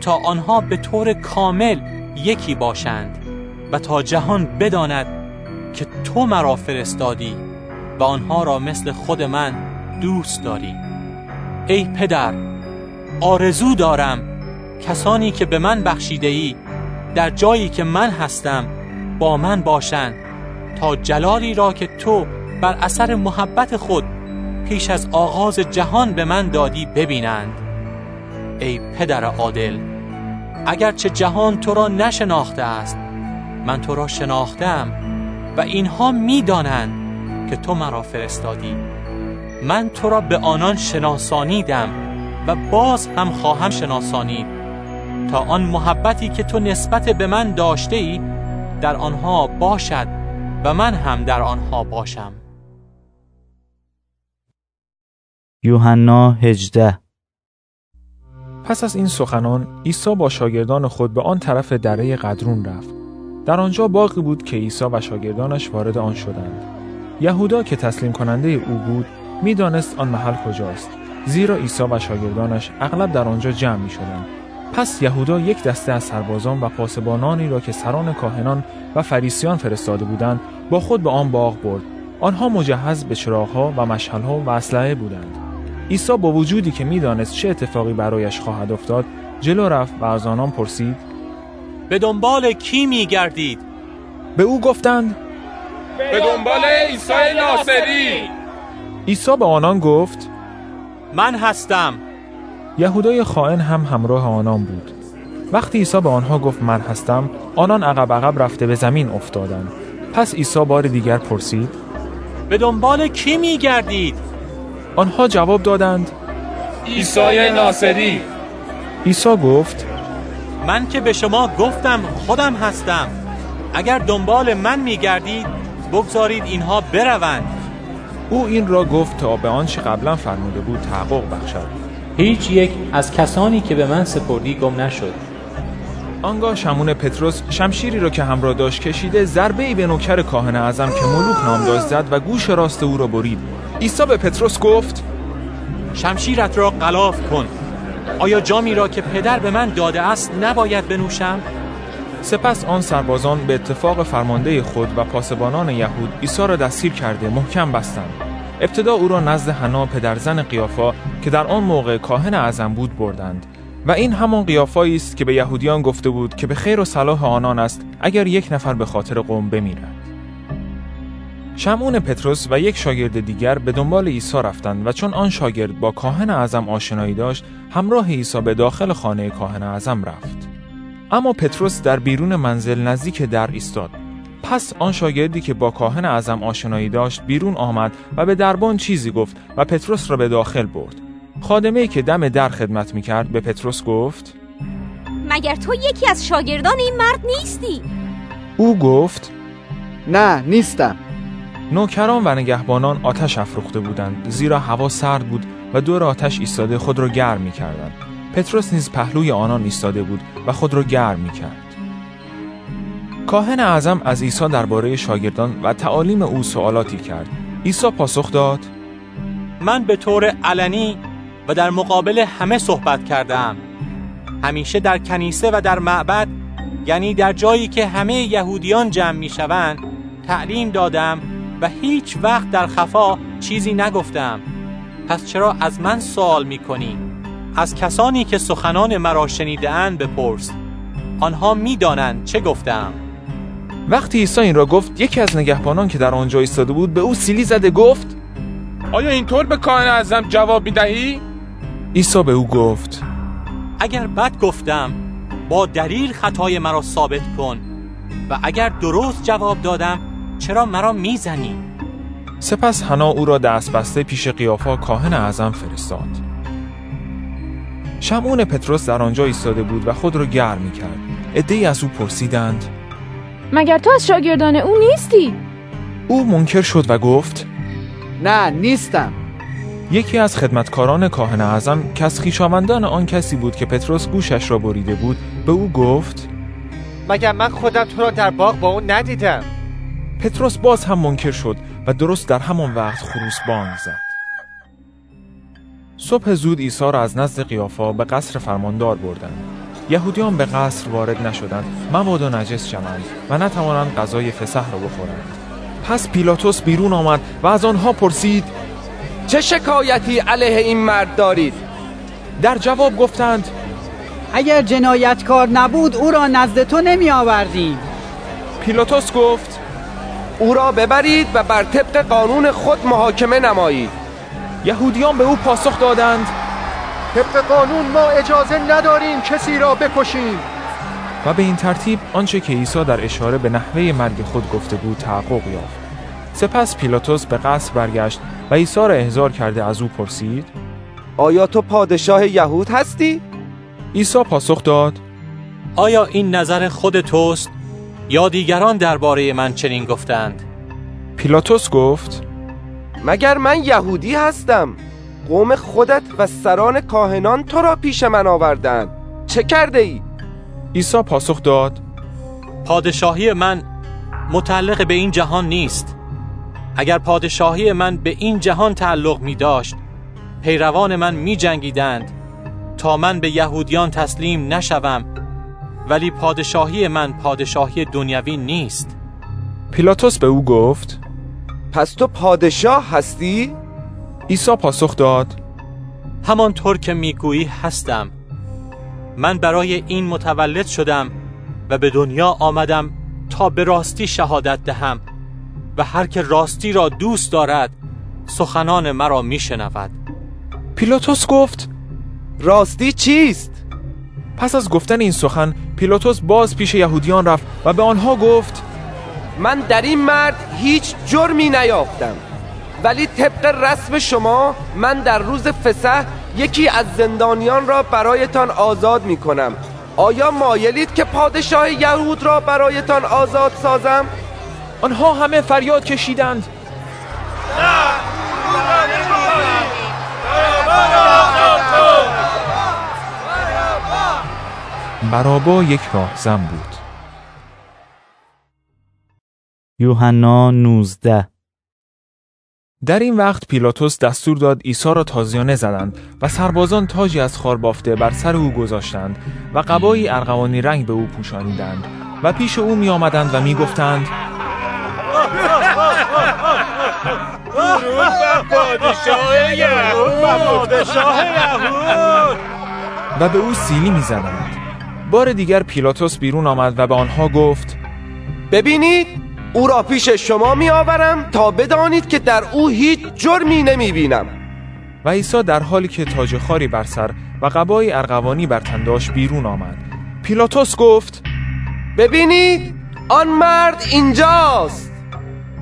Speaker 7: تا آنها به طور کامل یکی باشند و تا جهان بداند که تو مرا فرستادی و آنها را مثل خود من دوست داری. ای پدر آرزو دارم کسانی که به من بخشیده ای در جایی که من هستم با من باشند تا جلالی را که تو بر اثر محبت خود پیش از آغاز جهان به من دادی ببینند. ای پدر عادل اگرچه جهان تو را نشناخته است من تو را شناختم و اینها می‌دانند که تو مرا فرستادی. من تو را به آنان شناسانیدم و باز هم خواهم شناسانید. تا آن محبتی که تو نسبت به من داشته ای در آنها باشد و من هم در آنها باشم.
Speaker 1: یوحنا 18
Speaker 2: پس از این سخنان عیسی با شاگردان خود به آن طرف دره قدرون رفت. در آنجا باقی بود که عیسی و شاگردانش وارد آن شدند. یهودا که تسلیم کننده او بود می‌دانست آن محل کجاست زیرا عیسی و شاگردانش اغلب در آنجا جمع می شدند. پس یهودا یک دسته از سربازان و پاسبانانی را که سران کاهنان و فریسیان فرستاده بودند با خود به آن باغ برد آنها مجهز به چراغها و مشعلها و اسلحه بودند عیسی با وجودی که می‌دانست چه اتفاقی برایش خواهد افتاد جلو رفت و از آنان پرسید
Speaker 7: به دنبال کی می گردید؟
Speaker 2: به او گفتند
Speaker 35: به دنبال عیسی ناصری
Speaker 2: عیسی به آنان گفت
Speaker 7: من هستم.
Speaker 2: یهودای خائن هم همراه آنان بود. وقتی عیسی به آنها گفت من هستم آنان عقب عقب رفته به زمین افتادند. پس عیسی بار دیگر پرسید
Speaker 7: به دنبال کی می گردید؟
Speaker 2: آنها جواب دادند
Speaker 35: عیسی ناصری.
Speaker 2: عیسی گفت
Speaker 7: من که به شما گفتم خودم هستم. اگر دنبال من می گردید بگذارید اینها بروند.
Speaker 2: او این را گفت تا به آنچه قبلا فرموده بود تحقق بخشد.
Speaker 36: هیچ یک از کسانی که به من سپردی گم نشد.
Speaker 2: آنگاه شمون پتروس شمشیری را که همراه داشت کشیده ضربه ای به نوکر کاهن اعظم که ملوک نام داشت زد و گوش راست او را برید. عیسی به پتروس گفت
Speaker 7: شمشیرت را غلاف کن. آیا جامی را که پدر به من داده است نباید بنوشم؟
Speaker 2: سپس آن سربازان به اتفاق فرمانده خود و پاسبانان یهود عیسی را دستگیر کرده محکم بستند. ابتدا او را نزد حنا پدرزن قیافا که در آن موقع کاهن اعظم بود بردند. و این همان قیافایی است که به یهودیان گفته بود که به خیر و صلاح آنان است اگر یک نفر به خاطر قوم بمیرد. شمعون پتروس و یک شاگرد دیگر به دنبال عیسی رفتند و چون آن شاگرد با کاهن اعظم آشنایی داشت همراه عیسی به داخل خانه کاهن اعظم رفت. اما پتروس در بیرون منزل نزدیک در ایستاد پس آن شاگردی که با کاهن اعظم آشنایی داشت بیرون آمد و به دربان چیزی گفت و پتروس را به داخل برد خادمه که دم در خدمت می کرد به پتروس گفت
Speaker 14: مگر تو یکی از شاگردان این مرد نیستی؟
Speaker 2: او گفت
Speaker 20: نه نیستم
Speaker 2: نوکران و نگهبانان آتش افروخته بودند زیرا هوا سرد بود و دور آتش ایستاده خود را گرم می کردند. پتروس نیز پهلوی آنان ایستاده بود و خود را گرم می کرد. کاهن اعظم از عیسی درباره شاگردان و تعالیم او سوالاتی کرد. عیسی پاسخ داد:
Speaker 7: من به طور علنی و در مقابل همه صحبت کردم همیشه در کنیسه و در معبد یعنی در جایی که همه یهودیان جمع می شوند تعلیم دادم و هیچ وقت در خفا چیزی نگفتم پس چرا از من سوال می کنی؟ از کسانی که سخنان مرا شنیدهاند بپرس آنها می‌دانند چه گفتم
Speaker 2: وقتی عیسی این را گفت یکی از نگهبانان که در آنجا ایستاده بود به او سیلی زده گفت
Speaker 35: آیا اینطور به کاهن اعظم جواب می‌دهی؟
Speaker 2: عیسی به او گفت
Speaker 7: اگر بد گفتم با دلیل خطای مرا ثابت کن و اگر درست جواب دادم چرا مرا می‌زنی؟
Speaker 2: سپس حنا او را دست بسته پیش قیافا کاهن اعظم فرستاد شمعون پتروس در آنجا ایستاده بود و خود را گرم می کرد ادهی از او پرسیدند
Speaker 37: مگر تو از شاگردان او نیستی؟
Speaker 2: او منکر شد و گفت
Speaker 20: نه نیستم.
Speaker 2: یکی از خدمتکاران کاهن اعظم که از خویشاوندان آن کسی بود که پتروس گوشش را بریده بود به او گفت
Speaker 38: مگر من خودم تو را در باغ با اون ندیدم؟
Speaker 2: پتروس باز هم منکر شد و درست در همان وقت خروس بانگ زد. صبح زود عیسی را از نزد قیافا به قصر فرماندار بردند. یهودیان به قصر وارد نشدند مبادا نجس شوند و نتوانند غذای فسح را بخورند. پس پیلاتوس بیرون آمد و از آنها پرسید
Speaker 30: چه شکایتی علیه این مرد دارید؟
Speaker 2: در جواب گفتند
Speaker 12: اگر جنایتکار نبود او را نزد تو نمی آوردیم
Speaker 2: پیلاتوس گفت
Speaker 30: او را ببرید و بر طبق قانون خود محاکمه نمایید.
Speaker 2: یهودیان به او پاسخ دادند.
Speaker 6: طبق قانون ما اجازه نداریم کسی را بکشیم.
Speaker 2: و به این ترتیب آنچه که عیسی در اشاره به نحوه مرگ خود گفته بود تحقق یافت. سپس پیلاتوس به قصر برگشت و عیسی را احضار کرده از او پرسید
Speaker 30: آیا تو پادشاه یهود هستی؟
Speaker 2: عیسی پاسخ داد
Speaker 7: آیا این نظر خود توست یا دیگران درباره من چنین گفتند؟
Speaker 2: پیلاتوس گفت
Speaker 30: مگر من یهودی هستم؟ قوم خودت و سران کاهنان تو را پیش من آوردند چه کرده ای؟
Speaker 2: عیسی پاسخ داد
Speaker 7: پادشاهی من متعلق به این جهان نیست. اگر پادشاهی من به این جهان تعلق می داشت پیروان من می جنگیدند. تا من به یهودیان تسلیم نشوم ولی پادشاهی من پادشاهی دنیوی نیست.
Speaker 2: پیلاتوس به او گفت
Speaker 30: پس تو پادشاه هستی؟
Speaker 2: عیسی پاسخ داد
Speaker 7: همانطور که می‌گویی هستم من برای این متولد شدم و به دنیا آمدم تا به راستی شهادت دهم و هر که راستی را دوست دارد سخنان مرا میشنود
Speaker 2: پیلاتوس گفت
Speaker 30: راستی چیست؟
Speaker 2: پس از گفتن این سخن پیلاتوس باز پیش یهودیان رفت و به آنها گفت
Speaker 30: من در این مرد هیچ جرمی نیافتم. ولی طبق رسم شما من در روز فسح یکی از زندانیان را برایتان آزاد می کنم آیا مایلید که پادشاه یهود را برایتان آزاد سازم؟
Speaker 2: آنها همه فریاد کشیدند. برابا یک راهزن بود.
Speaker 1: یوحنا 19
Speaker 2: در این وقت پیلاتوس دستور داد عیسی را تازیانه زدند و سربازان تاجی از خار بافته بر سر او گذاشتند و قبایی ارغوانی رنگ به او پوشانیدند و پیش او می آمدند و می گفتند و به او سیلی می زدند. بار دیگر پیلاتوس بیرون آمد و به آنها گفت
Speaker 30: ببینید او را پیش شما می آورم تا بدانید که در او هیچ جرمی نمی بینم
Speaker 2: و عیسی در حالی که تاج خاری بر سر و قبای ارغوانی بر تنداش بیرون آمد. پیلاتوس گفت
Speaker 30: ببینید آن مرد اینجاست.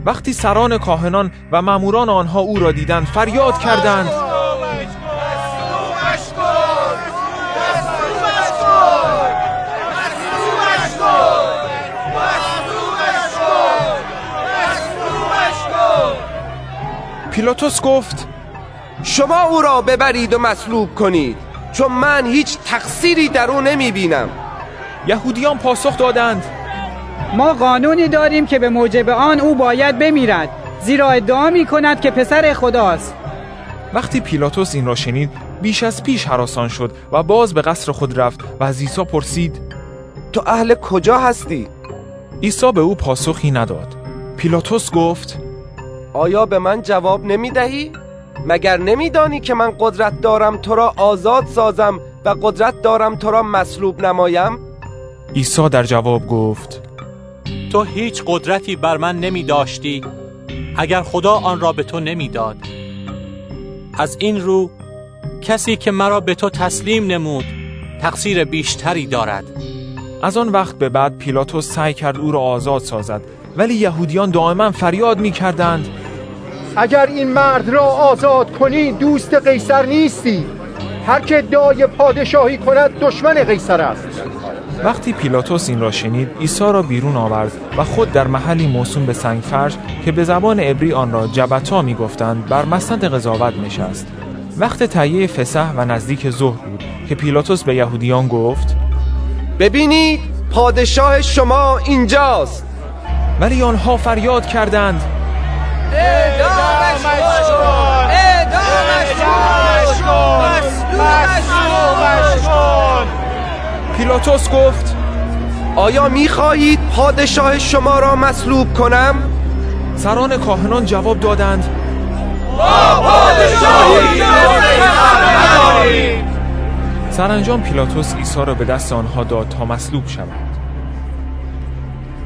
Speaker 2: وقتی سران کاهنان و ماموران آنها او را دیدند فریاد کردند. پیلاتوس گفت
Speaker 30: شما او را ببرید و مصلوب کنید چون من هیچ تقصیری در او نمی بینم
Speaker 2: یهودیان پاسخ دادند
Speaker 12: ما قانونی داریم که به موجب آن او باید بمیرد زیرا ادعا می کند که پسر خداست.
Speaker 2: وقتی پیلاتوس این را شنید بیش از پیش حراسان شد و باز به قصر خود رفت و از عیسی پرسید
Speaker 30: تو اهل کجا هستی؟
Speaker 2: عیسی به او پاسخی نداد. پیلاتوس گفت
Speaker 30: آیا به من جواب نمی دهی؟ مگر نمیدانی که من قدرت دارم تو را آزاد سازم و قدرت دارم تو را مصلوب نمایم؟
Speaker 2: عیسی در جواب گفت
Speaker 7: تو هیچ قدرتی بر من نمی داشتی اگر خدا آن را به تو نمی‌داد. از این رو کسی که مرا به تو تسلیم نمود تقصیر بیشتری دارد
Speaker 2: از آن وقت به بعد پیلاتوس سعی کرد او را آزاد سازد ولی یهودیان دائما فریاد می کردند
Speaker 6: اگر این مرد را آزاد کنی دوست قیصر نیستی. هر که ادعای پادشاهی کند دشمن قیصر است.
Speaker 2: وقتی پیلاتوس این را شنید عیسی را بیرون آورد و خود در محلی موسوم به سنگفرش که به زبان عبری آن را جبتا می‌گفتند بر مسند قضاوت نشست. وقت تهیه فسح و نزدیک ظهر بود که پیلاتوس به یهودیان گفت
Speaker 30: ببینید پادشاه شما اینجاست.
Speaker 2: ولی آنها فریاد کردند
Speaker 30: اعدامش کن اعدامش
Speaker 2: کن پیلاتوس گفت
Speaker 30: آیا می‌خواهید پادشاه شما را مصلوب کنم؟
Speaker 2: سران کاهنان جواب دادند
Speaker 30: ما پادشاهی
Speaker 2: سرانجام پیلاتوس عیسی را به دست آنها داد تا مصلوب شود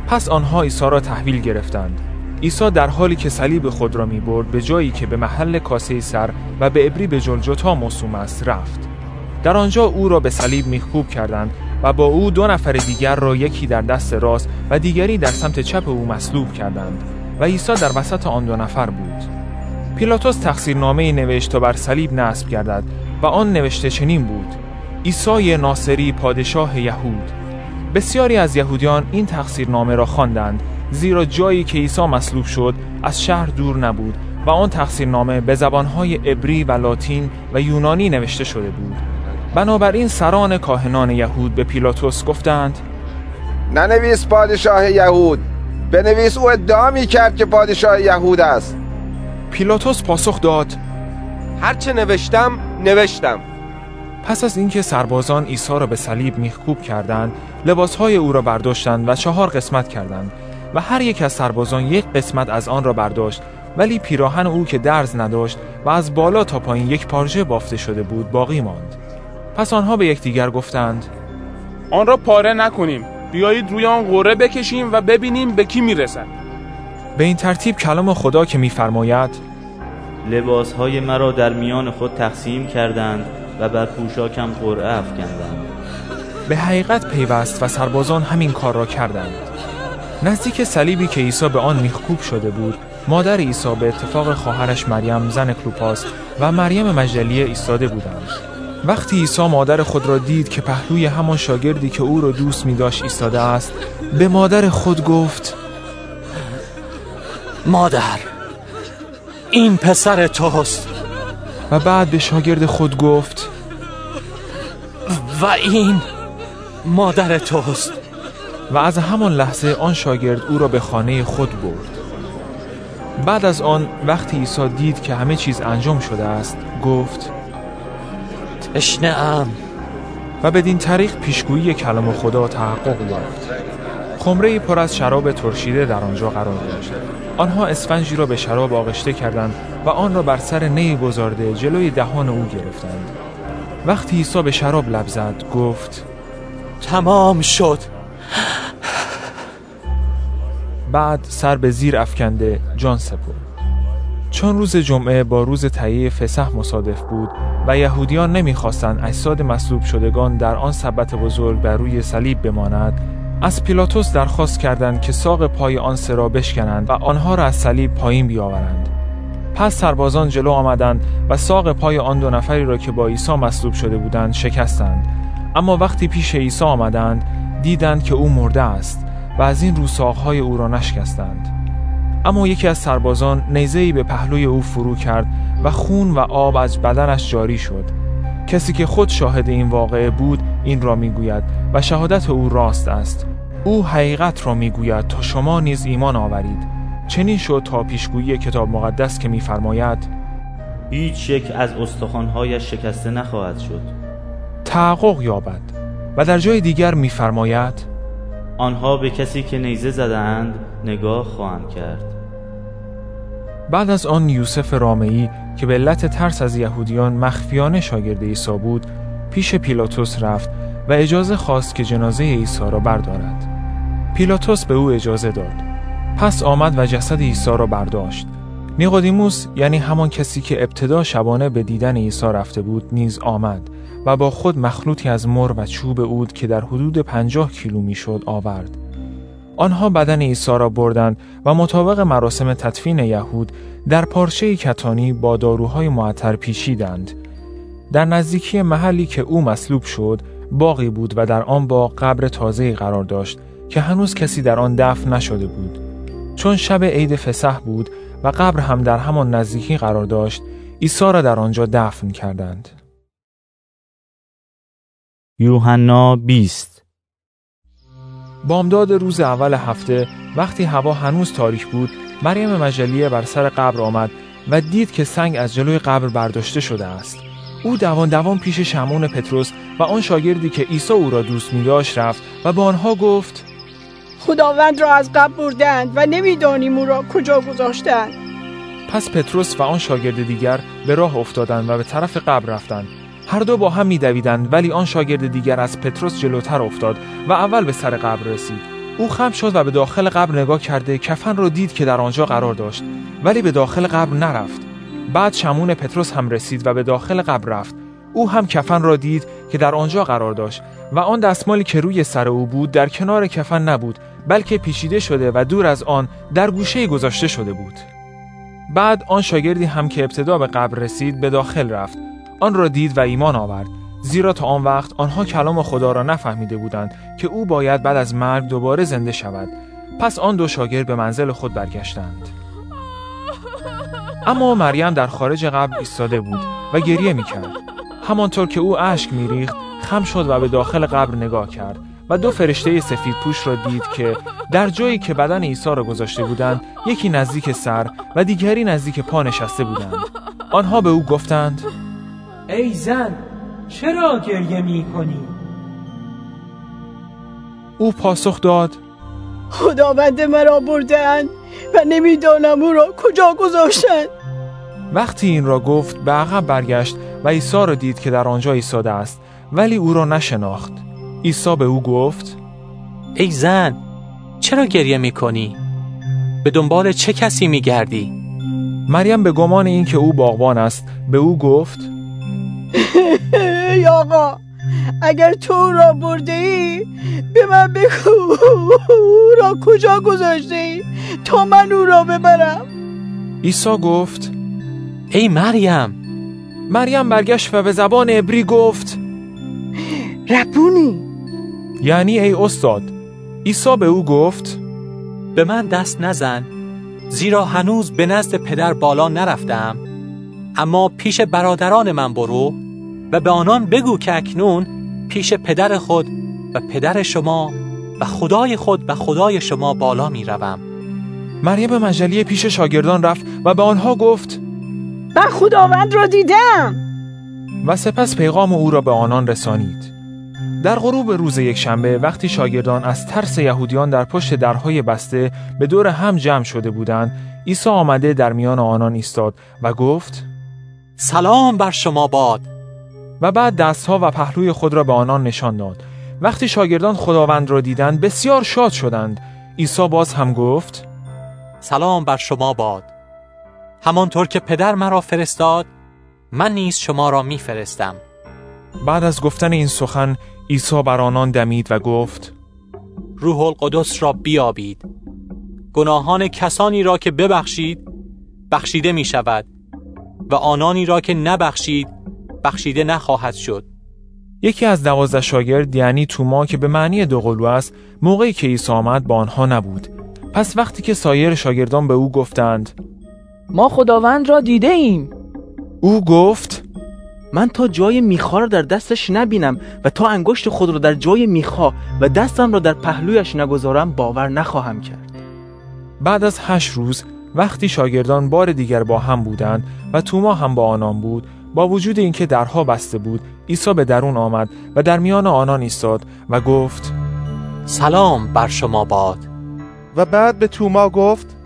Speaker 2: پس آنها عیسی را تحویل گرفتند. عیسی در حالی که صلیب خود را می برد به جایی که به محل کاسه سر و به ابری به جلجتا موسوم است رفت. در آنجا او را به صلیب میخکوب کردند و با او دو نفر دیگر را یکی در دست راست و دیگری در سمت چپ او مصلوب کردند و عیسی در وسط آن دو نفر بود. پیلاتوس تقصیرنامه نوشت تا بر صلیب نصب گردد و آن نوشته چنین بود عیسی ناصری پادشاه یهود. بسیاری از یهودیان این تقصیرنامه را خواندند زیرا جایی که عیسی مصلوب شد از شهر دور نبود و آن تقصیرنامه به زبانهای عبری و لاتین و یونانی نوشته شده بود. بنابراین سران کاهنان یهود به پیلاتوس گفتند
Speaker 39: ننویس پادشاه یهود. بنویس او ادعا می کرد که پادشاه یهود است.
Speaker 2: پیلاتوس پاسخ داد
Speaker 30: هرچه نوشتم نوشتم.
Speaker 2: پس از اینکه سربازان عیسی را به صلیب میخکوب کردند لباسهای او را برداشتند و چهار قسمت کردند. و هر یک از سربازان یک قسمت از آن را برداشت ولی پیراهن او که درز نداشت و از بالا تا پایین یک پارچه بافته شده بود باقی ماند. پس آنها به یکدیگر گفتند
Speaker 35: آن را پاره نکنیم. بیایید روی آن قره بکشیم و ببینیم به کی می‌رسد.
Speaker 2: به این ترتیب کلام خدا که میفرماید
Speaker 1: لباسهای مرا در میان خود تقسیم کردند و بر پوشاکم قرعه افکندند.
Speaker 2: به حقیقت پیوست و سربازان همین کار را کردند. نزدیک صلیبی که عیسی به آن میخکوب شده بود مادر عیسی به اتفاق خواهرش مریم زن کلوپاس و مریم مجدلیه ایستاده بودند. وقتی عیسی مادر خود را دید که پهلوی همان شاگردی که او را دوست می داشت ایستاده است به مادر خود گفت
Speaker 7: مادر این پسر توست.
Speaker 2: و بعد به شاگرد خود گفت
Speaker 7: و این مادر توست.
Speaker 2: و از همان لحظه آن شاگرد او را به خانه خود برد. بعد از آن وقتی عیسی دید که همه چیز انجام شده است گفت
Speaker 7: تشنه ام
Speaker 2: و بدین طریق پیشگویی کلام خدا تحقق یافت. خمره پر از شراب ترشیده در آنجا قرار داشت آنها اسفنجی را به شراب آغشته کردند و آن را بر سر نی گذارده جلوی دهان او گرفتند. وقتی عیسی به شراب لب زد گفت
Speaker 7: تمام شد.
Speaker 2: بعد سر به زیر افکنده جان سپرد. چون روز جمعه با روز تهیه فسح مصادف بود و یهودیان نمی‌خواستند اجساد مصلوب شدگان در آن سبت بزرگ بر روی صلیب بماند از پیلاتوس درخواست کردند که ساق پای آن را بشکنند و آنها را از صلیب پایین بیاورند. پس سربازان جلو آمدند و ساق پای آن دو نفری را که با عیسی مصلوب شده بودند شکستند. اما وقتی پیش عیسی آمدند دیدند که او مرده است. و از این روساقهای او را نشکستند. اما یکی از سربازان نیزه‌ای به پهلوی او فرو کرد و خون و آب از بدنش جاری شد. کسی که خود شاهد این واقعه بود این را می‌گوید و شهادت او راست است. او حقیقت را می‌گوید تا شما نیز ایمان آورید. چنین شد تا پیشگویی کتاب مقدس که میفرماید
Speaker 1: هیچ یک از استخوانهایش شکسته نخواهد شد.
Speaker 2: تحقق یابد و در جای دیگر میفرماید
Speaker 1: آنها به کسی که نیزه زدند نگاه خواهند کرد.
Speaker 2: بعد از آن یوسف رامعی که به علت ترس از یهودیان مخفیانه شاگرد عیسی بود پیش پیلاتوس رفت و اجازه خواست که جنازه عیسی را بردارد. پیلاتوس به او اجازه داد. پس آمد و جسد عیسی را برداشت. نیقودیموس یعنی همان کسی که ابتدا شبانه به دیدن عیسی رفته بود نیز آمد و با خود مخلوطی از مر و چوب اود که در حدود پنجاه کیلو می‌شد آورد. آنها بدن عیسی را بردند و مطابق مراسم تدفین یهود در پارچه کتانی با داروهای معطر پیچیدند. در نزدیکی محلی که او مصلوب شد باقی بود و در آن باغ قبر تازه قرار داشت که هنوز کسی در آن دفن نشده بود. چون شب عید فسح بود و قبر هم در همان نزدیکی قرار داشت عیسی را در آنجا دفن کردند.
Speaker 1: یوحنا 20
Speaker 2: بامداد روز اول هفته وقتی هوا هنوز تاریک بود مریم مجلیه بر سر قبر آمد و دید که سنگ از جلوی قبر برداشته شده است. او دوان دوان پیش شمون پتروس و آن شاگردی که عیسی او را دوست می داشت رفت و به آنها گفت
Speaker 18: خداوند را از قبر بردند و نمی‌دانیم او را کجا گذاشتند.
Speaker 2: پس پتروس و آن شاگرد دیگر به راه افتادند و به طرف قبر رفتند. هر دو با هم میدویدند ولی آن شاگرد دیگر از پتروس جلوتر افتاد و اول به سر قبر رسید. او خم شد و به داخل قبر نگاه کرده کفن را دید که در آنجا قرار داشت ولی به داخل قبر نرفت. بعد شمون پتروس هم رسید و به داخل قبر رفت. او هم کفن را دید که در آنجا قرار داشت و آن دستمالی که روی سر او بود در کنار کفن نبود بلکه پیچیده شده و دور از آن در گوشه گذاشته شده بود. بعد آن شاگردی هم که ابتدا به قبر رسید به داخل رفت. آن را دید و ایمان آورد زیرا تا آن وقت آنها کلام خدا را نفهمیده بودند که او باید بعد از مرگ دوباره زنده شود. پس آن دو شاگرد به منزل خود برگشتند. اما مریم در خارج قبر ایستاده بود و گریه می‌کرد. همانطور که او اشک میریخت خم شد و به داخل قبر نگاه کرد. و دو فرشته سفید پوش را دید که در جایی که بدن عیسی را گذاشته بودند یکی نزدیک سر و دیگری نزدیک پا نشسته بودند. آنها به او گفتند
Speaker 34: ای زن چرا گریه می کنی؟
Speaker 2: او پاسخ داد
Speaker 18: خداوند مرا بردند و نمی‌دانم او را کجا گذاشتند.
Speaker 2: وقتی این را گفت به عقب برگشت و عیسی را دید که در آنجا ایستاده است ولی او را نشناخت. عیسی به او گفت
Speaker 7: ای زن چرا گریه می کنی؟ به دنبال چه کسی می گردی؟
Speaker 2: مریم به گمان اینکه او باغبان است به او گفت
Speaker 18: ای آقا اگر تو را برده ای به من بگو او را کجا گذاشته ای تا من او را ببرم
Speaker 2: عیسی گفت
Speaker 7: ای مریم
Speaker 2: مریم برگشت و به زبان عبری گفت
Speaker 18: ربونی
Speaker 2: یعنی ای استاد. عیسی به او گفت
Speaker 7: به من دست نزن زیرا هنوز به نزد پدر بالا نرفتم. اما پیش برادران من برو و به آنان بگو که اکنون پیش پدر خود و پدر شما و خدای خود و خدای شما بالا می روم.
Speaker 2: مریم مجلی پیش شاگردان رفت و به آنها گفت
Speaker 18: من خداوند را دیدم.
Speaker 2: و سپس پیغام او را به آنان رسانید. در غروب روز یکشنبه وقتی شاگردان از ترس یهودیان در پشت درهای بسته به دور هم جمع شده بودند عیسی آمده در میان آنان ایستاد و گفت
Speaker 7: سلام بر شما باد.
Speaker 2: و بعد دستها و پهلوی خود را به آنان نشان داد. وقتی شاگردان خداوند را دیدند بسیار شاد شدند. عیسی باز هم گفت
Speaker 7: سلام بر شما باد. همانطور که پدر مرا فرستاد من نیز شما را میفرستم.
Speaker 2: بعد از گفتن این سخن عیسی بر آنان دمید و گفت
Speaker 7: روح القدس را بیابید. گناهان کسانی را که ببخشید بخشیده می شود و آنانی را که نبخشید بخشیده نخواهد شد.
Speaker 2: یکی از دوازده شاگرد یعنی توما که به معنی دوقلو است موقعی که عیسی آمد با آنها نبود. پس وقتی که سایر شاگردان به او گفتند
Speaker 28: ما خداوند را دیده ایم.
Speaker 2: او گفت
Speaker 28: من تا جای میخا را در دستش نبینم و تا انگشت خود را در جای میخا و دستم را در پهلویش نگذارم باور نخواهم کرد.
Speaker 2: بعد از هشت روز وقتی شاگردان بار دیگر با هم بودند و توما هم با آنان بود با وجود اینکه درها بسته بود عیسی به درون آمد و در میان آنان ایستاد و گفت
Speaker 7: سلام بر شما باد.
Speaker 40: و بعد به توما گفت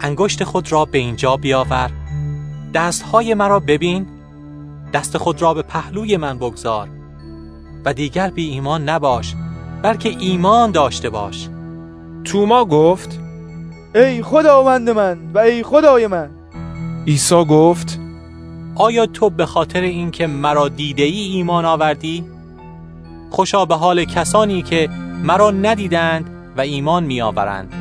Speaker 7: انگشت خود را به اینجا بیاور. دستهای مرا ببین. دست خود را به پهلوی من بگذار و دیگر بی ایمان نباش بلکه ایمان داشته باش
Speaker 2: توما گفت
Speaker 40: ای خداوند من و ای خدای من
Speaker 2: عیسی گفت
Speaker 7: آیا تو به خاطر اینکه مرا دیده ای ایمان آوردی؟ خوشا به حال کسانی که مرا ندیدند و ایمان می آورند.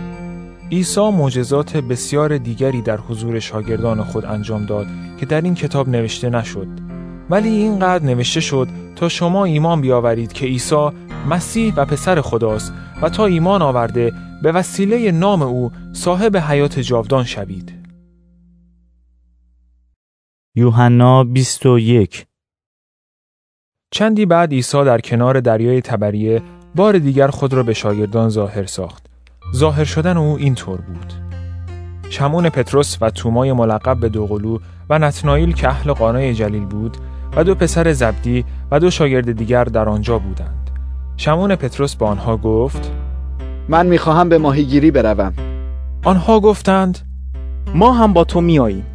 Speaker 2: عیسی معجزات بسیار دیگری در حضور شاگردان خود انجام داد که در این کتاب نوشته نشد ولی اینقدر نوشته شد تا شما ایمان بیاورید که عیسی مسیح و پسر خداست و تا ایمان آورده به وسیله نام او صاحب حیات جاودان شوید
Speaker 1: یوحنا 21
Speaker 2: چندی بعد عیسی در کنار دریای تبریه بار دیگر خود را به شاگردان ظاهر ساخت. ظاهر شدن او اینطور بود. شمون پتروس و تومای ملقب به دوقلو و نتنائیل که اهل قانای جلیل بود و دو پسر زبدی و دو شاگرد دیگر در آنجا بودند. شمون پتروس به آنها گفت
Speaker 20: من می‌خواهم به ماهیگیری بروم.
Speaker 2: آنها گفتند
Speaker 28: ما هم با تو میاییم.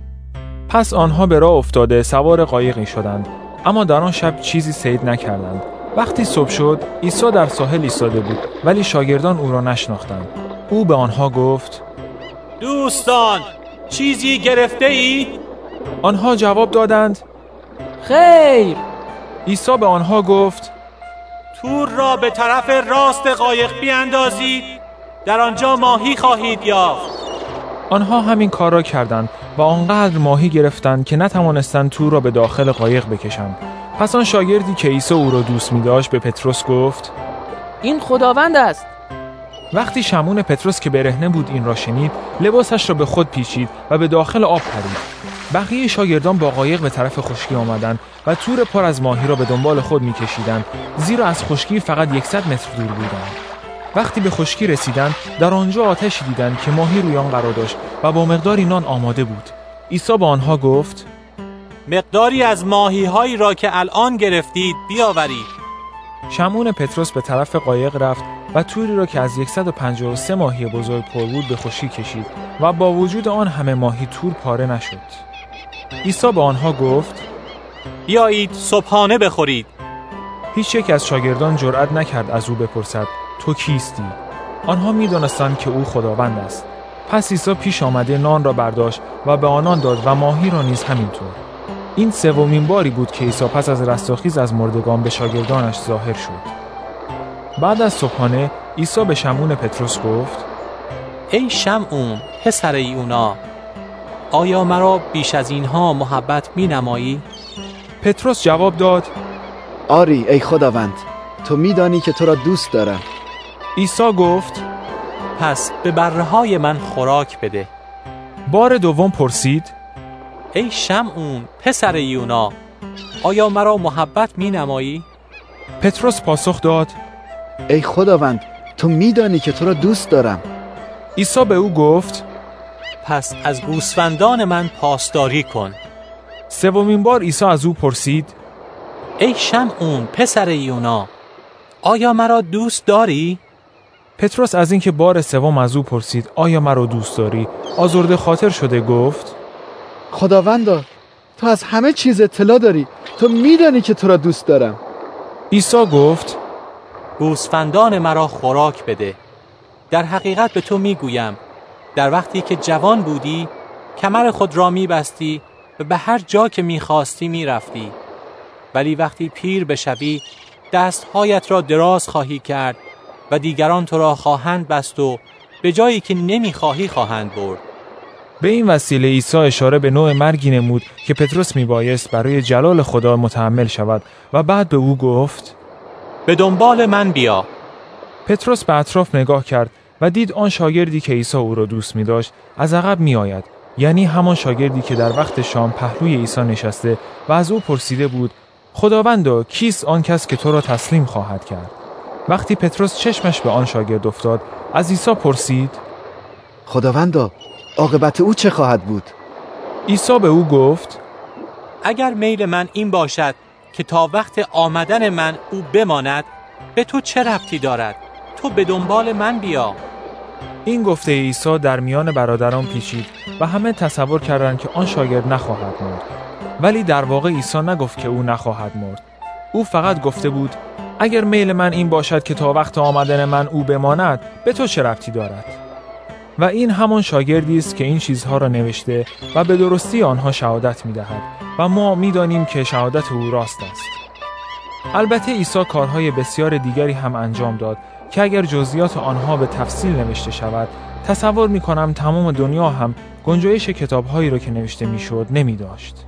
Speaker 2: پس آنها به راه افتاده سوار قایقی شدند اما در آن شب چیزی سید نکردند وقتی صبح شد عیسی در ساحل ایستاده بود ولی شاگردان او را نشناختند او به آنها گفت
Speaker 7: دوستان چیزی گرفته ای؟
Speaker 2: آنها جواب دادند
Speaker 34: خیر.
Speaker 2: عیسی به آنها گفت
Speaker 7: تور را به طرف راست قایق بیاندازید در آنجا ماهی خواهید یافت.
Speaker 2: آنها همین کار را کردند و آنقدر ماهی گرفتند که نتوانستند تور را به داخل قایق بکشند. پس آن شاگردی که عیسی او را دوست می داشت به پتروس گفت
Speaker 34: این خداوند است.
Speaker 2: وقتی شمون پتروس که برهنه بود این را شنید لباسش را به خود پیچید و به داخل آب پرید. بقیه شاگردان با قایق به طرف خشکی آمدند و تور پر از ماهی را به دنبال خود میکشیدند زیرا از خشکی فقط 100 متر دور بودند. وقتی به خشکی رسیدند در آنجا آتشی دیدند که ماهی روی آن قرار داشت و با مقداری نان آماده بود. عیسی به آنها گفت
Speaker 7: مقداری از ماهی هایی را که الان گرفتید بیاورید.
Speaker 2: شمون پتروس به طرف قایق رفت و توری را که از 153 ماهی بزرگ پر بود به خشکی کشید و با وجود آن همه ماهی تور پاره نشد. عیسی به آنها گفت
Speaker 7: بیایید صبحانه بخورید.
Speaker 2: هیچ یک از شاگردان جرأت نکرد از او بپرسد تو کیستی؟ آنها می‌دانستند که او خداوند است. پس عیسی پیش آمده نان را برداشت و به آنان داد و ماهی را نیز همینطور. این سومین باری بود که عیسی پس از رستاخیز از مردگان به شاگردانش ظاهر شد. بعد از صبحانه عیسی به شمون پتروس گفت
Speaker 7: ای شمعون پسر ایونا آیا مرا بیش از اینها محبت می نمایی؟
Speaker 2: پتروس جواب داد
Speaker 20: آری ای خداوند تو میدانی که تو را دوست دارم
Speaker 2: عیسی گفت
Speaker 7: پس به بره های من خوراک بده
Speaker 2: بار دوم پرسید
Speaker 7: ای شمعون پسر یونا آیا مرا محبت می نمایی؟
Speaker 2: پتروس پاسخ داد
Speaker 20: ای خداوند تو میدانی که تو را دوست دارم
Speaker 2: عیسی به او گفت
Speaker 7: پس از گوسفندان من پاسداری کن.
Speaker 2: سومین بار عیسی از او پرسید
Speaker 7: ای شمعون پسر یونا آیا مرا دوست داری؟
Speaker 2: پتروس از اینکه بار سوم از او پرسید آیا مرا دوست داری؟ آزرده خاطر شده گفت
Speaker 20: خداوندا تو از همه چیز اطلاع داری تو میدانی که تو را دوست دارم.
Speaker 2: عیسی گفت
Speaker 7: گوسفندان مرا خوراک بده در حقیقت به تو می‌گویم. در وقتی که جوان بودی کمر خود را میبستی و به هر جا که می‌خواستی می‌رفتی. ولی وقتی پیر بشوی دستهایت را دراز خواهی کرد و دیگران تو را خواهند بست و به جایی که نمی‌خواهی خواهند برد.
Speaker 2: به این وسیله عیسی اشاره به نوع مرگی نمود که پتروس میبایست برای جلال خدا متحمل شود و بعد به او گفت
Speaker 7: به دنبال من بیا.
Speaker 2: پتروس به اطراف نگاه کرد و دید آن شاگردی که عیسی او را دوست می داشت از عقب می آید یعنی همان شاگردی که در وقت شام پهلوی عیسی نشسته و از او پرسیده بود خداوندا کیست آن کس که تو را تسلیم خواهد کرد؟
Speaker 20: وقتی پتروس چشمش به آن شاگرد افتاد از عیسی پرسید
Speaker 30: خداوندا
Speaker 20: عاقبت او چه خواهد بود؟
Speaker 2: عیسی به او گفت
Speaker 7: اگر میل من این باشد که تا وقت آمدن من او بماند به تو چه ربطی دارد؟ تو به دنبال من بیا.
Speaker 2: این گفته عیسی در میان برادران پیچید و همه تصور کردند که آن شاگرد نخواهد مرد. ولی در واقع عیسی نگفت که او نخواهد مرد. او فقط گفته بود اگر میل من این باشد که تا وقت آمدن من او بماند به تو چه ربطی دارد؟ و این همان شاگردی است که این چیزها را نوشته و به درستی آنها شهادت می‌دهد و ما می‌دانیم که شهادت او راست است. البته عیسی کارهای بسیار دیگری هم انجام داد که اگر جزئیات آنها به تفصیل نوشته شود تصور می کنم تمام دنیا هم گنجایش کتابهایی را که نوشته می‌شد نمی داشت.